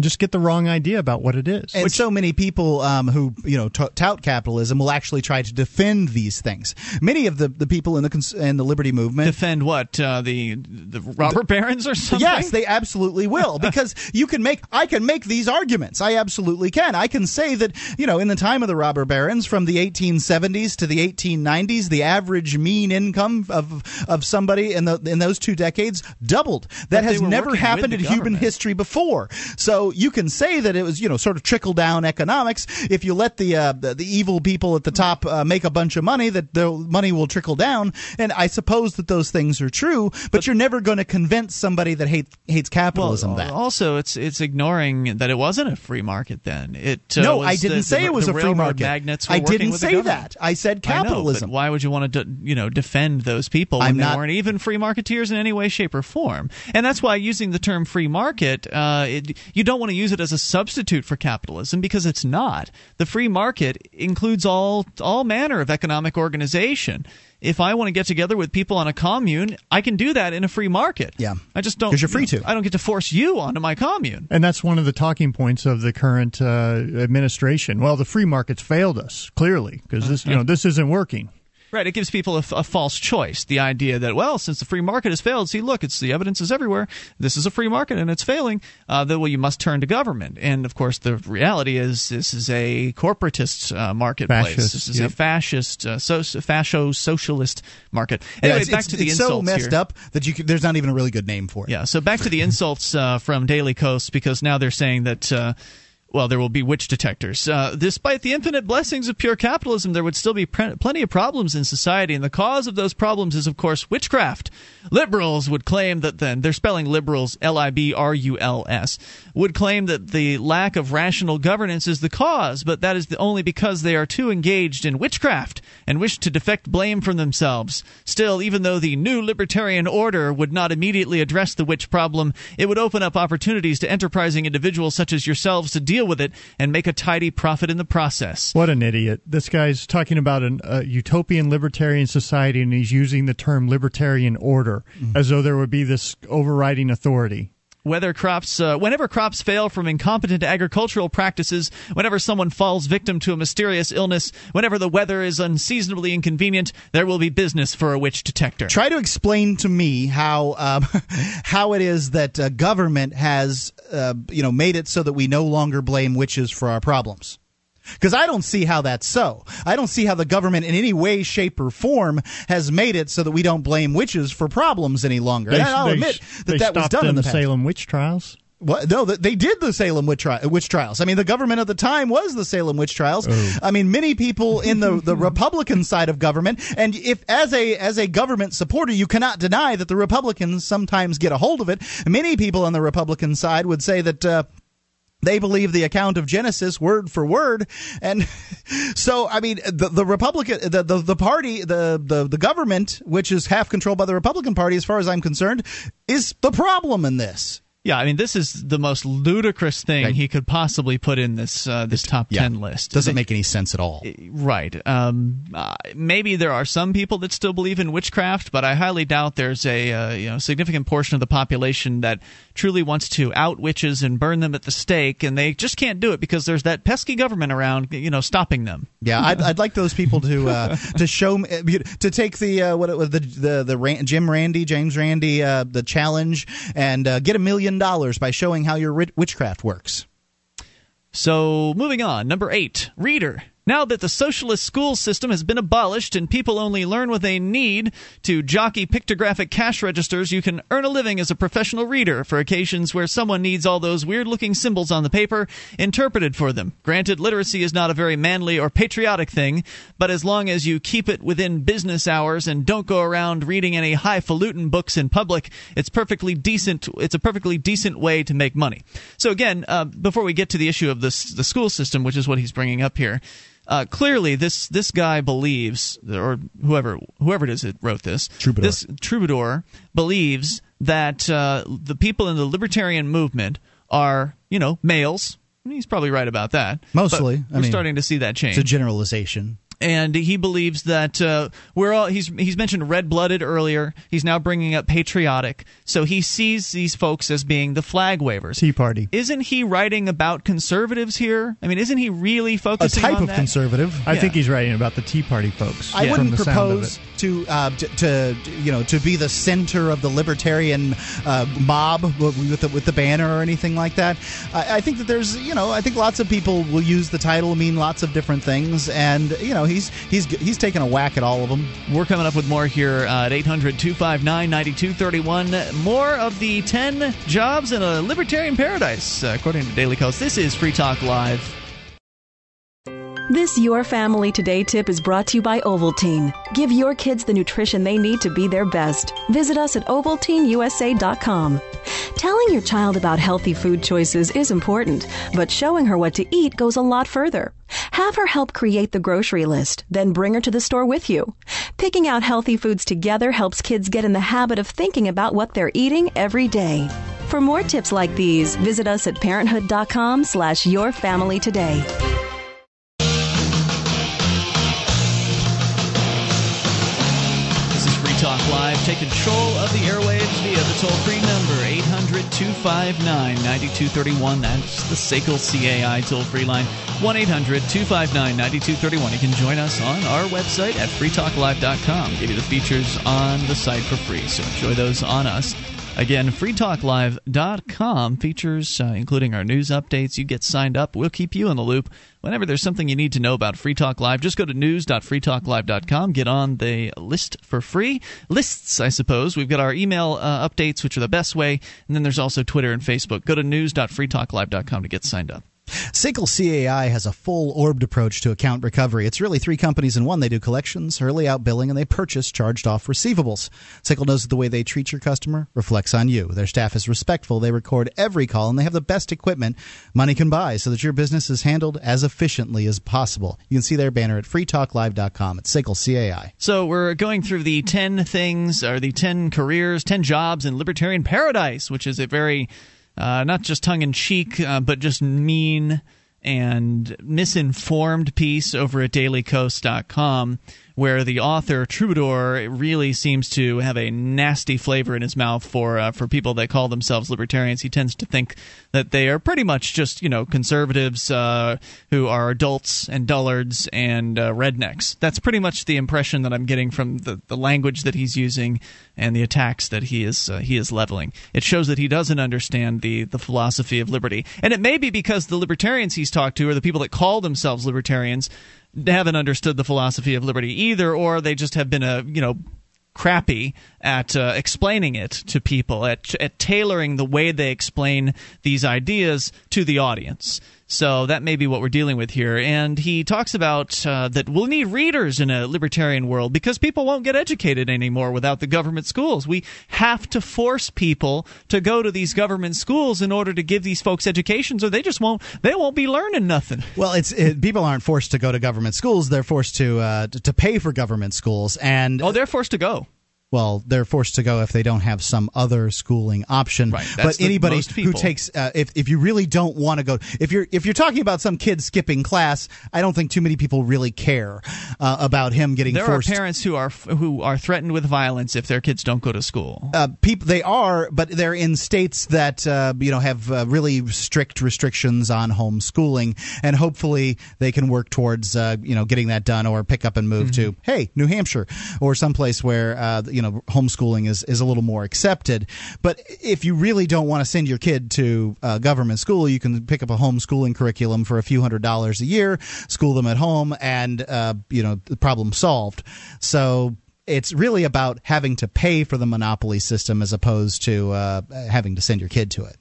just get the wrong idea about what it is. And so many people um, who you know t- tout capitalism will actually try to defend these things. Many of the, the people in the cons- in the liberty movement defend what uh, the the robber barons or something? Yes, they absolutely will because you can make I can make these arguments. I absolutely can. I can say that, you know, in the time of the robber barons from the 1870s to the 1890s, the average mean income of of somebody in the in those two decades doubled. That But has never happened in the human history before. So you can say that it was, you know, sort of trickle down economics. If you let the uh, the, the evil people at the top uh, make a bunch of money, that the money will trickle down. And I suppose that those things are true, but, you're never going to convince somebody that hate, hates capitalism well, that. also it's it's ignoring that it wasn't a free market then. It uh, no, I didn't the- say the- it was the a free market. Magnates were I didn't say that. I said I know, capitalism. but why would you want to, you know, defend those people when I'm they not- weren't even free marketeers in any way, shape, or form? And that's why using the term free market, uh, it, you don't want to use it as a substitute for capitalism because it's not. The free market includes all all manner of economic organization. If I want to get together with people on a commune, I can do that in a free market. Yeah. I just don't because you're free you know, to. I don't get to force you onto my commune. And that's one of the talking points of the current uh, administration. Well, the free market's failed us clearly because this, you know, this isn't working. Right, it gives people a false choice. The idea that, well, since the free market has failed, see, look, it's the evidence is everywhere. This is a free market and it's failing. Uh, that well, you must turn to government. And of course, the reality is this is a corporatist uh, marketplace. Fascist, this is yep. a fascist, uh, so, fascio socialist market. Yeah, Anyway, it's, back it's- to the it's insults so messed here. up that you could, there's not even a really good name for it. Yeah, so back to the insults uh, from Daily Kos because now they're saying that. Well, there will be witch detectors. Uh, despite the infinite blessings of pure capitalism, there would still be pre- plenty of problems in society, and the cause of those problems is, of course, witchcraft. Liberals would claim that then they're spelling liberals L I B R U L S would claim that the lack of rational governance is the cause, but that is the, only because they are too engaged in witchcraft and wish to deflect blame from themselves. Still, even though the new libertarian order would not immediately address the witch problem, it would open up opportunities to enterprising individuals such as yourselves to deal with it and make a tidy profit in the process. What an idiot. This guy's talking about a utopian libertarian society and he's using the term libertarian order as though there would be this overriding authority. Whether crops, uh, whenever crops fail from incompetent agricultural practices, whenever someone falls victim to a mysterious illness, whenever the weather is unseasonably inconvenient, there will be business for a witch detector. Try to explain to me how um, how it is that uh, government has uh, you know made it so that we no longer blame witches for our problems. Because I don't see how that's so. I don't see how the government, in any way, shape, or form, has made it so that we don't blame witches for problems any longer. and I'll they, admit that that was done in the past. Salem witch trials. What? No, they did the Salem witch, tri- witch, trials. I mean, the government at the time was the Salem witch trials. Oh. I mean, many people in the, the Republican side of government, and if as a as a government supporter, you cannot deny that the Republicans sometimes get a hold of it. Many people on the Republican side would say that. Uh, they believe the account of Genesis word for word, and so I mean the the Republican the, the the party the the the government which is half controlled by the Republican Party, as far as I'm concerned, is the problem in this. Yeah, I mean, this is the most ludicrous thing right. he could possibly put in this uh, this top yeah. ten list. Doesn't make any sense at all. Right. Um, uh, maybe there are some people that still believe in witchcraft, but I highly doubt there's a uh, you know significant portion of the population that truly wants to out witches and burn them at the stake, and they just can't do it because there's that pesky government around, you know, stopping them. Yeah, I'd, I'd like those people to uh, to show me to take the uh, what it was the the the Jim Randi James Randi uh, the challenge and get a million dollars by showing how your witchcraft works. So, moving on. Number eight, Reader. Now that the socialist school system has been abolished and people only learn what they need to jockey pictographic cash registers, you can earn a living as a professional reader for occasions where someone needs all those weird looking symbols on the paper interpreted for them. Granted, literacy is not a very manly or patriotic thing, but as long as you keep it within business hours and don't go around reading any highfalutin books in public, it's perfectly decent. It's a perfectly decent way to make money. So again, uh, before we get to the issue of this, the school system, which is what he's bringing up here, uh, clearly this this guy believes, or whoever whoever it is that wrote this, Troubadour. this troubadour believes that uh, the people in the libertarian movement are you know males. He's probably right about that. Mostly, we're mean, starting to see that change. It's a generalization and he believes that uh, we're all he's he's mentioned red-blooded earlier. He's now bringing up patriotic. So he sees these folks as being the flag wavers. Tea Party. Isn't he writing about conservatives here? I mean, isn't he really focusing on. a type of that? conservative? I yeah. think he's writing about the Tea Party folks. I yeah. wouldn't propose to, uh, to, to you know to be the center of the libertarian uh, mob with the, with the banner or anything like that. I, I think that there's you know I think lots of people will use the title mean lots of different things, and you know he's he's he's taking a whack at all of them. We're coming up with more here uh, at 800 259 9231. More of the 10 jobs in a libertarian paradise, uh, according to Daily Kos. This is Free Talk Live. This Your Family Today tip is brought to you by Ovaltine. Give your kids the nutrition they need to be their best. Visit us at ovaltineusa.com. Telling your child about healthy food choices is important, but showing her what to eat goes a lot further. Have her help create the grocery list, then bring her to the store with you. Picking out healthy foods together helps kids get in the habit of thinking about what they're eating every day. For more tips like these, visit us at parenthood.com slash yourfamilytoday. Talk Live. Take control of the airwaves via the toll free number 800 259 9231. That's the SACL CAI toll free line 1 800 259 9231. You can join us on our website at freetalklive.com. Give you the features on the site for free. So enjoy those on us. Again, freetalklive.com features, uh, including our news updates. You get signed up. We'll keep you in the loop. Whenever there's something you need to know about Free Talk Live, just go to news.freetalklive.com. Get on the list for free. Lists, I suppose. We've got our email uh, updates, which are the best way. And then there's also Twitter and Facebook. Go to news.freetalklive.com to get signed up. SACL CAI has a full orbed approach to account recovery. It's really three companies in one. They do collections, early outbilling, and they purchase charged off receivables. SACL knows that the way they treat your customer reflects on you. Their staff is respectful. They record every call, and they have the best equipment money can buy so that your business is handled as efficiently as possible. You can see their banner at freetalklive.com. It's SACL CAI. So we're going through the 10 things, or the 10 careers, 10 jobs in libertarian paradise, which is a very uh, not just tongue in cheek, uh, but just mean and misinformed piece over at dailykos.com where the author Troubadour really seems to have a nasty flavor in his mouth for uh, for people that call themselves libertarians. He tends to think that they are pretty much just you know conservatives uh, who are adults and dullards and uh, rednecks. That's pretty much the impression that I'm getting from the, the language that he's using and the attacks that he is uh, he is leveling. It shows that he doesn't understand the the philosophy of liberty, and it may be because the libertarians he's talked to are the people that call themselves libertarians haven't understood the philosophy of liberty either, or they just have been a you know crappy at uh, explaining it to people, at, at tailoring the way they explain these ideas to the audience. So that may be what we're dealing with here. And he talks about uh, that we'll need readers in a libertarian world because people won't get educated anymore without the government schools. We have to force people to go to these government schools in order to give these folks educations, or they just won't. They won't be learning nothing. Well, it's it, people aren't forced to go to government schools; they're forced to uh, to pay for government schools, and oh, they're forced to go well, they're forced to go if they don't have some other schooling option. Right, but anybody who takes, uh, if if you really don't want to go, if you're if you're talking about some kid skipping class, I don't think too many people really care uh, about him getting. There forced. are parents who are who are threatened with violence if their kids don't go to school. Uh, people, they are, but they're in states that uh, you know have uh, really strict restrictions on homeschooling, and hopefully they can work towards uh, you know getting that done or pick up and move mm-hmm. to hey New Hampshire or someplace where you know homeschooling is is a little more accepted. But if you really don't want to send your kid to uh, government school, you can pick up a homeschooling curriculum for a few hundred dollars a year, school them at home, and uh, you know the problem solved. So it's really about having to pay for the monopoly system as opposed to uh, having to send your kid to it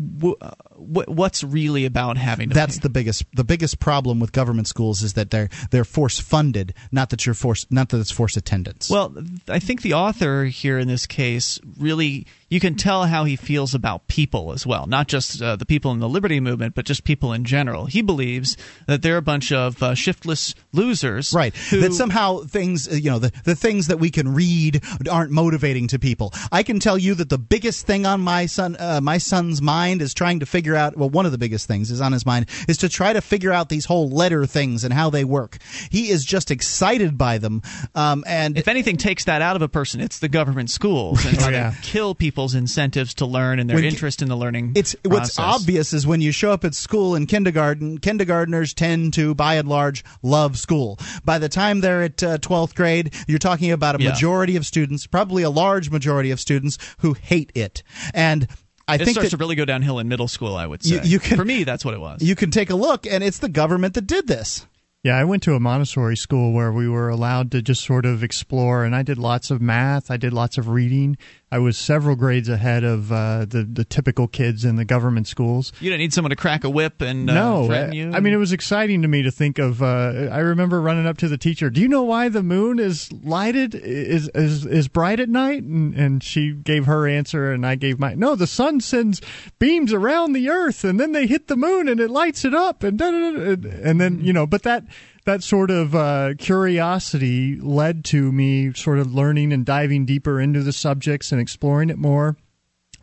Uh, what's really about having that's pay? the biggest the biggest problem with government schools is that they're they're force funded not that you're forced not that it's forced attendance well i think the author here in this case really you can tell how he feels about people as well. Not just uh, the people in the liberty movement but just people in general. He believes that they're a bunch of uh, shiftless losers right. who, that somehow things uh, you know the, the things that we can read aren't motivating to people. I can tell you that the biggest thing on my son uh, my son's mind is trying to figure out well one of the biggest things is on his mind is to try to figure out these whole letter things and how they work. He is just excited by them um, and if anything takes that out of a person it's the government schools and oh, yeah. kill people's incentives to learn and their when, interest in the learning it's process. what's obvious is when you show up at school in kindergarten kindergartners tend to by and large love school by the time they're at uh, 12th grade you're talking about a yeah. majority of students probably a large majority of students who hate it and I it think starts to really go downhill in middle school. I would say. You, you can, For me, that's what it was. You can take a look, and it's the government that did this. Yeah, I went to a Montessori school where we were allowed to just sort of explore, and I did lots of math. I did lots of reading. I was several grades ahead of uh, the the typical kids in the government schools. You didn't need someone to crack a whip and uh, no, threaten you. I mean, it was exciting to me to think of. Uh, I remember running up to the teacher. Do you know why the moon is lighted is is is bright at night? And and she gave her answer, and I gave my. No, the sun sends beams around the earth, and then they hit the moon, and it lights it up, and and then you know, but that that sort of uh, curiosity led to me sort of learning and diving deeper into the subjects and exploring it more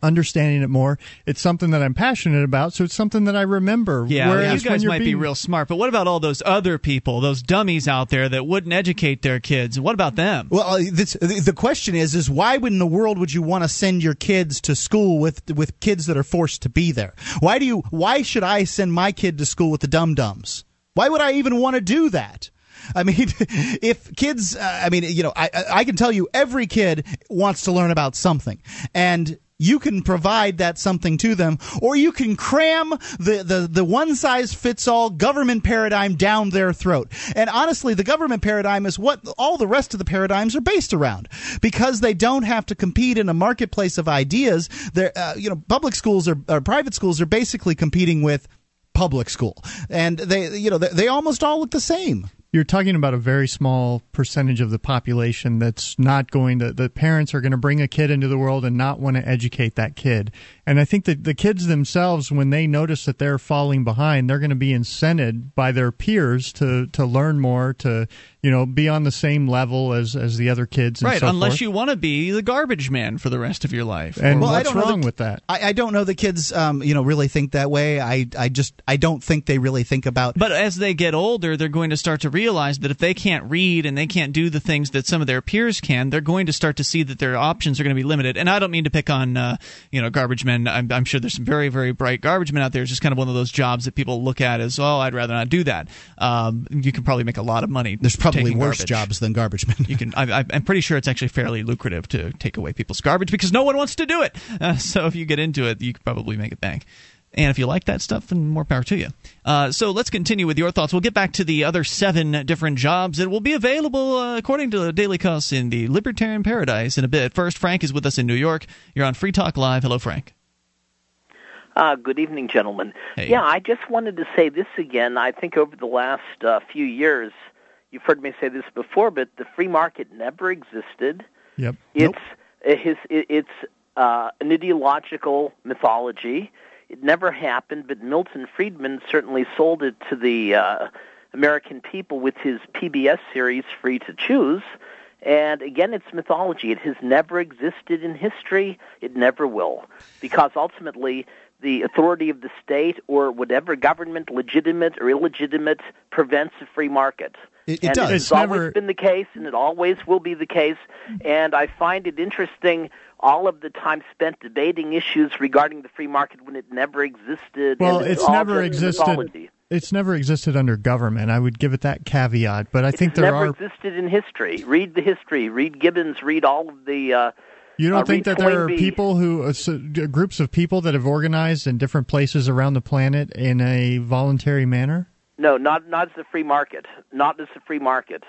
understanding it more. It's something that I'm passionate about, so it's something that I remember. Yeah, Whereas you guys might being... be real smart, but what about all those other people, those dummies out there that wouldn't educate their kids? What about them? Well, uh, this, the question is, is why in the world would you want to send your kids to school with with kids that are forced to be there? Why do you? Why should I send my kid to school with the dum dums? Why would I even want to do that? I mean, if kids, uh, I mean, you know, I, I can tell you every kid wants to learn about something. And you can provide that something to them, or you can cram the, the, the one size fits all government paradigm down their throat. And honestly, the government paradigm is what all the rest of the paradigms are based around. Because they don't have to compete in a marketplace of ideas, uh, you know, public schools or private schools are basically competing with public school, and they you know they, they almost all look the same. You're talking about a very small percentage of the population that's not going to the parents are going to bring a kid into the world and not want to educate that kid and i think that the kids themselves when they notice that they're falling behind they're going to be incented by their peers to to learn more to you know be on the same level as as the other kids right so unless forth. you want to be the garbage man for the rest of your life and well, what's wrong with that I, I, don't know the kids um, you know really think that way i i just i don't think they really think about but as they get older they're going to start to realize that if they can't read and they can't do the things that some of their peers can, they're going to start to see that their options are going to be limited. And I don't mean to pick on, uh, you know, garbage men. I'm, I'm, sure there's some very, very bright garbage men out there. It's just kind of one of those jobs that people look at as, oh, I'd rather not do that. Um, you can probably make a lot of money. There's probably worse garbage. jobs than garbage men. you can. I, am pretty sure it's actually fairly lucrative to take away people's garbage because no one wants to do it. Uh, so if you get into it, you can probably make it bank And if you like that stuff, then more power to you. Uh, so let's continue with your thoughts. We'll get back to the other seven different jobs that will be available, uh, according to the Daily Kos, in the Libertarian Paradise in a bit. First, Frank is with us in New York. You're on Free Talk Live. Hello, Frank. Uh, good evening, gentlemen. Hey. Yeah, I just wanted to say this again. I think over the last uh, few years, you've heard me say this before, but the free market never existed. Yep. It's uh, his. it- It's uh, an ideological mythology. It never happened, but Milton Friedman certainly sold it to the uh, American people with his PBS series Free to Choose. And again, it's mythology. It has never existed in history. It never will, because ultimately the authority of the state or whatever government, legitimate or illegitimate, prevents a free market. It- it and does. It's, It's always never- been the case, and it always will be the case. And I find it interesting all of the time spent debating issues regarding the free market when it never existed. Well, and it's never existed. mythology. It's never existed under government. I would give it that caveat, but I think it's there never are. existed in history. Read the history. Read Gibbons. Read all of the. Uh, You don't uh, think that there are people who, uh, s- g- groups of people that have organized in different places around the planet in a voluntary manner? No, not not as a free market. Not as a free market.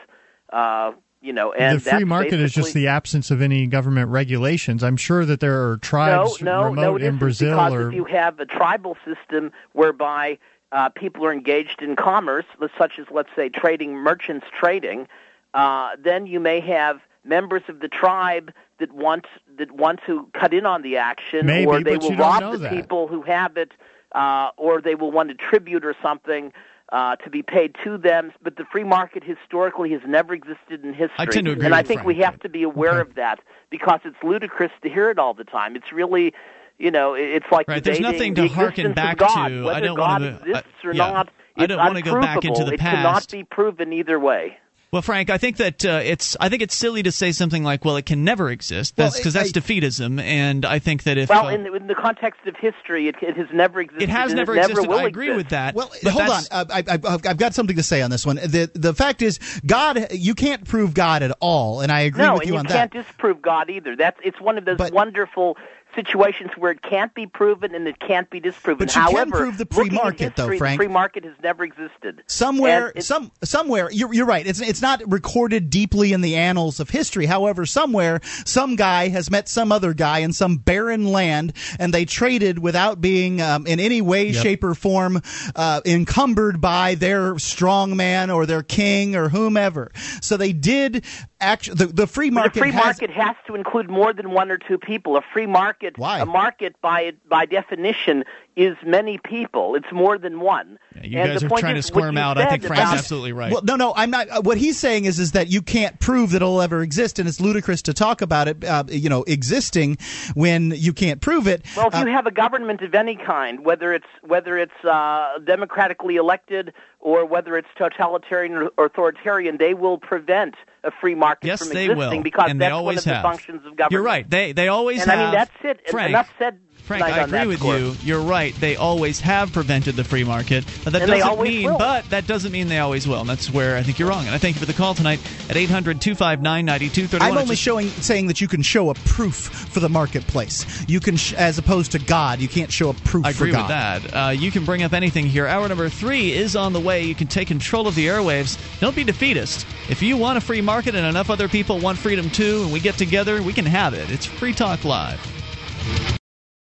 Uh, you know, and the free market is just the absence of any government regulations. I'm sure that there are tribes no, no, remote no, in Brazil because or if you have a tribal system whereby uh, people are engaged in commerce, such as let's say trading, merchants trading, uh, then you may have members of the tribe that want that want to cut in on the action, Maybe, or they will rob the that. people who have it, uh, or they will want a tribute or something. Uh, to be paid to them, but the free market historically has never existed in history. I tend to agree and I think Frank. we have to be aware Okay. of that because it's ludicrous to hear it all the time. It's really, you know, it's like Right, there's nothing to hearken existence back God. to. I Whether don't God wanna- I- or yeah. not, I don't wanna go back into the It cannot be proven either way. Well, Frank, I think that uh, it's I think it's silly to say something like, "Well, it can never exist," Well, that's because I- that's defeatism, and I think that if Well, uh, in, the, in the context of history, it, it has never existed. it has never it never existed, will I agree exist. with that. Well, but hold on. Uh, I, I, I've I've got something to say on this one. The the fact is, God, you can't prove God at all, and I agree no, with and you you on that. No, you can't disprove God either. That's it's one of those But- wonderful situations where it can't be proven and it can't be disproven. But you can prove the free looking at market, though, Frank. The free market has never existed. Somewhere, some somewhere, you're, you're right. It's it's not recorded deeply in the annals of history. However, somewhere, some guy has met some other guy in some barren land, and they traded without being um, in any way, shape, or form uh, encumbered by their strong man or their king or whomever. So they did. Actually, the, the free But market a free has. market has to include more than one or two people. A free market, Why? a market by by definition is many people. It's more than one. you and guys the are point trying to squirm out. I think said Frank's absolutely right. Well, no, no, I'm not. Uh, what he's saying is, is that you can't prove that it'll ever exist, and it's ludicrous to talk about it, uh, you know, existing when you can't prove it. Well, if Uh, you have a government of any kind, whether it's whether it's uh, democratically elected or whether it's totalitarian or authoritarian, they will prevent a free market yes, from they will, because and they that's always one of the have. functions of government. You're right. They they always and have. I mean that's it. Frank, Enough said. Frank, I agree with score. you. You're right. They always have prevented the free market. But that And doesn't always mean, will. but that doesn't mean they always will. And that's where I think you're wrong. And I thank you for the call tonight at 800 259 9231. I'm only showing saying that you can show a proof for the marketplace. You can, sh- as opposed to God, you can't show a proof I agree for with that. Uh, you can bring up anything here. Hour number three is on the way. You can take control of the airwaves. Don't be defeatist. If you want a free market and enough other people want freedom too, and we get together, we can have it. It's Free Talk Live.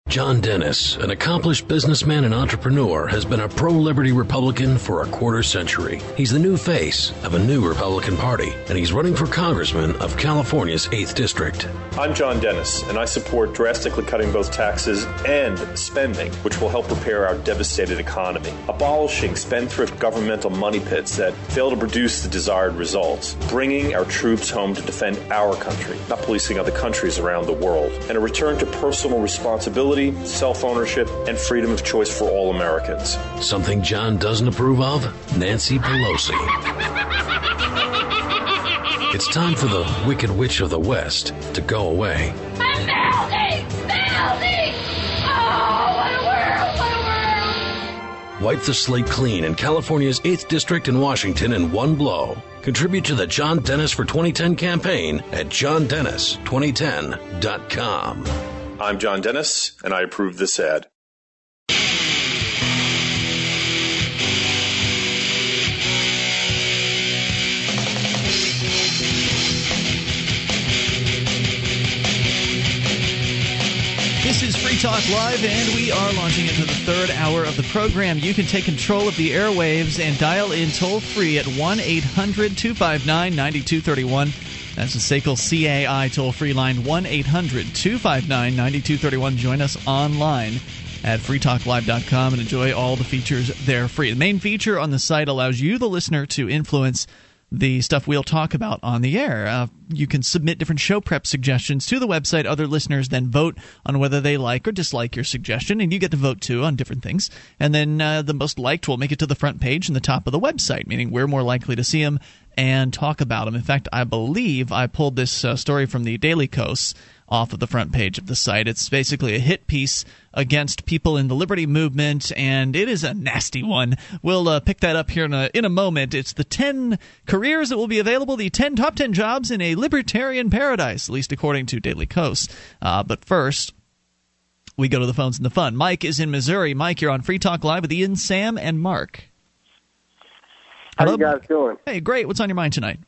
John Dennis, an accomplished businessman and entrepreneur, has been a pro liberty Republican for a quarter century. He's the new face of a new Republican Party, and he's running for Congressman of California's 8th District. I'm John Dennis, and I support drastically cutting both taxes and spending, which will help repair our devastated economy. Abolishing spendthrift governmental money pits that fail to produce the desired results. Bringing our troops home to defend our country, not policing other countries around the world. And a return to personal responsibility, self ownership, and freedom of choice for all Americans. Something John doesn't approve of? Nancy Pelosi. It's time for the Wicked Witch of the West to go away. Oh, what a world! What a world! Wipe the slate clean in California's 8th District in Washington in one blow. Contribute to the John Dennis for 2010 campaign at johndennis2010.com. I'm John Dennis, and I approve this ad. This is Free Talk Live, and we are launching into the third hour of the program. You can take control of the airwaves and dial in toll free at 1 800 259 9231. That's the SACL CAI toll free line 1 800 259 9231. Join us online at freetalklive.com and enjoy all the features there free. The main feature on the site allows you, the listener, to influence the stuff we'll talk about on the air. Uh, you can submit different show prep suggestions to the website. Other listeners then vote on whether they like or dislike your suggestion, and you get to vote too on different things. And then uh, the most liked will make it to the front page and the top of the website, meaning we're more likely to see them and talk about them. In fact, I believe I pulled this uh, story from the Daily Kos off of the front page of the site. It's basically a hit piece against people in the liberty movement, and it is a nasty one. We'll uh, pick that up here in a, in a moment. It's the 10 careers that will be available, the 10 top 10 jobs in a libertarian paradise, at least according to Daily Kos. Uh, but first, we go to the phones and the fun. Mike is in Missouri. Mike, you're on Free Talk Live with Ian, Sam, and Mark. How you guys doing? Hey, great. What's on your mind tonight?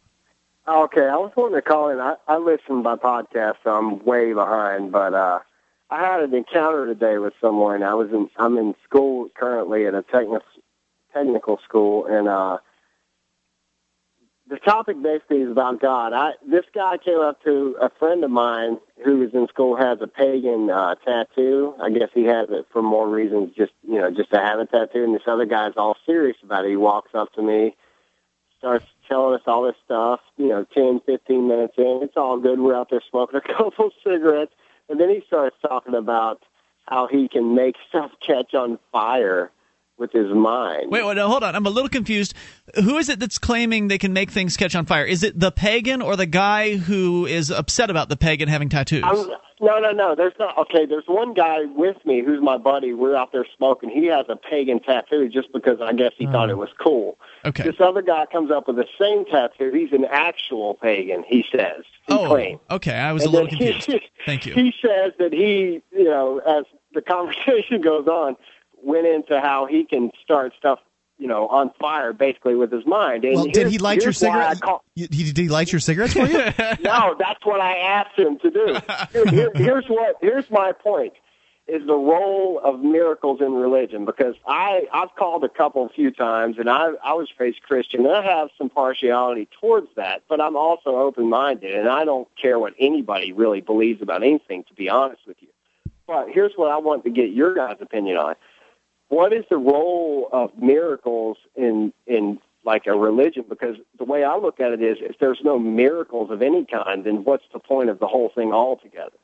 Okay, I was wanting to call in. I, I listen by podcast, so I'm way behind. But uh, I had an encounter today with someone. I was in. I'm in school currently at a technical technical school, and uh, the topic basically is about God. I this guy came up to a friend of mine who was in school has a pagan uh, tattoo. I guess he has it for more reasons, just you know, just to have a tattoo. And this other guy's all serious about it. He walks up to me, starts telling us all this stuff, you know, ten, fifteen minutes in. It's all good. We're out there smoking a couple cigarettes. And then he starts talking about how he can make stuff catch on fire with his mind. Wait, wait, no, hold on. I'm a little confused. Who is it that's claiming they can make things catch on fire? Is it the pagan or the guy who is upset about the pagan having tattoos? I'm, no, no, no. There's not. Okay, there's one guy with me who's my buddy. We're out there smoking. He has a pagan tattoo just because I guess he Hmm. thought it was cool. Okay. This other guy comes up with the same tattoo. He's an actual pagan. He says. He oh, claims. okay. I was a little then he- confused. Thank you. He says that he, you know, as the conversation goes on, went into how he can start stuff, you know, on fire basically with his mind. And Well, did he light your here's why I cigarettes? call- You- he- Did he light your cigarettes for you? no, that's what I asked him to do. Here, here, here's what. Here's my point: is the role of miracles in religion. Because I I've called a couple a few times, and I I was raised Christian, and I have some partiality towards that. But I'm also open minded, and I don't care what anybody really believes about anything. To be honest with you, but here's what I want to get your guys' opinion on. What is the role of miracles in in like a religion because the way I look at it is if there's no miracles of any kind, then what's the point of the whole thing altogether?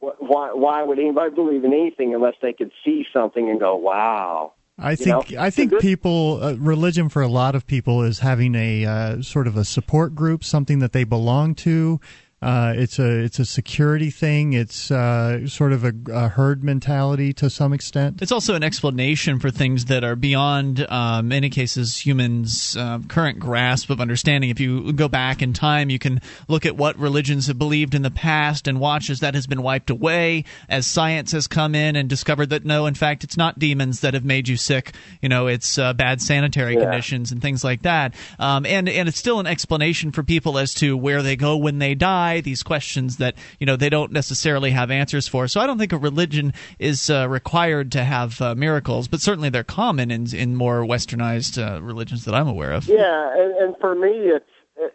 Wh- Why why would anybody believe in anything unless they could see something and go, "Wow"? I You think know? I think people uh, religion for a lot of people is having a uh, sort of a support group, something that they belong to. Uh, it's a it's a security thing. It's uh, sort of a, a herd mentality to some extent. It's also an explanation for things that are beyond, um, many cases, humans' uh, current grasp of understanding. If you go back in time, you can look at what religions have believed in the past and watch as that has been wiped away, as science has come in and discovered that no, in fact, it's not demons that have made you sick. You know, it's uh, bad sanitary Yeah. conditions and things like that. Um, and and it's still an explanation for people as to where they go when they die. These questions that you know they don't necessarily have answers for. So I don't think a religion is uh, required to have uh, miracles, but certainly they're common in in more westernized uh, religions that I'm aware of. Yeah, and, and for me, it's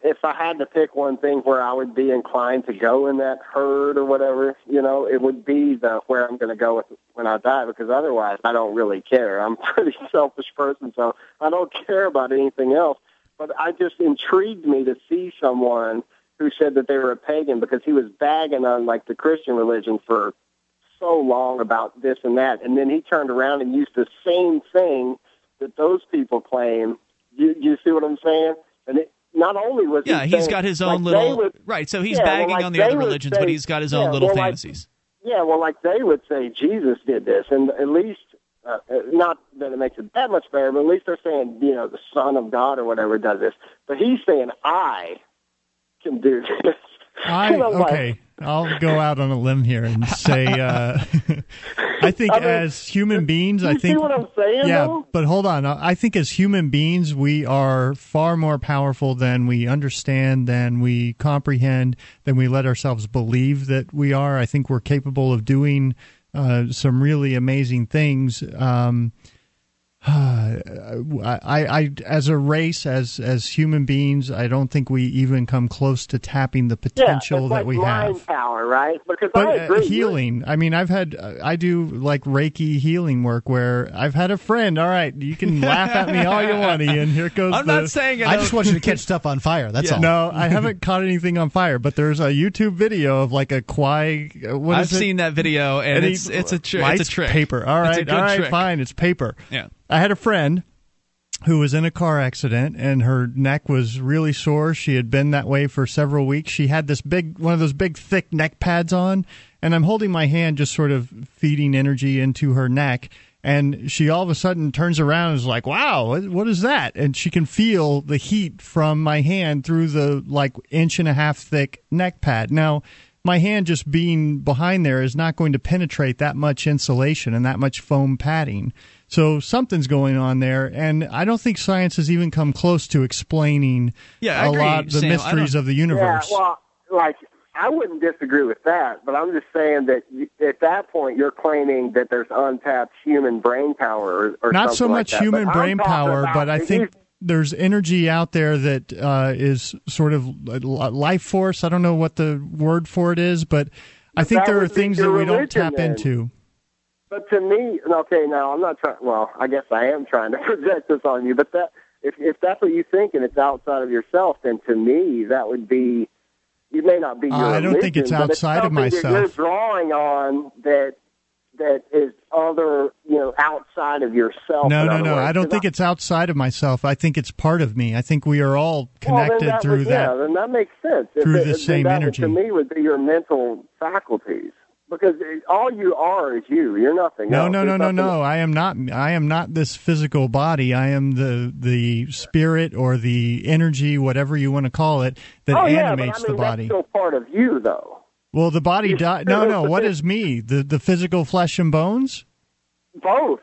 if I had to pick one thing where I would be inclined to go in that herd or whatever, you know, it would be the where I'm going to go with when I die because otherwise I don't really care. I'm a pretty selfish person, so I don't care about anything else. But I just intrigued me to see someone who said that they were a pagan because he was bagging on like the Christian religion for so long about this and that, and then he turned around and used the same thing that those people claim. You, you see what I'm saying? And it, not only was Yeah, he he's saying- got his own like little would- right. So he's Yeah, well, bagging like on the other religions, say- but he's got his own yeah, little well, like- fantasies. yeah, well, like they would say Jesus did this, and at least uh, uh, not that it makes it that much better, but at least they're saying you know the Son of God or whatever does this. But he's saying I can do this. I And I'm like, okay. I'll go out on a limb here and say uh, I think I mean, as human beings, I think what I'm saying, Yeah, though? but hold on. I think as human beings, we are far more powerful than we understand, than we comprehend, than we let ourselves believe that we are. I think we're capable of doing uh, some really amazing things. Um, Uh, I, I, as a race, as as human beings, I don't think we even come close to tapping the potential yeah, that like we mind have. power, right? Because but I uh, agree. Uh, healing. I mean, I've had uh, I do like Reiki healing work where I've had a friend. All right, you can laugh at me all you want, Ian. Here goes. I'm the, not saying I just want you to catch stuff on fire. That's yeah, all. No, I haven't caught anything on fire, but there's a YouTube video of like a kwai. What I've it? seen that video, and, And it's he it's a tr- lights it's a trick. Paper. All It's a right, good all right, trick. fine. It's paper. Yeah. I had a friend who was in a car accident and her neck was really sore. She had been that way for several weeks. She had this big one of those big thick neck pads on and I'm holding my hand just sort of feeding energy into her neck and she all of a sudden turns around and is like, "Wow, what- is that?" And she can feel the heat from my hand through the like inch and a half thick neck pad. Now, my hand just being behind there is not going to penetrate that much insulation and that much foam padding. So something's going on there, and I don't think science has even come close to explaining Yeah, I a agree, lot of the Sam. Mysteries of the universe. Yeah, well, like I wouldn't disagree with that, but I'm just saying that you, at that point you're claiming that there's untapped human brain power, or, or not so something like much that. human But brain power, but I think there's energy out there that uh, is sort of li- life force. I don't know what the word for it is, but I think there are things that we don't tap then. into. But to me, okay, now I'm not trying. Well, I guess I am trying to project this on you. But that if if that's what you think and it's outside of yourself, then to me that would be. You may not be your Uh, I don't think it's outside of myself. You're drawing on that that is other, you know, outside of yourself. No, no, no. words. I don't think it's outside of myself. I think it's part of me. I think we are all connected then that through would, that. Yeah, then that makes sense. If through it- the same energy. to me would be your mental faculties because all you are is you. You're nothing. No, else. no, no, no, no. I am not. I am not this physical body. I am the the spirit or the energy, whatever you want to call it, that oh, yeah, animates but I mean, the body. That's still part of you, though. Well, the body You- di- No, no. What is me? The the physical flesh and bones. Both.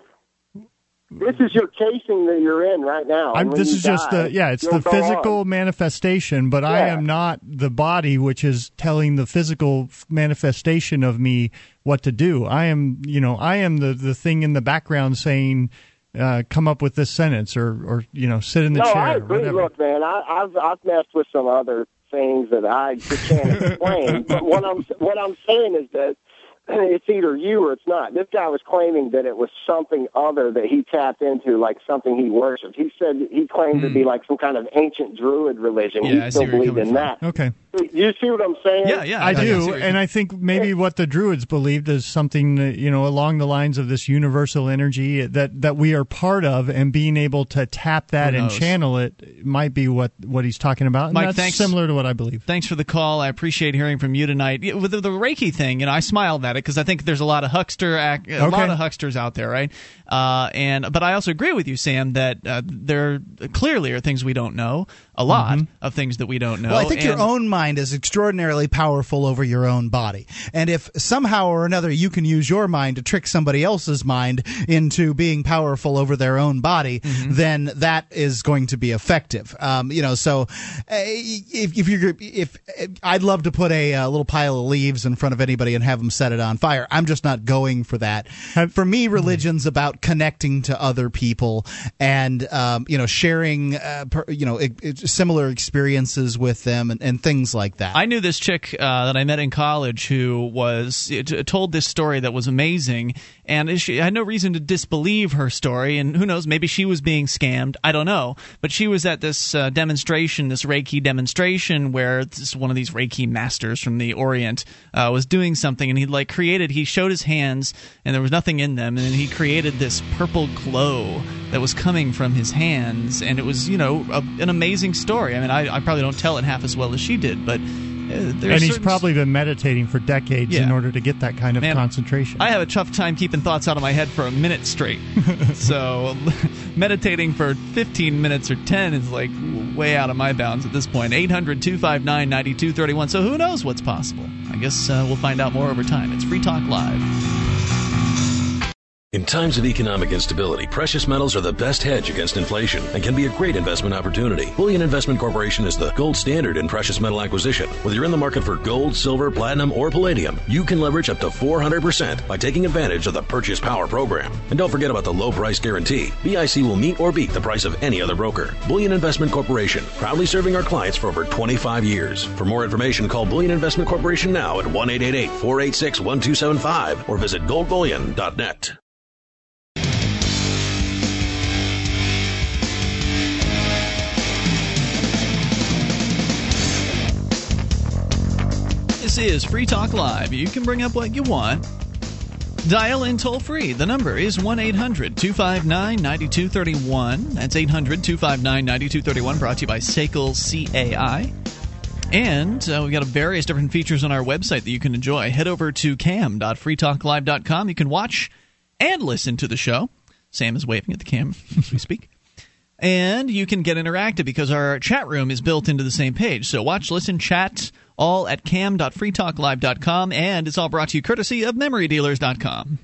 This is your casing that you're in right now. This is just the yeah. It's the physical on. manifestation, but I am not the body, which is telling the physical manifestation of me what to do. I am, you know, I am the the thing in the background saying, uh, "Come up with this sentence," or or you know, sit in the no, chair. I agree. Look, man, I, I've I've messed with some other things that I just can't explain. but what I'm what I'm saying is that it's either you or it's not. This guy was claiming that it was something other that he tapped into, like something he worshipped. He said he claimed to be like some kind of ancient druid religion. Hmm. Yeah, I he see still where you're believed in coming that. Okay. You see what I'm saying? Yeah, yeah. I I do, and I think maybe what the Druids believed is something you know along the lines of this universal energy that that we are part of, and being able to tap that and channel it might be what what he's talking about. And Mike, that's thanks. similar to what I believe. Thanks for the call. I appreciate hearing from you tonight. With the, the Reiki thing, you know, I smiled at it because I think there's a lot of huckster, ac- a Okay. lot of hucksters out there, right? Uh, and but I also agree with you, Sam, that uh, there clearly are things we don't know, a lot of things that we don't know. Well, I think your own mind is extraordinarily powerful over your own body. And if somehow or another you can use your mind to trick somebody else's mind into being powerful over their own body, Mm-hmm. then that is going to be effective. Um, you know, so uh, if, if you're, if I'd love to put a, uh little pile of leaves in front of anybody and have them set it on fire. I'm just not going for that. for me, religion's about connecting to other people and, um, you know, sharing, uh, per, you know, it, it, similar experiences with them and, and things like that. I knew this chick uh, that I met in college who was t- told this story that was amazing, and she had no reason to disbelieve her story. And who knows, maybe she was being scammed. I don't know. But she was at this uh, demonstration, this Reiki demonstration, where this one of these Reiki masters from the Orient uh, was doing something, and he like created. He showed his hands, and there was nothing in them, and he created this purple glow that was coming from his hands, and it was you know a, an amazing story. I mean, I, I probably don't tell it half as well as she did, but. Uh, and he's probably been meditating for decades in order to get that kind of Man, concentration. I have a tough time keeping thoughts out of my head for a minute straight. so meditating for 15 minutes or 10 is like way out of my bounds at this point. 800 259 9231. So who knows what's possible? I guess uh, we'll find out more over time. It's Free Talk Live. In times of economic instability, precious metals are the best hedge against inflation and can be a great investment opportunity. Bullion Investment Corporation is the gold standard in precious metal acquisition. Whether you're in the market for gold, silver, platinum, or palladium, you can leverage up to 400% by taking advantage of the Purchase Power program. And don't forget about the low price guarantee. BIC will meet or beat the price of any other broker. Bullion Investment Corporation, proudly serving our clients for over 25 years. For more information, call Bullion Investment Corporation now at 1 486 1275 or visit goldbullion.net. This is Free Talk Live. You can bring up what you want. Dial in toll free. The number is 1 800 259 9231. That's 800 259 9231, brought to you by SACL CAI. And uh, we've got various different features on our website that you can enjoy. Head over to cam.freetalklive.com. You can watch and listen to the show. Sam is waving at the cam as we speak. And you can get interactive because our chat room is built into the same page. So watch, listen, chat all at cam.freetalklive.com. And it's all brought to you courtesy of memorydealers.com.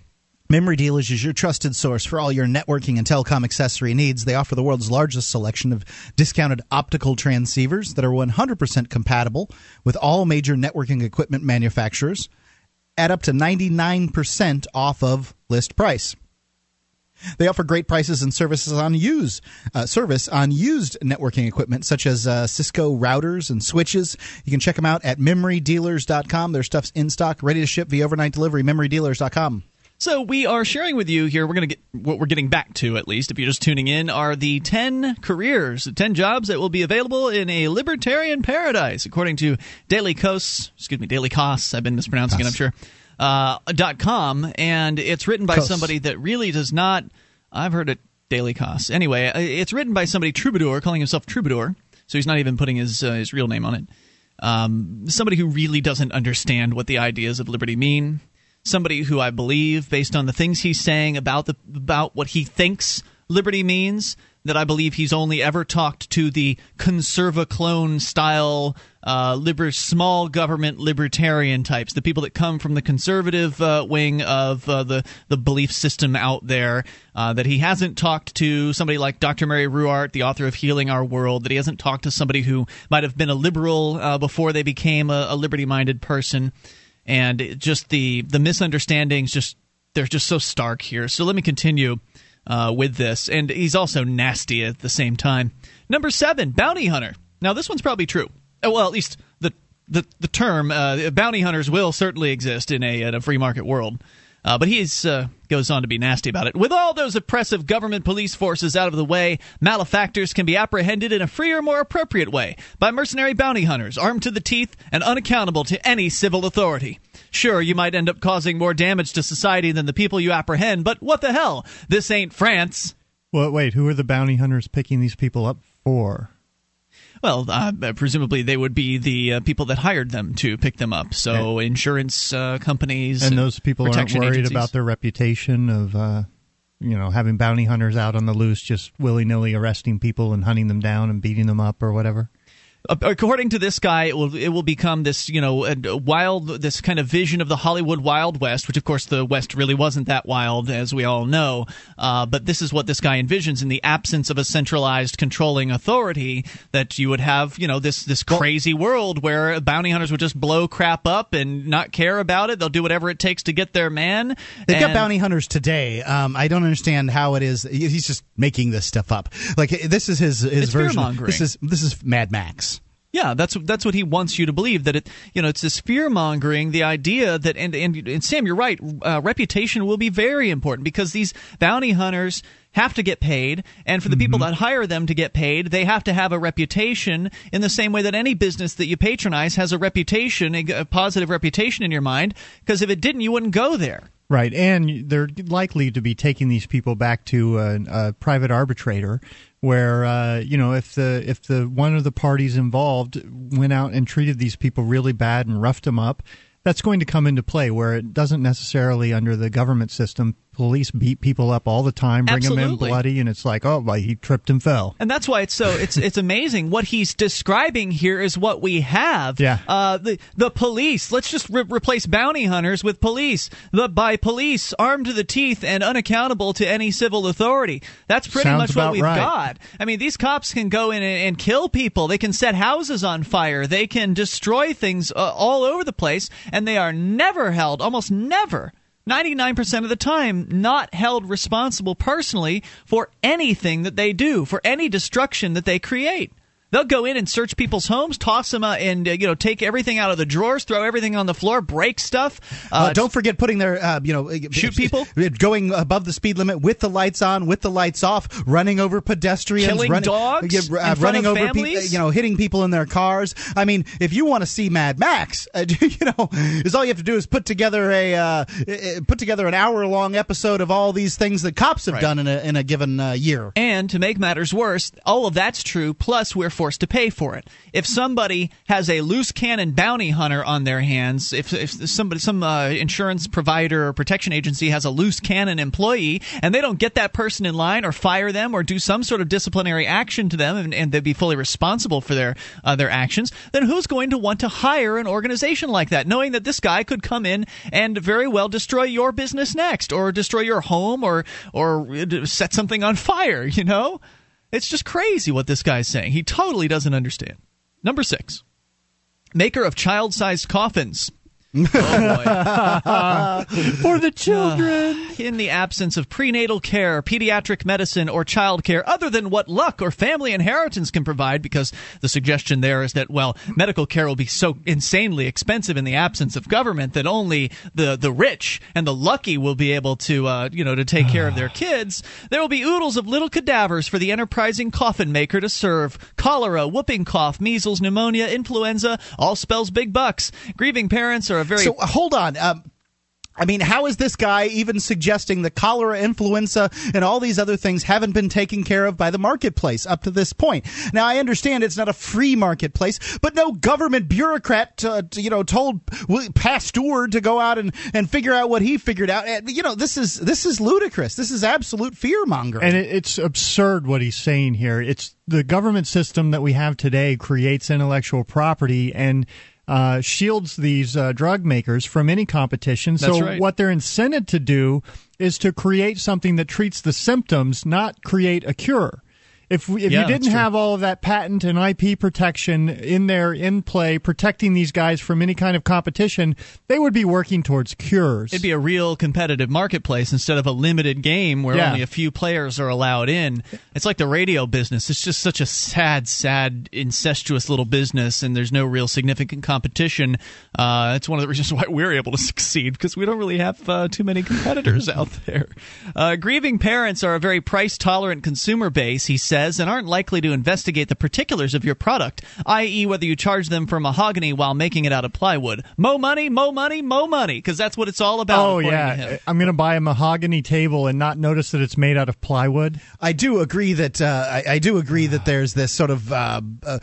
Memory Dealers is your trusted source for all your networking and telecom accessory needs. They offer the world's largest selection of discounted optical transceivers that are 100% compatible with all major networking equipment manufacturers at up to 99% off of list price. They offer great prices and services on use uh, service on used networking equipment such as uh, Cisco routers and switches. You can check them out at memorydealers.com. Their stuff's in stock, ready to ship via overnight delivery. Memorydealers.com. So we are sharing with you here. We're going to get what we're getting back to, at least if you're just tuning in, are the ten careers, the ten jobs that will be available in a libertarian paradise, according to Daily Kos. Excuse me, Daily Costs. I've been mispronouncing Kos. it, I'm sure. Uh, dot com, and it's written by Kos. somebody that really does not. I've heard it Daily Kos. Anyway, uh, it's written by somebody Troubadour, calling himself Troubadour, so he's not even putting his uh, his real name on it. Um, somebody who really doesn't understand what the ideas of liberty mean somebody who I believe, based on the things he's saying about the about what he thinks liberty means, that I believe he's only ever talked to the conserva style uh, liber- small government libertarian types, the people that come from the conservative uh, wing of uh, the the belief system out there. Uh, that he hasn't talked to somebody like Dr. Mary Ruwart, the author of Healing Our World. That he hasn't talked to somebody who might have been a liberal uh, before they became a, a liberty minded person and just the the misunderstandings just they're just so stark here. So let me continue uh, with this, and he's also nasty at the same time. Number seven, bounty hunter. Now this one's probably true. Uh, well, at least the the the term uh, bounty hunters will certainly exist in a in a free market world. Uh, but he uh, goes on to be nasty about it. With all those oppressive government police forces out of the way, malefactors can be apprehended in a freer, more appropriate way by mercenary bounty hunters armed to the teeth and unaccountable to any civil authority. Sure, you might end up causing more damage to society than the people you apprehend, but what the hell? This ain't France. Well, wait, who are the bounty hunters picking these people up for? Well, uh, presumably they would be the uh, people that hired them to pick them up. So insurance uh, companies and, and those people aren't worried agencies. about their reputation of uh, you know having bounty hunters out on the loose, just willy nilly arresting people and hunting them down and beating them up or whatever according to this guy, it will it will become this you know wild this kind of vision of the Hollywood Wild West, which of course the West really wasn't that wild as we all know. Uh, but this is what this guy envisions in the absence of a centralized controlling authority that you would have you know this this crazy world where bounty hunters would just blow crap up and not care about it. They'll do whatever it takes to get their man. They've and, got bounty hunters today. Um, I don't understand how it is. He's just making this stuff up. Like this is his his version. This is this is Mad Max. Yeah, that's that's what he wants you to believe that it you know it's this fear mongering the idea that and, and and Sam you're right uh, reputation will be very important because these bounty hunters have to get paid and for the mm-hmm. people that hire them to get paid they have to have a reputation in the same way that any business that you patronize has a reputation a, a positive reputation in your mind because if it didn't you wouldn't go there. Right, and they're likely to be taking these people back to a, a private arbitrator where uh, you know if the if the one of the parties involved went out and treated these people really bad and roughed them up, that's going to come into play where it doesn't necessarily under the government system police beat people up all the time, bring them in bloody, and it's like, oh, well, he tripped and fell. And that's why it's so it's it's amazing what he's describing here is what we have. Yeah. Uh, the the police. Let's just re- replace bounty hunters with police. The by police armed to the teeth and unaccountable to any civil authority. That's pretty Sounds much what we've right. got. I mean, these cops can go in and, and kill people. They can set houses on fire. They can destroy things uh, all over the place, and they are never held. Almost never. 99% of the time not held responsible personally for anything that they do, for any destruction that they create. They'll go in and search people's homes, toss them, uh, and uh, you know, take everything out of the drawers, throw everything on the floor, break stuff. Uh, don't forget putting their, uh, you know, Shoot people? going above the speed limit with the lights on, with the lights off, running over pedestrians, Killing running, dogs uh, running over people, you know, hitting people in their cars. I mean, if you want to see Mad Max, uh, you know, is all you have to do is put together a uh, uh, put together an hour long episode of all these things that cops have Right. done in a in a given uh, year. And to make matters worse, all of that's true, plus we're forced to pay for it. If somebody has a loose cannon bounty hunter on their hands, if, if somebody, some uh, insurance provider or protection agency has a loose cannon employee and they don't get that person in line or fire them or do some sort of disciplinary action to them and, and they'd be fully responsible for their, uh, their actions, then who's going to want to hire an organization like that, knowing that this guy could come in and very well destroy your business next or destroy your home or, or uh, set something on fire, you know? It's just crazy what this guy's saying. He totally doesn't understand. Number six, maker of child sized coffins. Oh boy. For the children. in the absence of prenatal care, pediatric medicine, or child care, other than what luck or family inheritance can provide, because the suggestion there is that, well, medical care will be so insanely expensive in the absence of government that only the, the rich and the lucky will be able to, uh, you know, to take care of their kids. There will be oodles of little cadavers for the enterprising coffin maker to serve. Cholera, whooping cough, measles, pneumonia, influenza, all spells big bucks. Grieving parents are a very So hold on. Um, I mean, how is this guy even suggesting that cholera, influenza, and all these other things haven't been taken care of by the marketplace up to this point? Now, I understand it's not a free marketplace, but no government bureaucrat, uh, t- you know, told Pasteur to go out and, and figure out what he figured out. And, You know, this is this is ludicrous. This is absolute fear mongering. And it's absurd what he's saying here. It's the government system that we have today creates intellectual property and uh, shields these uh, drug makers from any competition. That's so right. what they're incented to do is to create something that treats the symptoms, not create a cure. If we, if Yeah, you didn't have all of that patent and IP protection in there in play, protecting these guys from any kind of competition, they would be working towards cures. It'd be a real competitive marketplace instead of a limited game where Yeah. only a few players are allowed in. It's like the radio business. It's just such a sad, sad, incestuous little business, and there's no real significant competition. Uh, it's one of the reasons why we're able to succeed because we don't really have uh, too many competitors out there. Uh, grieving parents are a very price tolerant consumer base, he says, and aren't likely to investigate the particulars of your product, i.e., whether you charge them for mahogany while making it out of plywood. Mo money, mo money, mo money, because that's what it's all about. Oh according to yeah, him. I'm going to buy a mahogany table and not notice that it's made out of plywood. I do agree that uh, I, I do agree that there's this sort of uh, uh,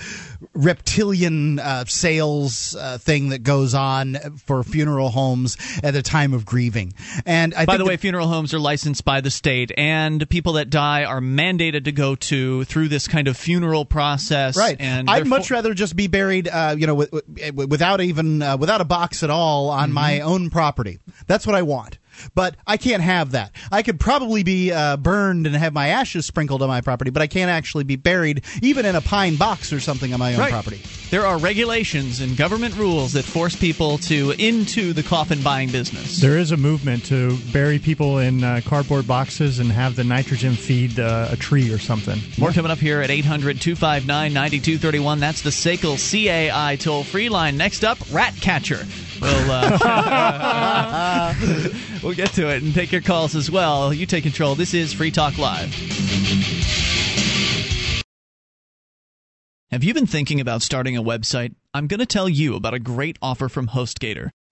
reptilian uh, sales uh, thing that goes on for funeral homes at a time of grieving. And I By think the way, that- funeral homes are licensed by the state, and people that die are mandated to go to through this kind of funeral process. Right. And I'd much rather just be buried, uh, you know, with, with, without even uh, without a box at all on my Mm-hmm. own property. That's what I want. But I can't have that. I could probably be uh, burned and have my ashes sprinkled on my property, but I can't actually be buried even in a pine box or something on my own Right. property. There are regulations and government rules that force people to into the coffin buying business. There is a movement to bury people in uh, cardboard boxes and have the nitrogen feed uh, a tree or something. More coming up here at 800 259 9231. That's the SACL CAI toll free line. Next up, Ratcatcher. We'll, uh, we'll get to it and take your calls as well. You take control. This is Free Talk Live. Have you been thinking about starting a website? I'm going to tell you about a great offer from HostGator.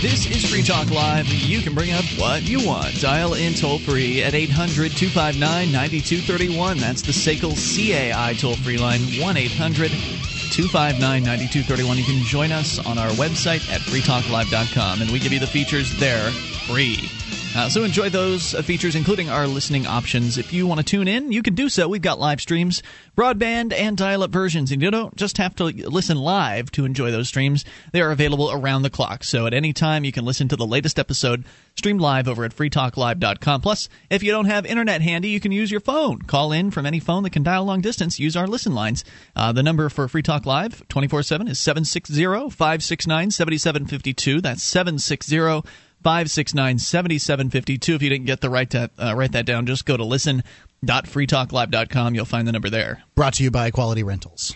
This is Free Talk Live. You can bring up what you want. Dial in toll free at 800 259 9231. That's the SACL CAI toll free line 1 800 259 9231. You can join us on our website at freetalklive.com, and we give you the features there free. Uh, so enjoy those uh, features, including our listening options. If you want to tune in, you can do so. We've got live streams, broadband, and dial up versions. And you don't just have to listen live to enjoy those streams, they are available around the clock. So at any time, you can listen to the latest episode streamed live over at freetalklive.com. Plus, if you don't have internet handy, you can use your phone. Call in from any phone that can dial long distance. Use our listen lines. Uh, the number for Free Talk Live 24 7 is 760 569 7752. That's 760 569 7752. If you didn't get the right to uh, write that down, just go to listen.freetalklive.com. You'll find the number there. Brought to you by Quality Rentals.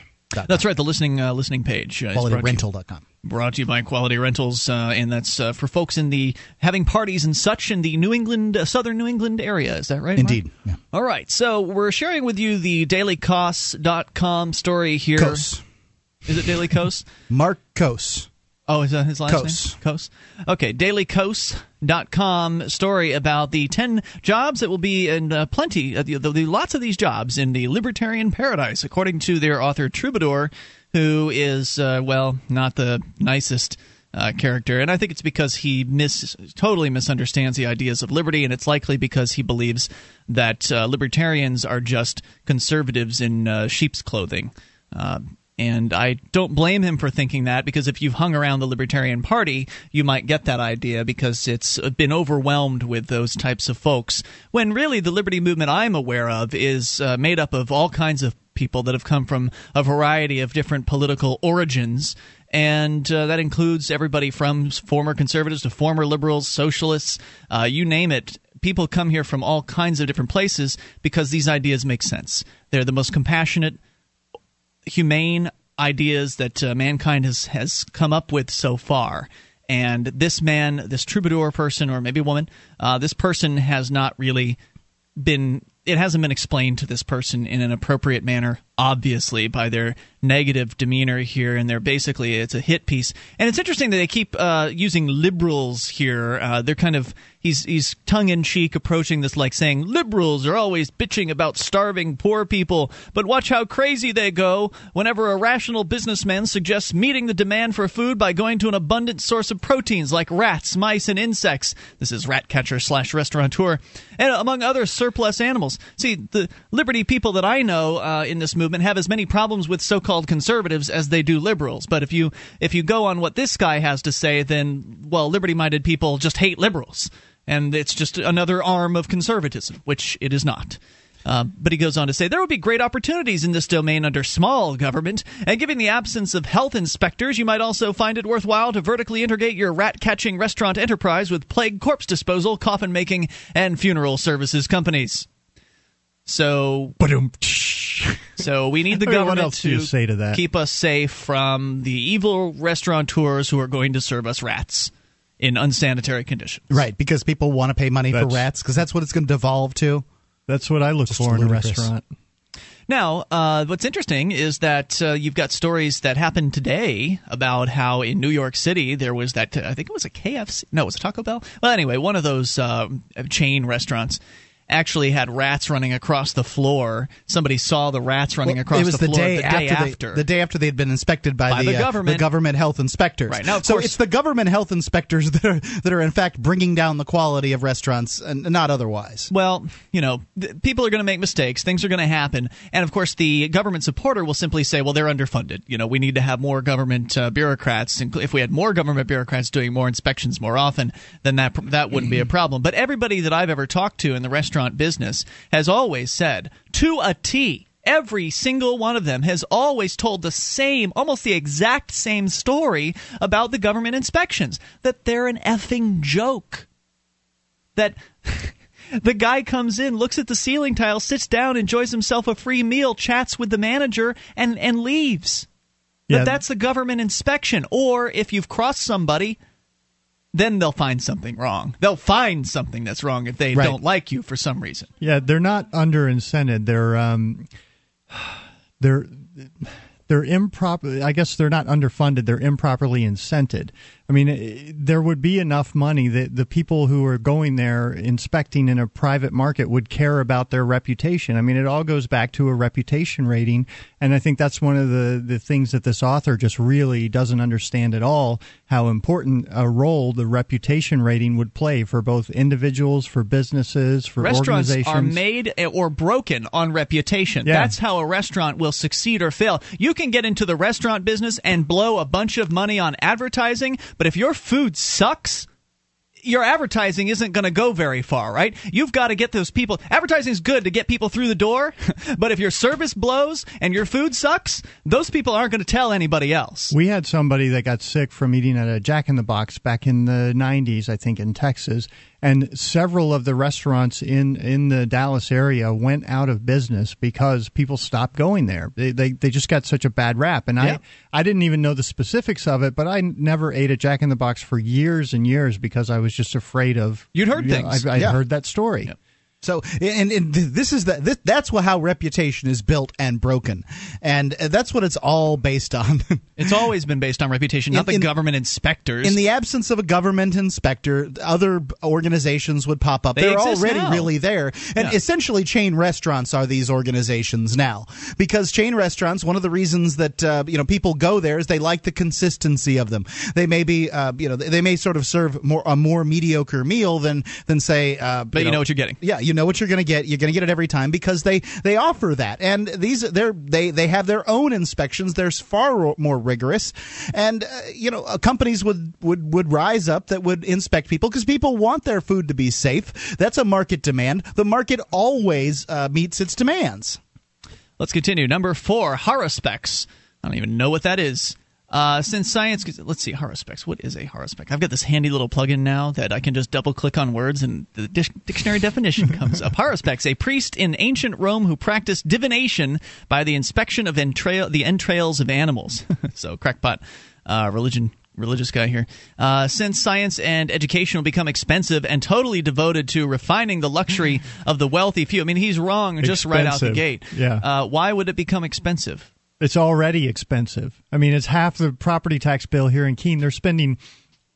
That's right, the listening uh, listening page. Uh, QualityRental.com. Brought to you by Quality Rentals, uh, and that's uh, for folks in the having parties and such in the New England, uh, southern New England area. Is that right? Indeed. Yeah. All right. So we're sharing with you the dailycosts.com story here. Kos. Is it Daily Kos? Mark Kos. Oh, is that his last Kos. name? Kos. Okay, dailykos.com story about the 10 jobs that will be in uh, plenty, uh, the, the, the, lots of these jobs in the libertarian paradise, according to their author Troubadour, who is, uh, well, not the nicest. Uh, character, and I think it's because he mis- totally misunderstands the ideas of liberty, and it's likely because he believes that uh, libertarians are just conservatives in uh, sheep's clothing. And I don't blame him for thinking that because if you've hung around the Libertarian Party, you might get that idea because it's been overwhelmed with those types of folks. When really the liberty movement I'm aware of is uh, made up of all kinds of people that have come from a variety of different political origins. And uh, that includes everybody from former conservatives to former liberals, socialists, uh, you name it people come here from all kinds of different places because these ideas make sense. They're the most compassionate, humane ideas that uh, mankind has has come up with so far. And this man, this troubadour person, or maybe woman, uh, this person has not really been. It hasn't been explained to this person in an appropriate manner, obviously, by their negative demeanor here, and they're basically it's a hit piece. And it's interesting that they keep uh, using liberals here. Uh, they're kind of he's he's tongue in cheek approaching this like saying liberals are always bitching about starving poor people, but watch how crazy they go whenever a rational businessman suggests meeting the demand for food by going to an abundant source of proteins like rats, mice, and insects. This is rat catcher slash restaurateur, and among other surplus animals. See, the liberty people that I know uh, in this movement have as many problems with so-called conservatives as they do liberals. But if you if you go on what this guy has to say, then well, liberty-minded people just hate liberals and it's just another arm of conservatism, which it is not. Uh, but he goes on to say there would be great opportunities in this domain under small government, and given the absence of health inspectors, you might also find it worthwhile to vertically integrate your rat catching restaurant enterprise with plague corpse disposal, coffin making, and funeral services companies. So, so we need the I what government else do you say to that? keep us safe from the evil restaurateurs who are going to serve us rats in unsanitary conditions. Right, because people want to pay money for rats, because that's what it's going to devolve to. That's what I look Just for in a ludicrous. restaurant. Now, uh, what's interesting is that uh, you've got stories that happened today about how in New York City there was that I think it was a KFC, no, it was a Taco Bell. Well, anyway, one of those uh, chain restaurants actually had rats running across the floor. Somebody saw the rats running Well, across the the, floor day, the after, day after. They, the day after they had been inspected by, By the uh, government. government health inspectors. Right, now, so course- it's the government health inspectors that are that are in fact bringing down the quality of restaurants, and not otherwise. Well, you know, th- people are going to make mistakes. Things are going to happen, and of course, the government supporter will simply say, "Well, they're underfunded. You know, we need to have more government uh, bureaucrats. And if we had more government bureaucrats doing more inspections more often, then that that wouldn't be a problem." But everybody that I've ever talked to in the restaurant business has always said, to a T. Every single one of them has always told the same, almost the exact same story about the government inspections that they're an effing joke that the guy comes in, looks at the ceiling tile, sits down, enjoys himself a free meal, chats with the manager, and and leaves. Yeah. But that's the government inspection. Or if you've crossed somebody, then they'll find something wrong. They'll find something that's wrong if they Right. don't like you for some reason. Yeah, they're not under incented. They're um, they're they're improper. I guess they're not underfunded. They're improperly incented. I mean, eh, there would be enough money that the people who are going there inspecting in a private market would care about their reputation. I mean, it all goes back to a reputation rating, and I think that's one of the the things that this author just really doesn't understand at all how important a role the reputation rating would play for both individuals, for businesses, for Restaurants organizations. are made or broken on reputation. Yeah. That's how a restaurant will succeed or fail. You can get into the restaurant business and blow a bunch of money on advertising, but if your food sucks, your advertising isn't going to go very far, right? You've got to get those people. Advertising is good to get people through the door, but if your service blows and your food sucks, those people aren't going to tell anybody else. We had somebody that got sick from eating at a Jack in the Box back in the 90s, I think, in Texas. And several of the restaurants in, in the Dallas area went out of business because people stopped going there. They, they, they just got such a bad rap. And Yeah. I, I didn't even know the specifics of it, but I never ate at Jack in the Box for years and years because I was just afraid of. You'd heard you know, things. I, I Yeah. heard that story. So, and, and this is the, this, that's how reputation is built and broken, and uh, that's what it's all based on. It's always been based on reputation, not In- the in- government inspectors. In the absence of a government inspector, other organizations would pop up. They They're already now. really there. And Yeah. essentially, chain restaurants are these organizations now. Because chain restaurants, one of the reasons that uh, you know people go there is they like the consistency of them. They may be, uh, you know, they may sort of serve more a more mediocre meal than than say. Uh, but you know what you're getting. yeah, you know what you're going to get. You're going to get it every time because they they offer that, and these they're they they have their own inspections. They're far more rigorous, and uh, you know uh, companies would would would rise up that would inspect people because people want their food to be safe. That's a market demand. The market always uh, meets its demands. Let's continue. Number four, haruspex. I don't even know what that is. Uh, since science, let's see, haruspex. What is a horospec? I've got this handy little plugin now that I can just double click on words and the dic- dictionary definition comes up. Haruspex, a priest in ancient Rome who practiced divination by the inspection of entrail- the entrails of animals. so, crackpot uh, religion. Religious guy here. Uh, since science and education will become expensive and totally devoted to refining the luxury of the wealthy few. I mean, he's wrong just right out the gate. Yeah. Uh, why would it become expensive? It's already expensive. I mean, it's half the property tax bill here in Keene. They're spending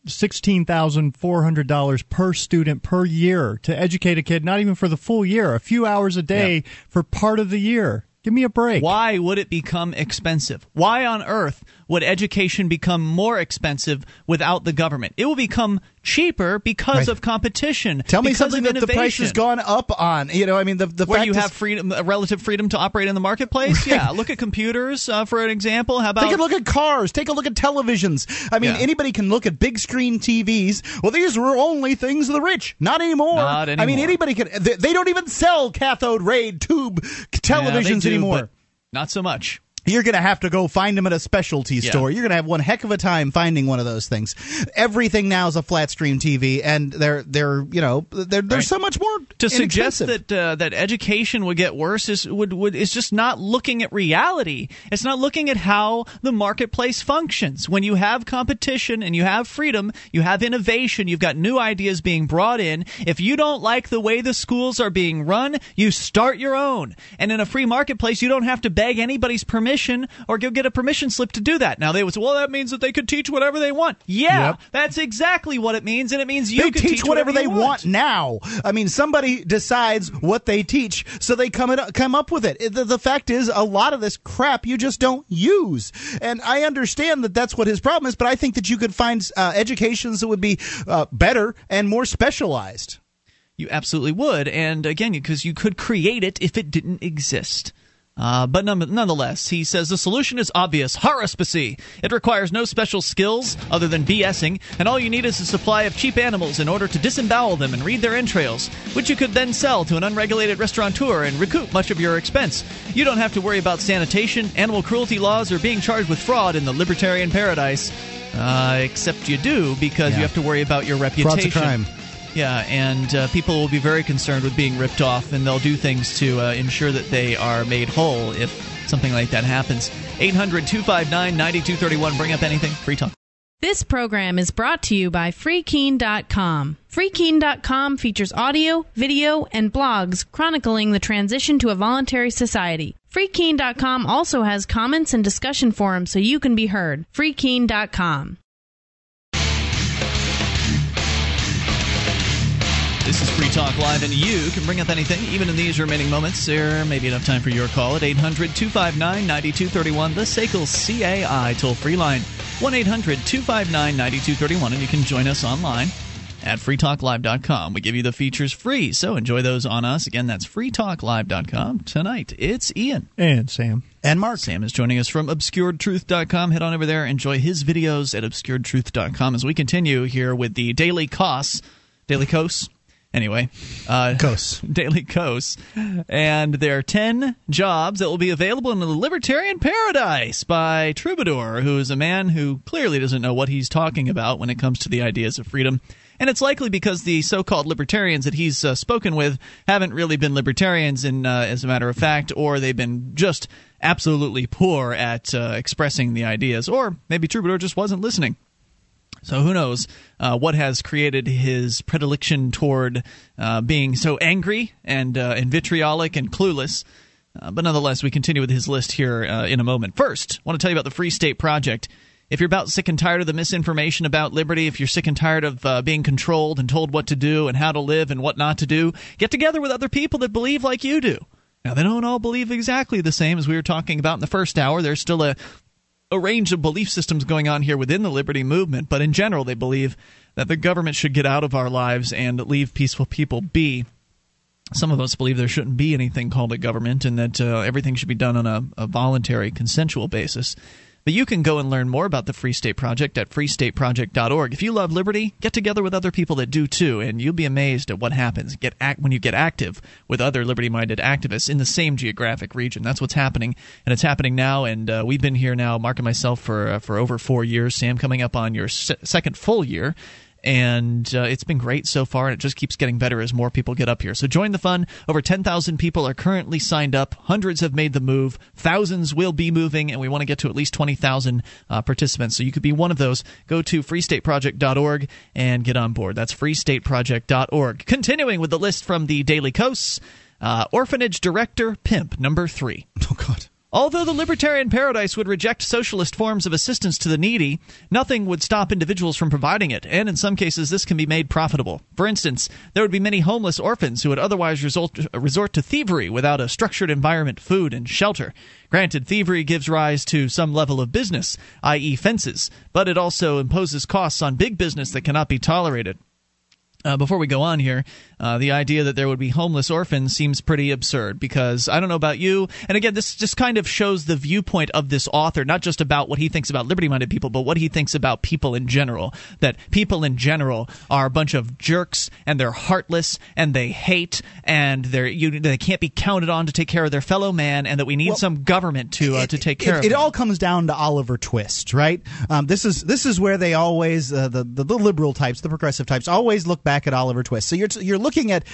sixteen thousand four hundred dollars per student per year to educate a kid. Not even for the full year, a few hours a day for part of the year. Give me a break. Why would it become expensive? Why on earth would education become more expensive without the government? It will become cheaper because Right. of competition. Tell me something that the price has gone up on. You know, I mean, the the Where you is, have freedom, uh, relative freedom to operate in the marketplace. Yeah, look at computers uh, for an example. How about Take a look at cars. Take a look at televisions. I mean, Yeah. anybody can look at big screen TVs. Well, these were only things of the rich. Not anymore. Not anymore. I mean, anybody can. They, they don't even sell cathode ray tube Yeah, televisions do, anymore. Not so much. You're going to have to go find them at a specialty Yeah. store. You're going to have one heck of a time finding one of those things. Everything now is a flat screen TV, and they're they're you know they're they're Right. so much more to suggest that uh, that education would get worse is would would is just not looking at reality. It's not looking at how the marketplace functions. When you have competition and you have freedom, you have innovation, you've got new ideas being brought in. If you don't like the way the schools are being run, you start your own. And in a free marketplace, you don't have to beg anybody's permission or go get a permission slip to do that. Now they would say, well, that means that they could teach whatever they want. Yeah, Yep. that's exactly what it means, and it means you they could teach, whatever, you they want. now. I mean, somebody decides what they teach, so they come it, come up with it. The, the fact is, a lot of this crap you just don't use, and I understand that that's what his problem is. But I think that you could find uh, educations that would be uh, better and more specialized. You absolutely would, and again, because you could create it if it didn't exist. Uh, but none, nonetheless, he says the solution is obvious: haruspicy. It requires no special skills other than BSing, and all you need is a supply of cheap animals in order to disembowel them and read their entrails, which you could then sell to an unregulated restaurateur and recoup much of your expense. You don't have to worry about sanitation, animal cruelty laws, or being charged with fraud in the libertarian paradise. Uh, except you do because Yeah. you have to worry about your reputation. Fraud's a crime. Yeah, and uh, people will be very concerned with being ripped off, and they'll do things to uh, ensure that they are made whole if something like that happens. 800 259 9231. Bring up anything. Free talk. This program is brought to you by FreeKeene.com. FreeKeene.com features audio, video, and blogs chronicling the transition to a voluntary society. FreeKeene.com also has comments and discussion forums so you can be heard. FreeKeene.com. This is Free Talk Live, and you can bring up anything, even in these remaining moments. There may be enough time for your call at 800 259 9231, the SACL CAI toll free line. 1 800 259 9231, and you can join us online at freetalklive.com. We give you the features free, so enjoy those on us. Again, that's freetalklive.com. Tonight, it's Ian. And Sam. And Mark. Sam is joining us from obscuredtruth.com. Head on over there, enjoy his videos at obscuredtruth.com as we continue here with the daily costs. Daily costs? Anyway, uh, Kos. Daily Kos. And there are 10 jobs that will be available in the Libertarian Paradise by Troubadour, who is a man who clearly doesn't know what he's talking about when it comes to the ideas of freedom. And it's likely because the so called libertarians that he's uh, spoken with haven't really been libertarians, in, uh, as a matter of fact, or they've been just absolutely poor at uh, expressing the ideas, or maybe Troubadour just wasn't listening. So who knows uh, what has created his predilection toward uh, being so angry and uh, and vitriolic and clueless. Uh, but nonetheless, we continue with his list here uh, in a moment. First, I want to tell you about the Free State Project. If you're about sick and tired of the misinformation about liberty, if you're sick and tired of uh, being controlled and told what to do and how to live and what not to do, get together with other people that believe like you do. Now, they don't all believe exactly the same as we were talking about in the first hour. There's still a a range of belief systems going on here within the liberty movement, but in general, they believe that the government should get out of our lives and leave peaceful people be. Some of us believe there shouldn't be anything called a government and that uh, everything should be done on a, a voluntary, consensual basis. But you can go and learn more about the Free State Project at freestateproject.org. If you love liberty, get together with other people that do too, and you'll be amazed at what happens get act, when you get active with other liberty minded activists in the same geographic region. That's what's happening, and it's happening now. And uh, we've been here now, Mark and myself, for, uh, for over four years. Sam, coming up on your se- second full year and uh, it's been great so far, and it just keeps getting better as more people get up here. So join the fun. Over 10,000 people are currently signed up. Hundreds have made the move. Thousands will be moving, and we want to get to at least 20,000 uh, participants. So you could be one of those. Go to freestateproject.org and get on board. That's freestateproject.org. Continuing with the list from the Daily Kos. Uh, orphanage director pimp number three. Oh God. Although the libertarian paradise would reject socialist forms of assistance to the needy, nothing would stop individuals from providing it, and in some cases this can be made profitable. For instance, there would be many homeless orphans who would otherwise result, resort to thievery without a structured environment, food, and shelter. Granted, thievery gives rise to some level of business, i.e., fences, but it also imposes costs on big business that cannot be tolerated. Uh, before we go on here, uh, the idea that there would be homeless orphans seems pretty absurd because I don't know about you. And again, this just kind of shows the viewpoint of this author, not just about what he thinks about liberty minded people, but what he thinks about people in general. That people in general are a bunch of jerks and they're heartless and they hate and they're, you, they can't be counted on to take care of their fellow man and that we need Well, some government to, uh, to take care it, of it them. all comes down to Oliver Twist, right? Um, this is this is where they always uh, the, the the liberal types, the progressive types, always look back at Oliver Twist. So you're you're looking at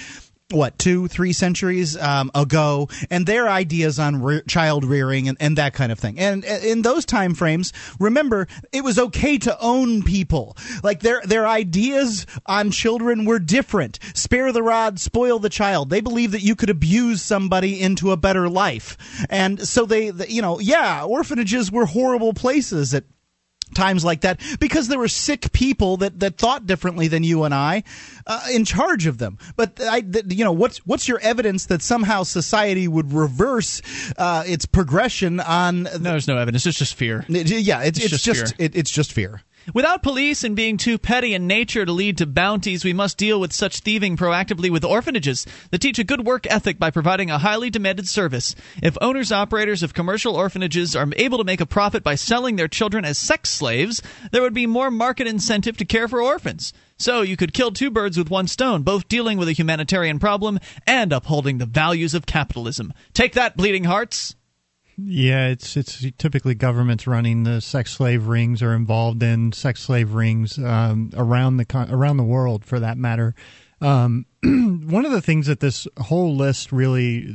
what two three centuries um, ago and their ideas on re- child rearing and, and that kind of thing. And uh, in those time frames remember it was okay to own people. Like their their ideas on children were different. Spare the rod spoil the child. They believed that you could abuse somebody into a better life. And so they, they you know yeah orphanages were horrible places at times like that because there were sick people that, that thought differently than you and I uh, in charge of them. But I, th- you know, what's what's your evidence that somehow society would reverse uh, its progression on? no, there's no evidence. It's just fear. Yeah, it's, It's it's, just just, it, it's just fear. Without police and being too petty in nature to lead to bounties, we must deal with such thieving proactively with orphanages that teach a good work ethic by providing a highly demanded service. If owners operators of commercial orphanages are able to make a profit by selling their children as sex slaves, there would be more market incentive to care for orphans. So you could kill two birds with one stone, both dealing with a humanitarian problem and upholding the values of capitalism. Take that, bleeding hearts! Yeah, it's it's typically governments running the sex slave rings or involved in sex slave rings um, around the around the world, for that matter. Um, one of the things that this whole list really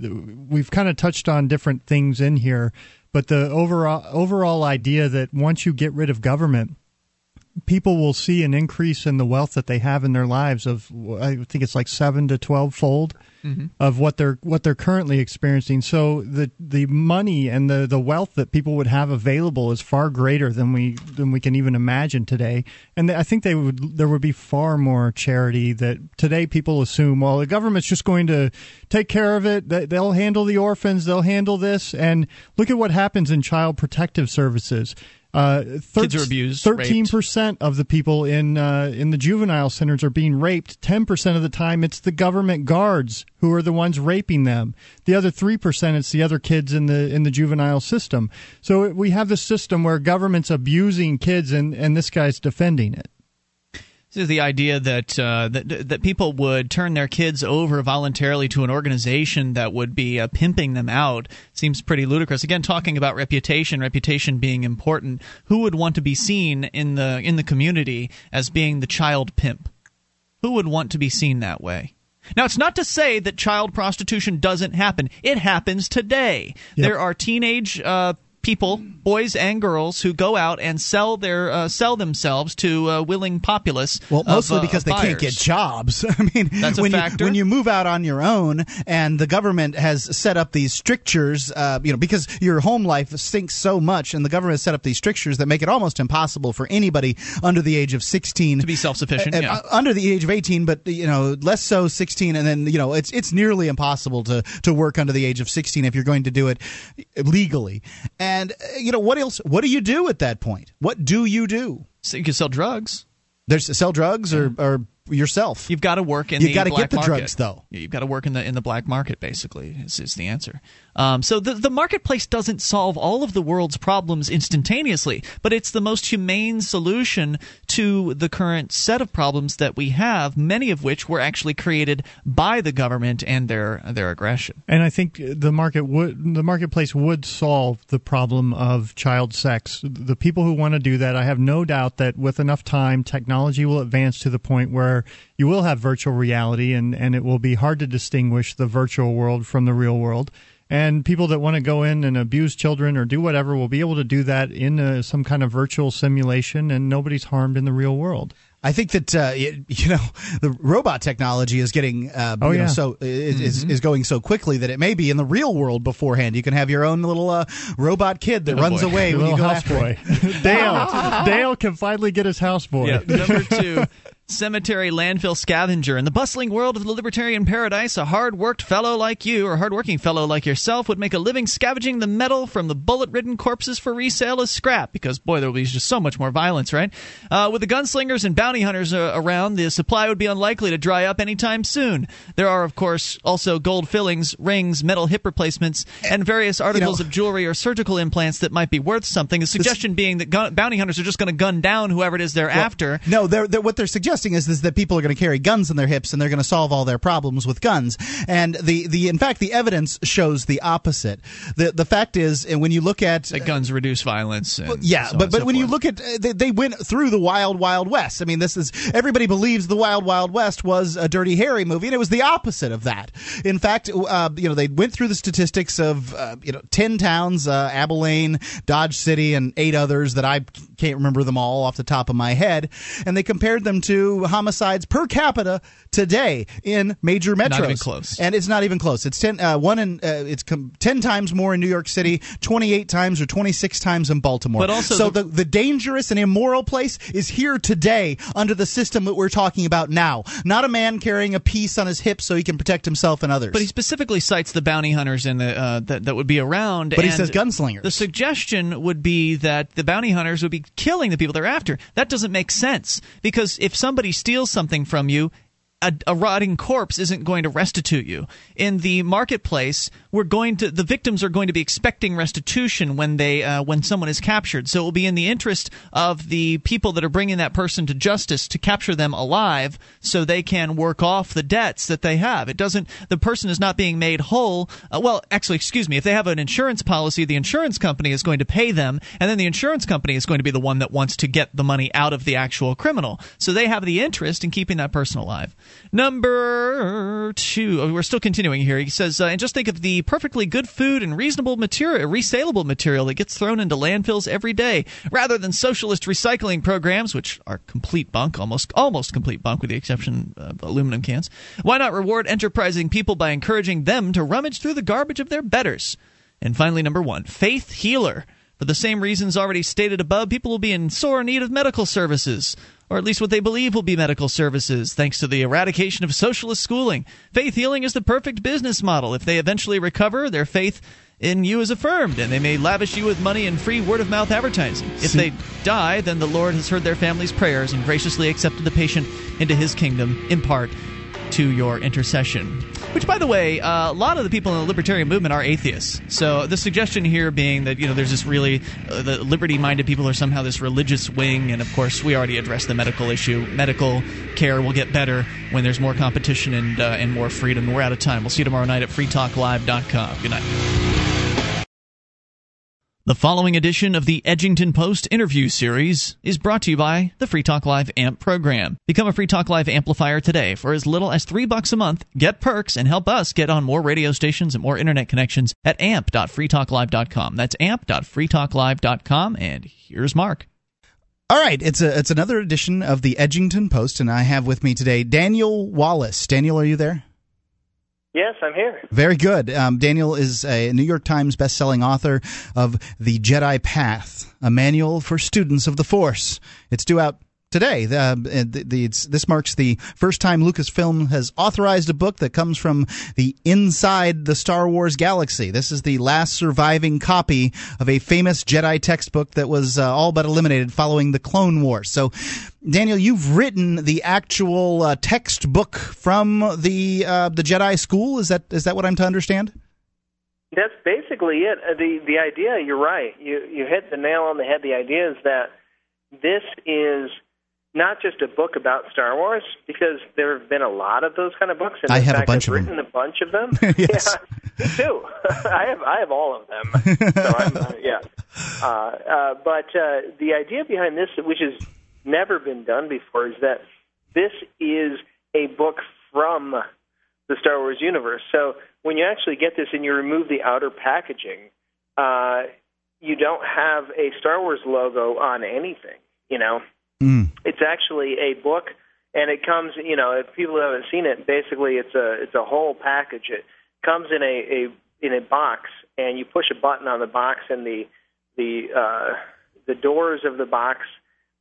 we've kind of touched on different things in here, but the overall overall idea that once you get rid of government, people will see an increase in the wealth that they have in their lives of I think it's like seven to twelve fold Mm-hmm. of what they're what they're currently experiencing. So the the money and the the wealth that people would have available is far greater than we than we can even imagine today. And I think they would there would be far more charity that today people assume well the government's just going to take care of it. They- They'll handle the orphans. They'll handle this. And look at what happens in child protective services. Uh, Kids are abused, Thirteen percent of the people in uh, in the juvenile centers are being raped. Ten percent of the time, it's the government guards who are the ones raping them. The other three percent, it's the other kids in the in the juvenile system. So we have this system where government's abusing kids, and and this guy's defending it. This is the idea that, uh, that that people would turn their kids over voluntarily to an organization that would be uh, pimping them out seems pretty ludicrous. Again, talking about reputation, reputation being important. Who would want to be seen in the in the community as being the child pimp? Who would want to be seen that way? Now, it's not to say that child prostitution doesn't happen. It happens today. There are teenage uh, people, boys and girls, who go out and sell their uh, sell themselves to uh, willing populace. Well, mostly uh, because of they can't get jobs. I mean, That's a when factor. You, when you move out on your own, and the government has set up these strictures, uh, you know, because your home life sinks so much, and the government has set up these strictures that make it almost impossible for anybody under the age of sixteen to be self-sufficient. uh, yeah. under the age of 18 but you know less so 16 and then you know it's it's nearly impossible to to work under the age of 16 if you're going to do it legally and uh, you know what else what do you do at that point what do you do so you can sell drugs there's sell drugs or or yourself You've got to work in you the got to black get the market. drugs though You've got to work in the in the black market. Basically, is, is the answer. Um, so the the marketplace doesn't solve all of the world's problems instantaneously, but it's the most humane solution to the current set of problems that we have. Many of which were actually created by the government and their their aggression. And I think the market would the marketplace would solve the problem of child sex. The people who want to do that, I have no doubt that with enough time, technology will advance to the point where you will have virtual reality, and and it will be hard to distinguish the virtual world from the real world. And people that want to go in and abuse children or do whatever will be able to do that in a, some kind of virtual simulation, and nobody's harmed in the real world. I think that uh, it, you know the robot technology is getting uh, Oh, you know, so is, is Mm-hmm. is going so quickly that it may be in the real world beforehand. You can have your own little uh, robot kid that Oh, runs boy. away when you go houseboy. after. Dale, Dale can finally get his houseboy. Yeah. Number two, cemetery landfill scavenger. In the bustling world of the libertarian paradise, a hard worked fellow like you, or hard working fellow like yourself, would make a living scavenging the metal from the bullet ridden corpses for resale as scrap, because, boy, there will be just so much more violence, right? Uh, with the gunslingers and bounty hunters uh, around, the supply would be unlikely to dry up anytime soon. There are, of course, also gold fillings, rings, metal hip replacements, and various articles of jewelry or surgical implants that might be worth something. The suggestion being that gun- bounty hunters are just going to gun down whoever it is they're after. No, they're, they're, what they're suggesting is, is that people are going to carry guns in their hips and they're going to solve all their problems with guns. And the, the in fact, the evidence shows the opposite. The the fact is, and when you look at that guns reduce violence. And yeah, so but but so when you look at uh, they, they went through the Wild Wild West. I mean, this is everybody believes the Wild Wild West was a Dirty Harry movie, and it was the opposite of that. In fact, uh, you know, they went through the statistics of uh, you know ten towns, uh, Abilene, Dodge City, and eight others that I can't remember them all off the top of my head, and they compared them to homicides per capita today in major metros. Not even close. And it's not even close. It's ten uh, one in uh, it's com- ten times more in New York City, twenty eight times or twenty six times in Baltimore. But also so the- the, the dangerous and immoral place is here today under the system that we're talking about now. Not a man carrying a piece on his hip so he can protect himself and others. But he specifically cites the bounty hunters and the uh, that that would be around. But he says gunslingers. The suggestion would be that the bounty hunters would be killing the people they're after. That doesn't make sense because if somebody steals something from you. A, a rotting corpse isn't going to restitute you. In the marketplace, we're going to the victims are going to be expecting restitution when they uh, when someone is captured. So it will be in the interest of the people that are bringing that person to justice to capture them alive, so they can work off the debts that they have. It doesn't. The person is not being made whole. Uh, well, actually, excuse me. If they have an insurance policy, the insurance company is going to pay them, and then the insurance company is going to be the one that wants to get the money out of the actual criminal. So they have the interest in keeping that person alive. Number two, oh, we're still continuing here. He says, uh, and just think of the perfectly good food and reasonable material, resaleable material that gets thrown into landfills every day, rather than socialist recycling programs, which are complete bunk, almost almost complete bunk, with the exception of aluminum cans. Why not reward enterprising people by encouraging them to rummage through the garbage of their betters? And finally, number one, faith healer. For the same reasons already stated above, people will be in sore need of medical services, or at least what they believe will be medical services, thanks to the eradication of socialist schooling. Faith healing is the perfect business model. If they eventually recover, their faith in you is affirmed, and they may lavish you with money and free word of mouth advertising. If they die, then the Lord has heard their family's prayers and graciously accepted the patient into his kingdom, in part to your intercession. Which, by the way, uh, a lot of the people in the libertarian movement are atheists. So the suggestion here being that you know there's this really uh, the liberty-minded people are somehow this religious wing, and of course we already addressed the medical issue. Medical care will get better when there's more competition and uh, and more freedom. We're out of time. We'll see you tomorrow night at freetalklive.com. Good night. The following edition of the Edgington Post interview series is brought to you by the Free Talk Live AMP program. Become a Free Talk Live amplifier today for as little as three bucks a month. Get perks and help us get on more radio stations and more internet connections at amp.freetalklive.com. That's amp.freetalklive.com. And here's Mark. All right, it's a it's another edition of the Edgington Post, and I have with me today Daniel Wallace. Daniel, are you there? Yes, I'm here. Very good. Um, Daniel is a New York Times bestselling author of The Jedi Path, a manual for students of the Force. It's due out today. The, the, this marks the first time Lucasfilm has authorized a book that comes from the inside the Star Wars galaxy. This is the last surviving copy of a famous Jedi textbook that was uh, all but eliminated following the Clone Wars. So, Daniel, you've written the actual uh, textbook from the uh, the Jedi school. Is that is that what I'm to understand? That's basically it. Uh, the the idea. You're right. You you hit the nail on the head. The idea is that this is not just a book about Star Wars, because there have been a lot of those kind of books. And I in have fact, a bunch I've of written them. a bunch of them. yes. Yeah, me too. I have I have all of them. so I'm, uh, yeah. Uh, uh, but uh, the idea behind this, which has never been done before, is that this is a book from the Star Wars universe. So when you actually get this and you remove the outer packaging, uh, you don't have a Star Wars logo on anything. You know, Mm. it's actually a book, and it comes. You know, if people haven't seen it, basically it's a it's a whole package. It comes in a, a in a box, and you push a button on the box, and the the uh, the doors of the box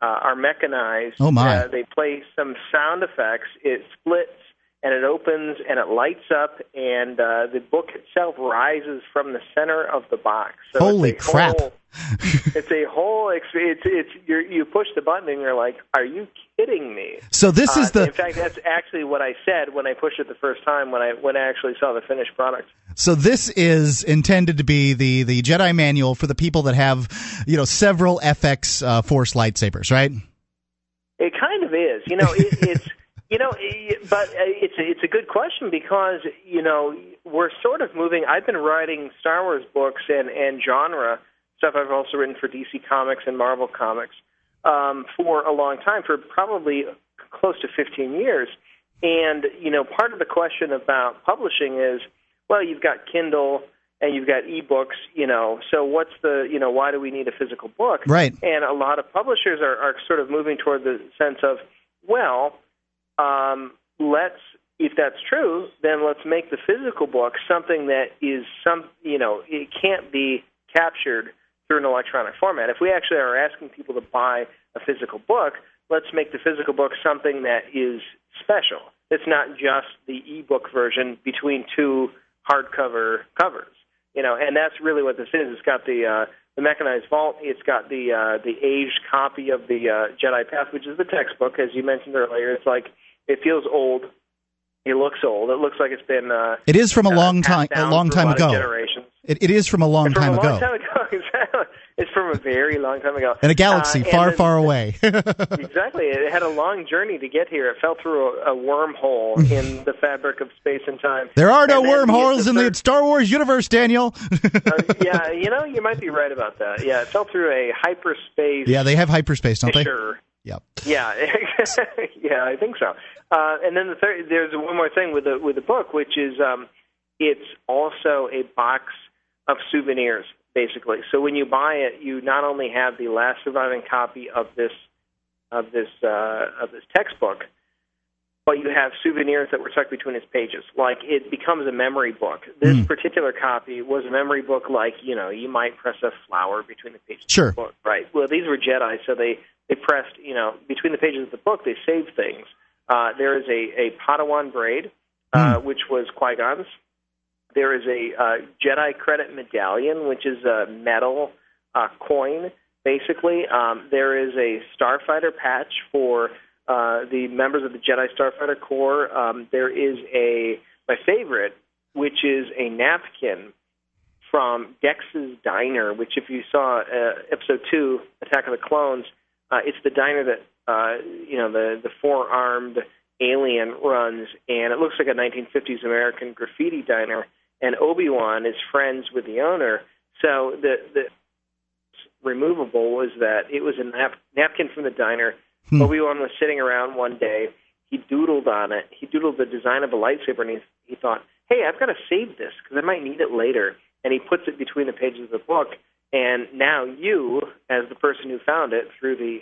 uh, are mechanized. Oh, my. Uh, they play some sound effects. It splits and it opens and it lights up, and uh, the book itself rises from the center of the box. So Holy it's crap. Whole, it's a whole. It's it's, you're, you push the button and you're like, "Are you kidding me?" So this is Uh, the In fact, that's actually what I said when I pushed it the first time when I when I actually saw the finished product. So this is intended to be the the Jedi manual for the people that have, you know, several FX uh, Force lightsabers, right? It kind of is. You know, it, it's you know, but uh, it's a, it's a good question because you know we're sort of moving. I've been writing Star Wars books and and genre stuff. I've also written for DC Comics and Marvel Comics um, for a long time, for probably close to 15 years. And you know, part of the question about publishing is, well, you've got Kindle and you've got ebooks, you know. So what's the, you know, why do we need a physical book? Right. And a lot of publishers are, are sort of moving toward the sense of, well, um, let's, if that's true, then let's make the physical book something that is some, you know, it can't be captured through an electronic format. If we actually are asking people to buy a physical book, let's make the physical book something that is special. It's not just the ebook version between two hardcover covers, you know. And that's really what this is. It's got the uh, the mechanized vault. It's got the uh, the aged copy of the uh, Jedi Path, which is the textbook, as you mentioned earlier. It's like it feels old. It looks old. It looks like it's been. Uh, It is from a uh, long time a long time of ago. Generations. It, it is from a long time a ago. long time ago. It's from a very long time ago. In a galaxy Uh, far, the- far away. exactly. It had a long journey to get here. It fell through a, a wormhole in the fabric of space and time. there are no wormholes the in the Star Wars universe, Daniel. uh, yeah, you know, you might be right about that. Yeah, it fell through a hyperspace yeah, they have hyperspace, don't they? fissure. Yep. Yeah, yeah, I think so. Uh, and then the third, there's one more thing with the with the book, which is um, it's also a box of souvenirs, basically. So when you buy it, you not only have the last surviving copy of this of this uh, of this textbook, but you have souvenirs that were tucked between its pages. Like it becomes a memory book. This Mm. particular copy was a memory book, like you know, you might press a flower between the pages Sure. of the book, right? Well, these were Jedi, so they they pressed, you know, between the pages of the book, they saved things. Uh, there is a a Padawan braid, uh, which was Qui Gon's. There is a uh, Jedi credit medallion, which is a metal uh, coin, basically. Um, there is a Starfighter patch for uh, the members of the Jedi Starfighter Corps. Um, there is a my favorite, which is a napkin from Dex's Diner, which if you saw uh, episode two, Attack of the Clones, uh, it's the diner that uh, you know the the four armed alien runs, and it looks like a 1950s American graffiti diner. And Obi Wan is friends with the owner, so the the removable was that it was a nap- napkin from the diner. Hmm. Obi Wan was sitting around one day. He doodled on it. He doodled the design of a lightsaber, and he he thought, "Hey, I've got to save this because I might need it later." And he puts it between the pages of the book. And now you, as the person who found it through the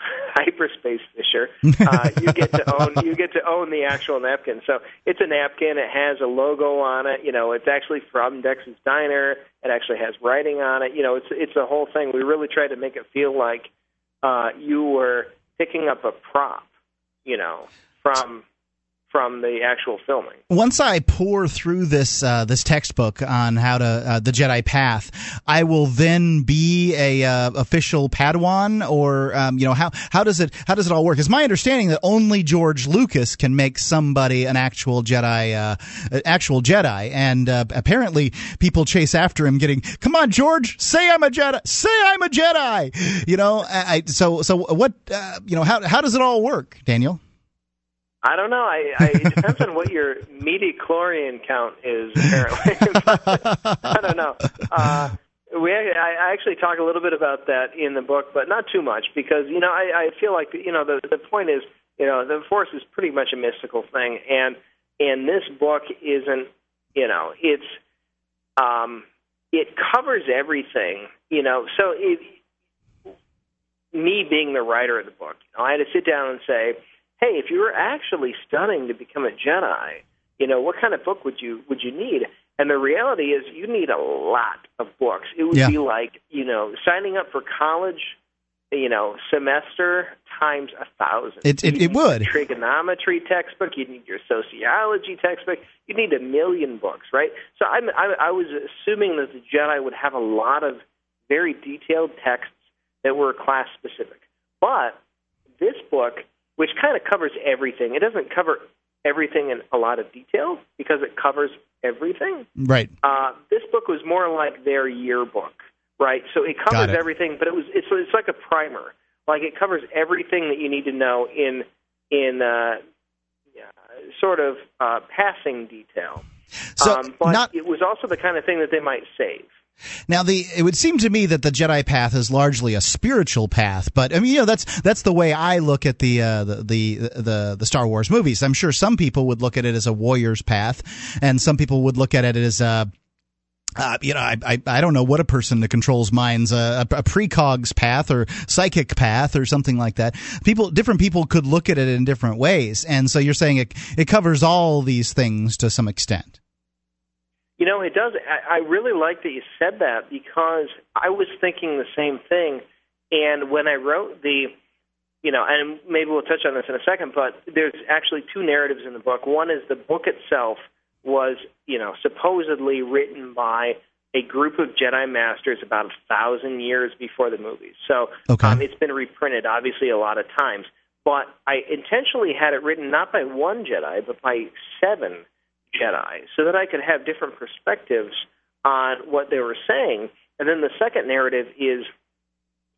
hyperspace fisher, uh, you get to own you get to own the actual napkin. So it's a napkin. It has a logo on it. You know, it's actually from Dex's Diner. It actually has writing on it. You know, it's it's a whole thing. We really tried to make it feel like uh, you were picking up a prop. You know, from from the actual filming. Once I pour through this uh, this textbook on how to uh, the Jedi path, I will then be a uh, official Padawan, or um, you know how how does it how does it all work? It's my understanding that only George Lucas can make somebody an actual Jedi, uh, actual Jedi, and uh, apparently people chase after him, getting come on George, say I'm a Jedi, say I'm a Jedi. You know, I, so so what uh, you know how how does it all work, Daniel? I don't know. I, I it depends on what your midi-chlorian count is. Apparently, I don't know. Uh, we I I actually talk a little bit about that in the book, but not too much because you know I, I feel like you know the the point is you know the Force is pretty much a mystical thing, and and this book isn't you know it's um it covers everything you know so it me being the writer of the book you know, I had to sit down and say hey, if you were actually studying to become a Jedi, you know, what kind of book would you would you need? And the reality is, you need a lot of books. It would Yeah. be like, you know, signing up for college, you know, semester times a thousand. It- it- it would. trigonometry textbook. You need your sociology textbook. You need a million books, right? So I'm, I, I was assuming that the Jedi would have a lot of very detailed texts that were class specific. But this book, which kind of covers everything, it doesn't cover everything in a lot of detail because it covers everything. Right. Uh, this book was more like their yearbook, right? So it covers it. everything, but it was it's it's like a primer. Like it covers everything that you need to know in in uh, yeah, sort of uh, passing detail. So um, but not- it was also the kind of thing that they might save. Now, the it would seem to me that the Jedi path is largely a spiritual path, but I mean, you know, that's that's the way I look at the uh, the, the the the Star Wars movies. I'm sure some people would look at it as a warrior's path, and some people would look at it as a uh, you know, I, I I don't know what a person that controls minds, uh, a, a precog's path or psychic path or something like that. People, different people could look at it in different ways, and so you're saying it it covers all these things to some extent. You know, it does. I, I really like that you said that because I was thinking the same thing. And when I wrote the, you know, and maybe we'll touch on this in a second, but there's actually two narratives in the book. One is the book itself was, you know, supposedly written by a group of Jedi Masters about a thousand years before the movies. So Okay. um, it's been reprinted, obviously, a lot of times. But I intentionally had it written not by one Jedi, but by seven Jedi, so that I could have different perspectives on what they were saying. And then the second narrative is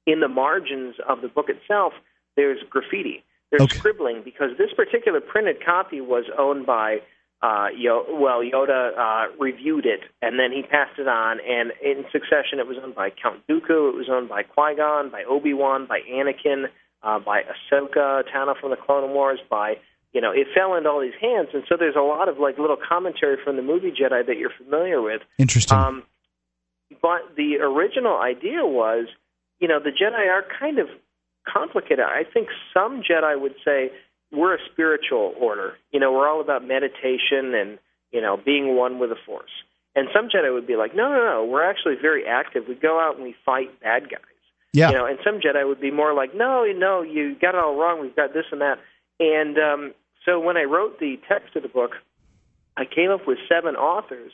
in the margins of the book itself, there's graffiti, there's scribbling, because this particular printed copy was owned by, uh, Yo- well, Yoda uh, reviewed it, and then he passed it on, and in succession, it was owned by Count Dooku, it was owned by Qui Gon, by Obi Wan, by Anakin, uh, by Ahsoka Tano from the Clone Wars, by you know, it fell into all these hands, and so there's a lot of like little commentary from the movie Jedi that you're familiar with. Interesting. Um, but the original idea was, you know, the Jedi are kind of complicated. I think some Jedi would say we're a spiritual order. You know, we're all about meditation and you know being one with the Force. And some Jedi would be like, no, no, no, we're actually very active. We go out and we fight bad guys. Yeah. You know, and some Jedi would be more like, no, no, you got it all wrong. We've got this and that. And um, so when I wrote the text of the book, I came up with seven authors,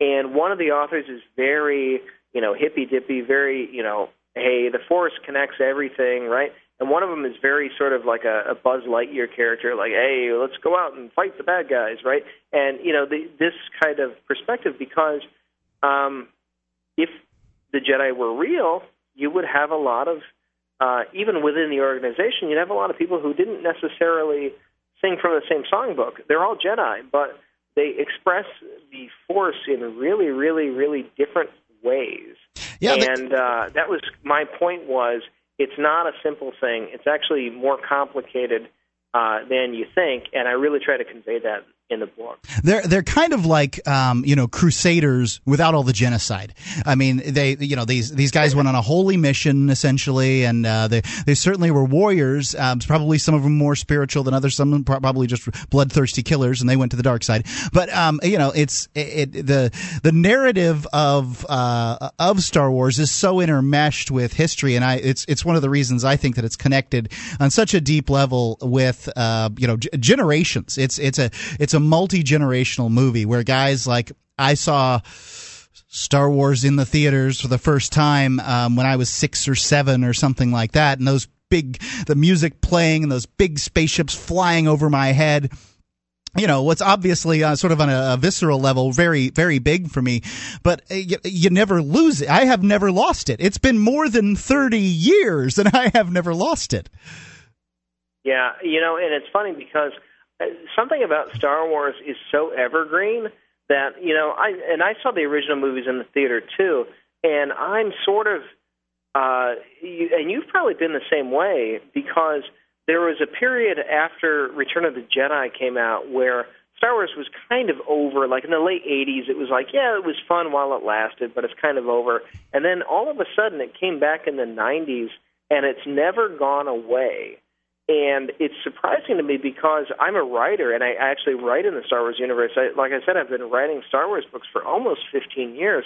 and one of the authors is very, you know, hippy dippy, very, you know, hey, the Force connects everything, right? And one of them is very sort of like a, a Buzz Lightyear character, like, hey, let's go out and fight the bad guys, right? And you know, the, this kind of perspective, because um, if the Jedi were real, you would have a lot of, uh, even within the organization, you'd have a lot of people who didn't necessarily sing from the same songbook. They're all Jedi, but they express the Force in really, really, really different ways. Yeah, and uh, that was my point. Was it's not a simple thing. It's actually more complicated uh, than you think, and I really try to convey that in the book. They're they're kind of like um, you know crusaders without all the genocide. I mean, they you know these these guys went on a holy mission essentially, and uh, they they certainly were warriors. Um, probably some of them more spiritual than others. Some probably just bloodthirsty killers, and they went to the dark side. But um, you know, it's it, it, the the narrative of uh, of Star Wars is so intermeshed with history, and I it's it's one of the reasons I think that it's connected on such a deep level with uh, you know g- generations. It's it's a it's a multi generational movie where guys like I saw Star Wars in the theaters for the first time um, when I was six or seven or something like that, and those big the music playing and those big spaceships flying over my head. You know, what's obviously uh, sort of on a, a, visceral level, very, very big for me, but uh, you, you never lose it. I have never lost it. It's been more than 30 years and I have never lost it. Yeah, you know, and it's funny because something about Star Wars is so evergreen that you know I and I saw the original movies in the theater too, and I'm sort of uh, you, and you've probably been the same way because there was a period after Return of the Jedi came out where Star Wars was kind of over. Like in the late '80s, it was like, yeah, it was fun while it lasted, but it's kind of over. And then all of a sudden, it came back in the '90s, and it's never gone away. And it's surprising to me because I'm a writer and I actually write in the Star Wars universe. I, like I said, I've been writing Star Wars books for almost 15 years.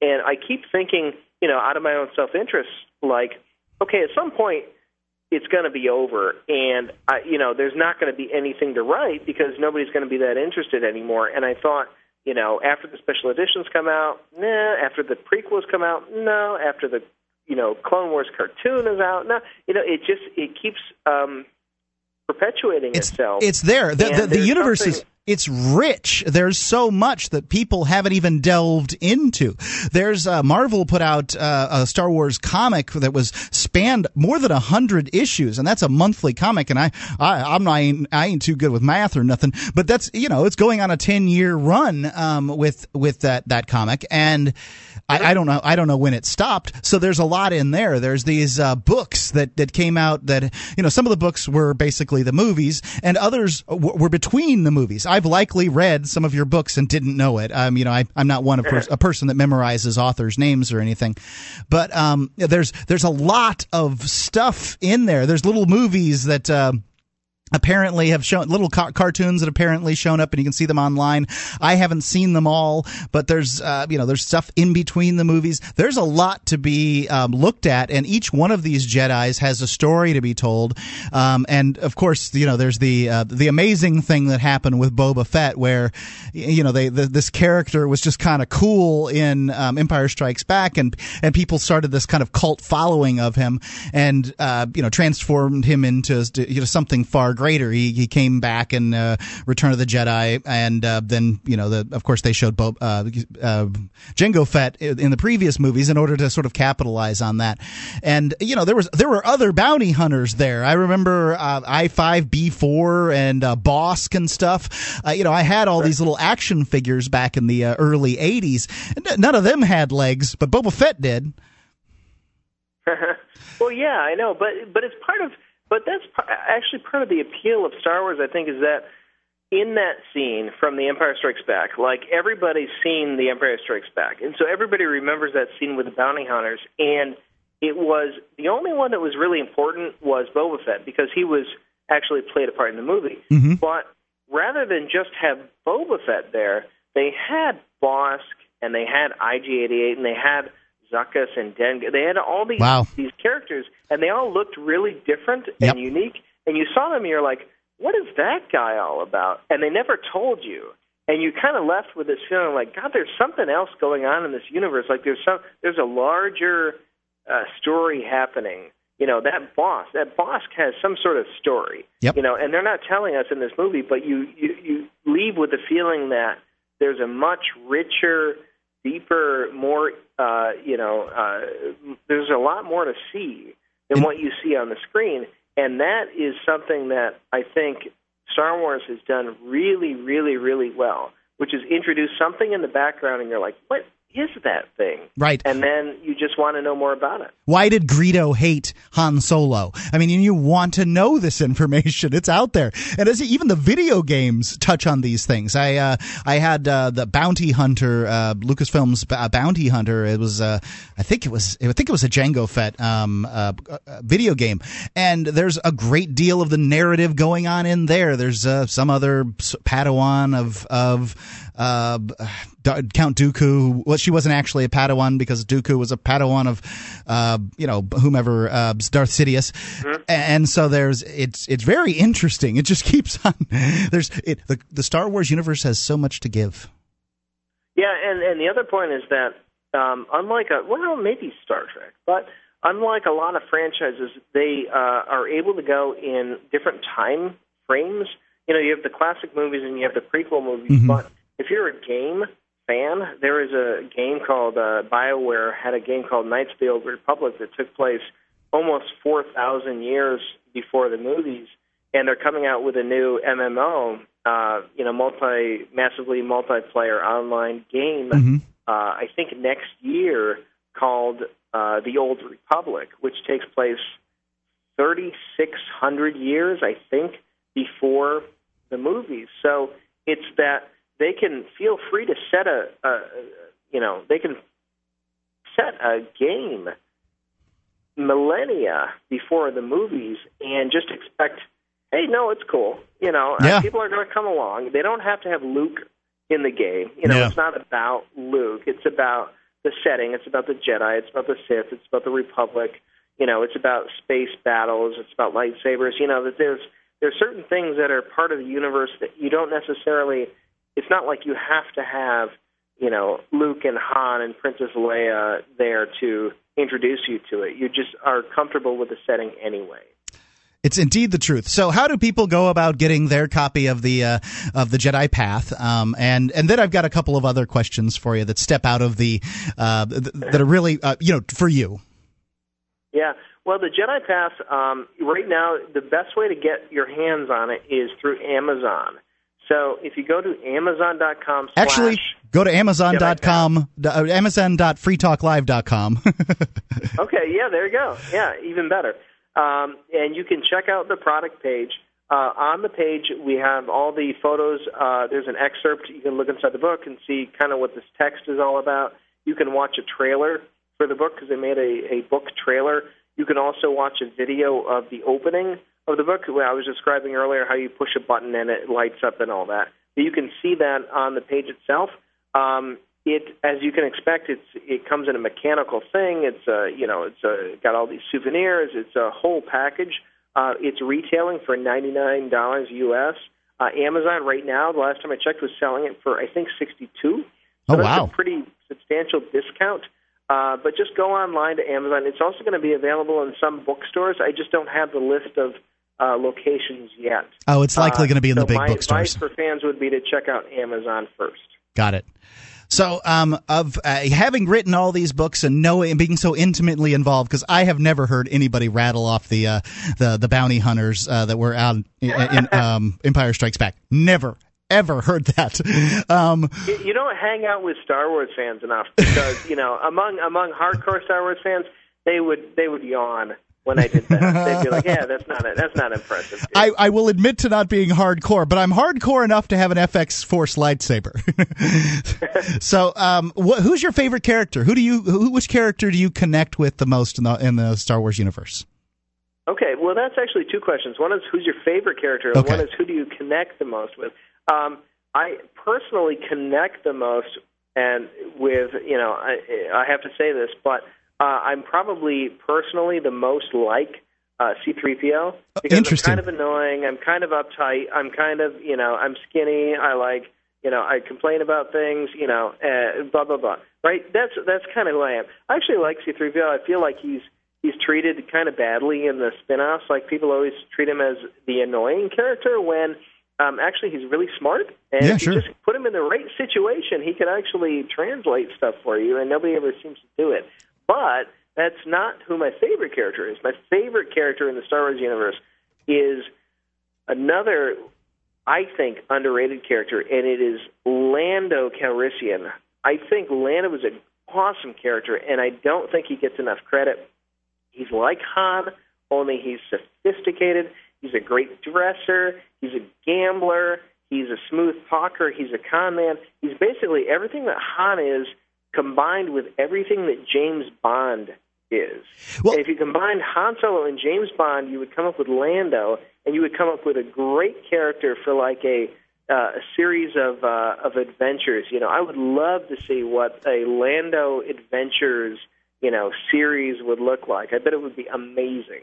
And I keep thinking, you know, out of my own self interest, like, okay, at some point, it's going to be over and I, you know there's not going to be anything to write because nobody's going to be that interested anymore and i thought you know after the special editions come out nah after the prequels come out no after the you know Clone Wars cartoon is out now. You know, it just it keeps um, perpetuating it's, itself. It's there. The, the, the universe something... is it's rich. There's so much that people haven't even delved into. There's uh, Marvel put out uh, a Star Wars comic that was spanned more than a hundred issues, and that's a monthly comic. And I, I I'm not I ain't, I ain't too good with math or nothing, but that's you know it's going on a ten year run um, with with that that comic and. I, I, don't know. I don't know when it stopped. So there's a lot in there. There's these uh, books that that came out that you know some of the books were basically the movies, and others w- were between the movies. I've likely read some of your books and didn't know it. Um, you know, I, am not one of pers- a person that memorizes authors' names or anything, but um, there's there's a lot of stuff in there. There's little movies that. Uh, apparently have shown little ca- cartoons that apparently shown up and you can see them online. I haven't seen them all but there's uh, you know there's stuff in between the movies. There's a lot to be um, looked at and each one of these jedis has a story to be told. Um, and of course you know there's the uh, the amazing thing that happened with boba fett where you know they the, this character was just kind of cool in um, empire strikes back and and people started this kind of cult following of him and uh, you know transformed him into you know something far greater. He he came back in uh, Return of the Jedi, and uh, then you know the of course they showed Bo, uh, uh, Jango Fett in the previous movies in order to sort of capitalize on that. And you know there was there were other bounty hunters there. I remember uh, I five B four and uh, Bossk and stuff. Uh, you know I had all these little action figures back in the uh, early '80s. None of them had legs, but Boba Fett did. well, yeah, I know, but but it's part of but that's actually part of the appeal of Star Wars. I think is that in that scene from The Empire Strikes Back, like everybody's seen The Empire Strikes Back, and so everybody remembers that scene with the bounty hunters. And it was the only one that was really important was Boba Fett because he was actually played a part in the movie. Mm-hmm. But rather than just have Boba Fett there, they had Bossk and they had IG88 and they had Zuckuss and Dengar. They had all these Wow. these characters, and they all looked really different Yep. and unique. And you saw them, and you're like, "What is that guy all about?" And they never told you. And you kind of left with this feeling like, God, there's something else going on in this universe. Like there's some, there's a larger uh, story happening. You know, that boss, that boss has some sort of story. Yep. You know, and they're not telling us in this movie, but you you you leave with the feeling that there's a much richer, deeper, more uh, you know, uh, there's a lot more to see than what you see on the screen, and that is something that I think Star Wars has done really, really, really well, which is introduce something in the background, and you're like, what is that thing? Right. And then you just want to know more about it. Why did Greedo hate Han Solo? I mean, you want to know this information. It's out there, and as even the video games touch on these things. I uh, I had uh, the Bounty Hunter, uh, Lucasfilm's B- uh, Bounty Hunter. It was uh, I think it was I think it was a Jango Fett um, uh, uh, video game, and there's a great deal of the narrative going on in there. There's uh, some other Padawan of of uh, D- Count Dooku. Well, she wasn't actually a Padawan because Dooku was a Padawan of, uh, you know, whomever uh, Darth Sidious, and so there's it's it's very interesting. It just keeps on. There's it the the Star Wars universe has so much to give. Yeah, and and the other point is that um, unlike a well, maybe Star Trek, but unlike a lot of franchises, they uh, are able to go in different time frames. You know, you have the classic movies and you have the prequel movies, Mhm. but if you're a game fan, there is a game called uh, BioWare had a game called Knights of the Old Republic that took place almost 4,000 years before the movies, and they're coming out with a new MMO, uh, you know, multi massively multiplayer online game. Uh, I think next year called uh, the Old Republic, which takes place 3,600 years, I think, before the movies. So it's that they can feel free to set a, a you know, they can set a game millennia before the movies and just expect, hey, no, it's cool. You know, uh, Yeah. people are going to come along. They don't have to have Luke in the game. You know, Yeah. it's not about Luke. It's about the setting. It's about the Jedi. It's about the Sith. It's about the Republic. You know, it's about space battles. It's about lightsabers. You know, that there's there's certain things that are part of the universe that you don't necessarily. It's not like you have to have you know Luke and Han and Princess Leia there to introduce you to it. You just are comfortable with the setting anyway. It's indeed the truth. So, how do people go about getting their copy of the uh, of the Jedi Path? Um, and and then I've got a couple of other questions for you that step out of the uh, th- that are really uh, you know for you. Yeah. Well, the Jedi Path um, right now, the best way to get your hands on it is through Amazon. So if you go to Amazon.com slash Actually, go to Amazon.com, uh, Amazon.freetalklive.com. okay, yeah, there you go. Yeah, even better. Um, and you can check out the product page. Uh, on the page, we have all the photos. Uh, there's an excerpt. You can look inside the book and see kind of what this text is all about. You can watch a trailer for the book because they made a, a book trailer. You can also watch a video of the opening of the book. Where I was describing earlier how you push a button and it lights up and all that. But you can see that on the page itself. Um, it, as you can expect, it's it comes in a mechanical thing. It's uh, you know, it's uh, got all these souvenirs. It's a whole package. Uh, it's retailing for ninety nine dollars US. Uh, Amazon right now, the last time I checked, was selling it for I think sixty two. So Oh, that's wow. a pretty substantial discount. Uh, but just go online to Amazon. It's also going to be available in some bookstores. I just don't have the list of uh, locations yet. Oh, it's likely Uh, going to be in so the big my bookstores. advice for fans would be to check out Amazon first. Got it. So, um, of uh, having written all these books and knowing and being so intimately involved, because I have never heard anybody rattle off the uh, the the bounty hunters uh, that were out in, in um, Empire Strikes Back. Never, ever heard that. Um, You, you don't hang out with Star Wars fans enough because you know among among hardcore Star Wars fans they would they would yawn when I did that. They'd be like, "Yeah, that's not it. That's not impressive." I, I will admit to not being hardcore, but I'm hardcore enough to have an FX Force lightsaber. so, um, wh- who's your favorite character? Who do you who, which character do you connect with the most in the in the Star Wars universe? Okay, well, that's actually two questions. One is who's your favorite character, and Okay. one is who do you connect the most with. Um, I personally connect the most, and with you know, I, I have to say this, but uh, I'm probably personally the most like uh, C3PO because Interesting. I'm kind of annoying. I'm kind of uptight. I'm kind of you know, I'm skinny. I like you know, I complain about things. You know, uh, blah blah blah. Right? That's that's kind of who I am. I actually like C3PO. I feel like he's he's treated kind of badly in the spin-offs. Like people always treat him as the annoying character when um, actually he's really smart. And Yeah, if sure. you just put him in the right situation, he can actually translate stuff for you, and nobody ever seems to do it. But that's not who my favorite character is. My favorite character in the Star Wars universe is another, I think, underrated character, and it is Lando Calrissian. I think Lando is an awesome character, and I don't think he gets enough credit. He's like Han, only he's sophisticated. He's a great dresser. He's a gambler. He's a smooth talker. He's a con man. He's basically everything that Han is combined with everything that James Bond is. and if you combined Han Solo and James Bond, you would come up with Lando, and you would come up with a great character for like a uh, a series of uh, of adventures. You know, I would love to see what a Lando Adventures you know series would look like. I bet it would be amazing.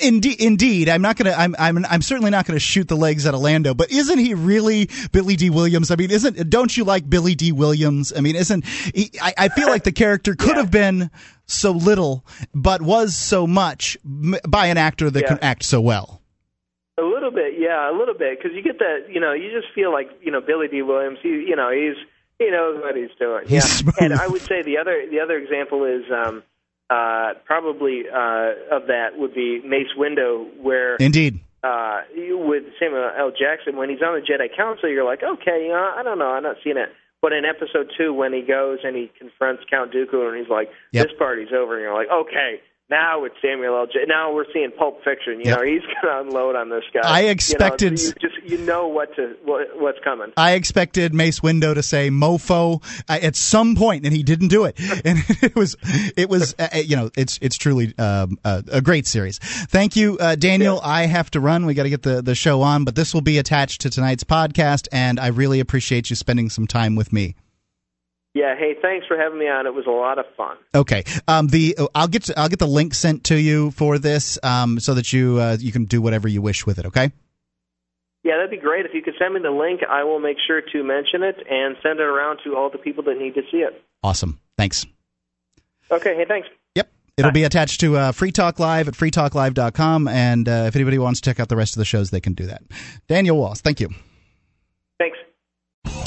Indeed, indeed. I'm not gonna. I'm. I'm. I'm certainly not gonna shoot the legs out of Lando. But isn't he really Billy Dee Williams? I mean, isn't? Don't you like Billy Dee Williams? I mean, isn't? He, I, I feel like the character could have been so little, but was so much by an actor that Yeah. can act so well. A little bit, yeah, a little bit, because you get that, you know, you just feel like, you know, Billy Dee Williams. He, you know, he's he knows what he's doing. Yeah, and I would say the other the other example is um, uh, probably uh, of that would be Mace Windu, where Indeed. uh, you- with Samuel L. Jackson, when he's on the Jedi Council, you're like, okay, you know, I don't know, I'm not seeing it. But in episode two, when he goes and he confronts Count Dooku, and he's like, Yep. "This party's over," and you're like, "Okay, now it's Samuel L. J. Now we're seeing Pulp Fiction. You Yep. know, he's gonna unload on this guy." I You know, expected- you just you know what to what, what's coming. I expected Mace Windu to say "mofo" uh, at some point, and he didn't do it. And it was, it was, uh, uh, you know, it's it's truly um, uh, a great series. Thank you, uh, Daniel. I have to run. We got to get the the show on, but this will be attached to tonight's podcast, and I really appreciate you spending some time with me. Yeah. Hey, thanks for having me on. It was a lot of fun. Okay. Um, the I'll get to, I'll get the link sent to you for this, um, so that you uh, you can do whatever you wish with it. Okay. Yeah, that'd be great. If you could send me the link, I will make sure to mention it and send it around to all the people that need to see it. Awesome. Thanks. Okay. Hey, thanks. Yep. It'll be attached to uh, Free Talk Live at freetalklive.com. And uh, if anybody wants to check out the rest of the shows, they can do that. Daniel Wallace, thank you.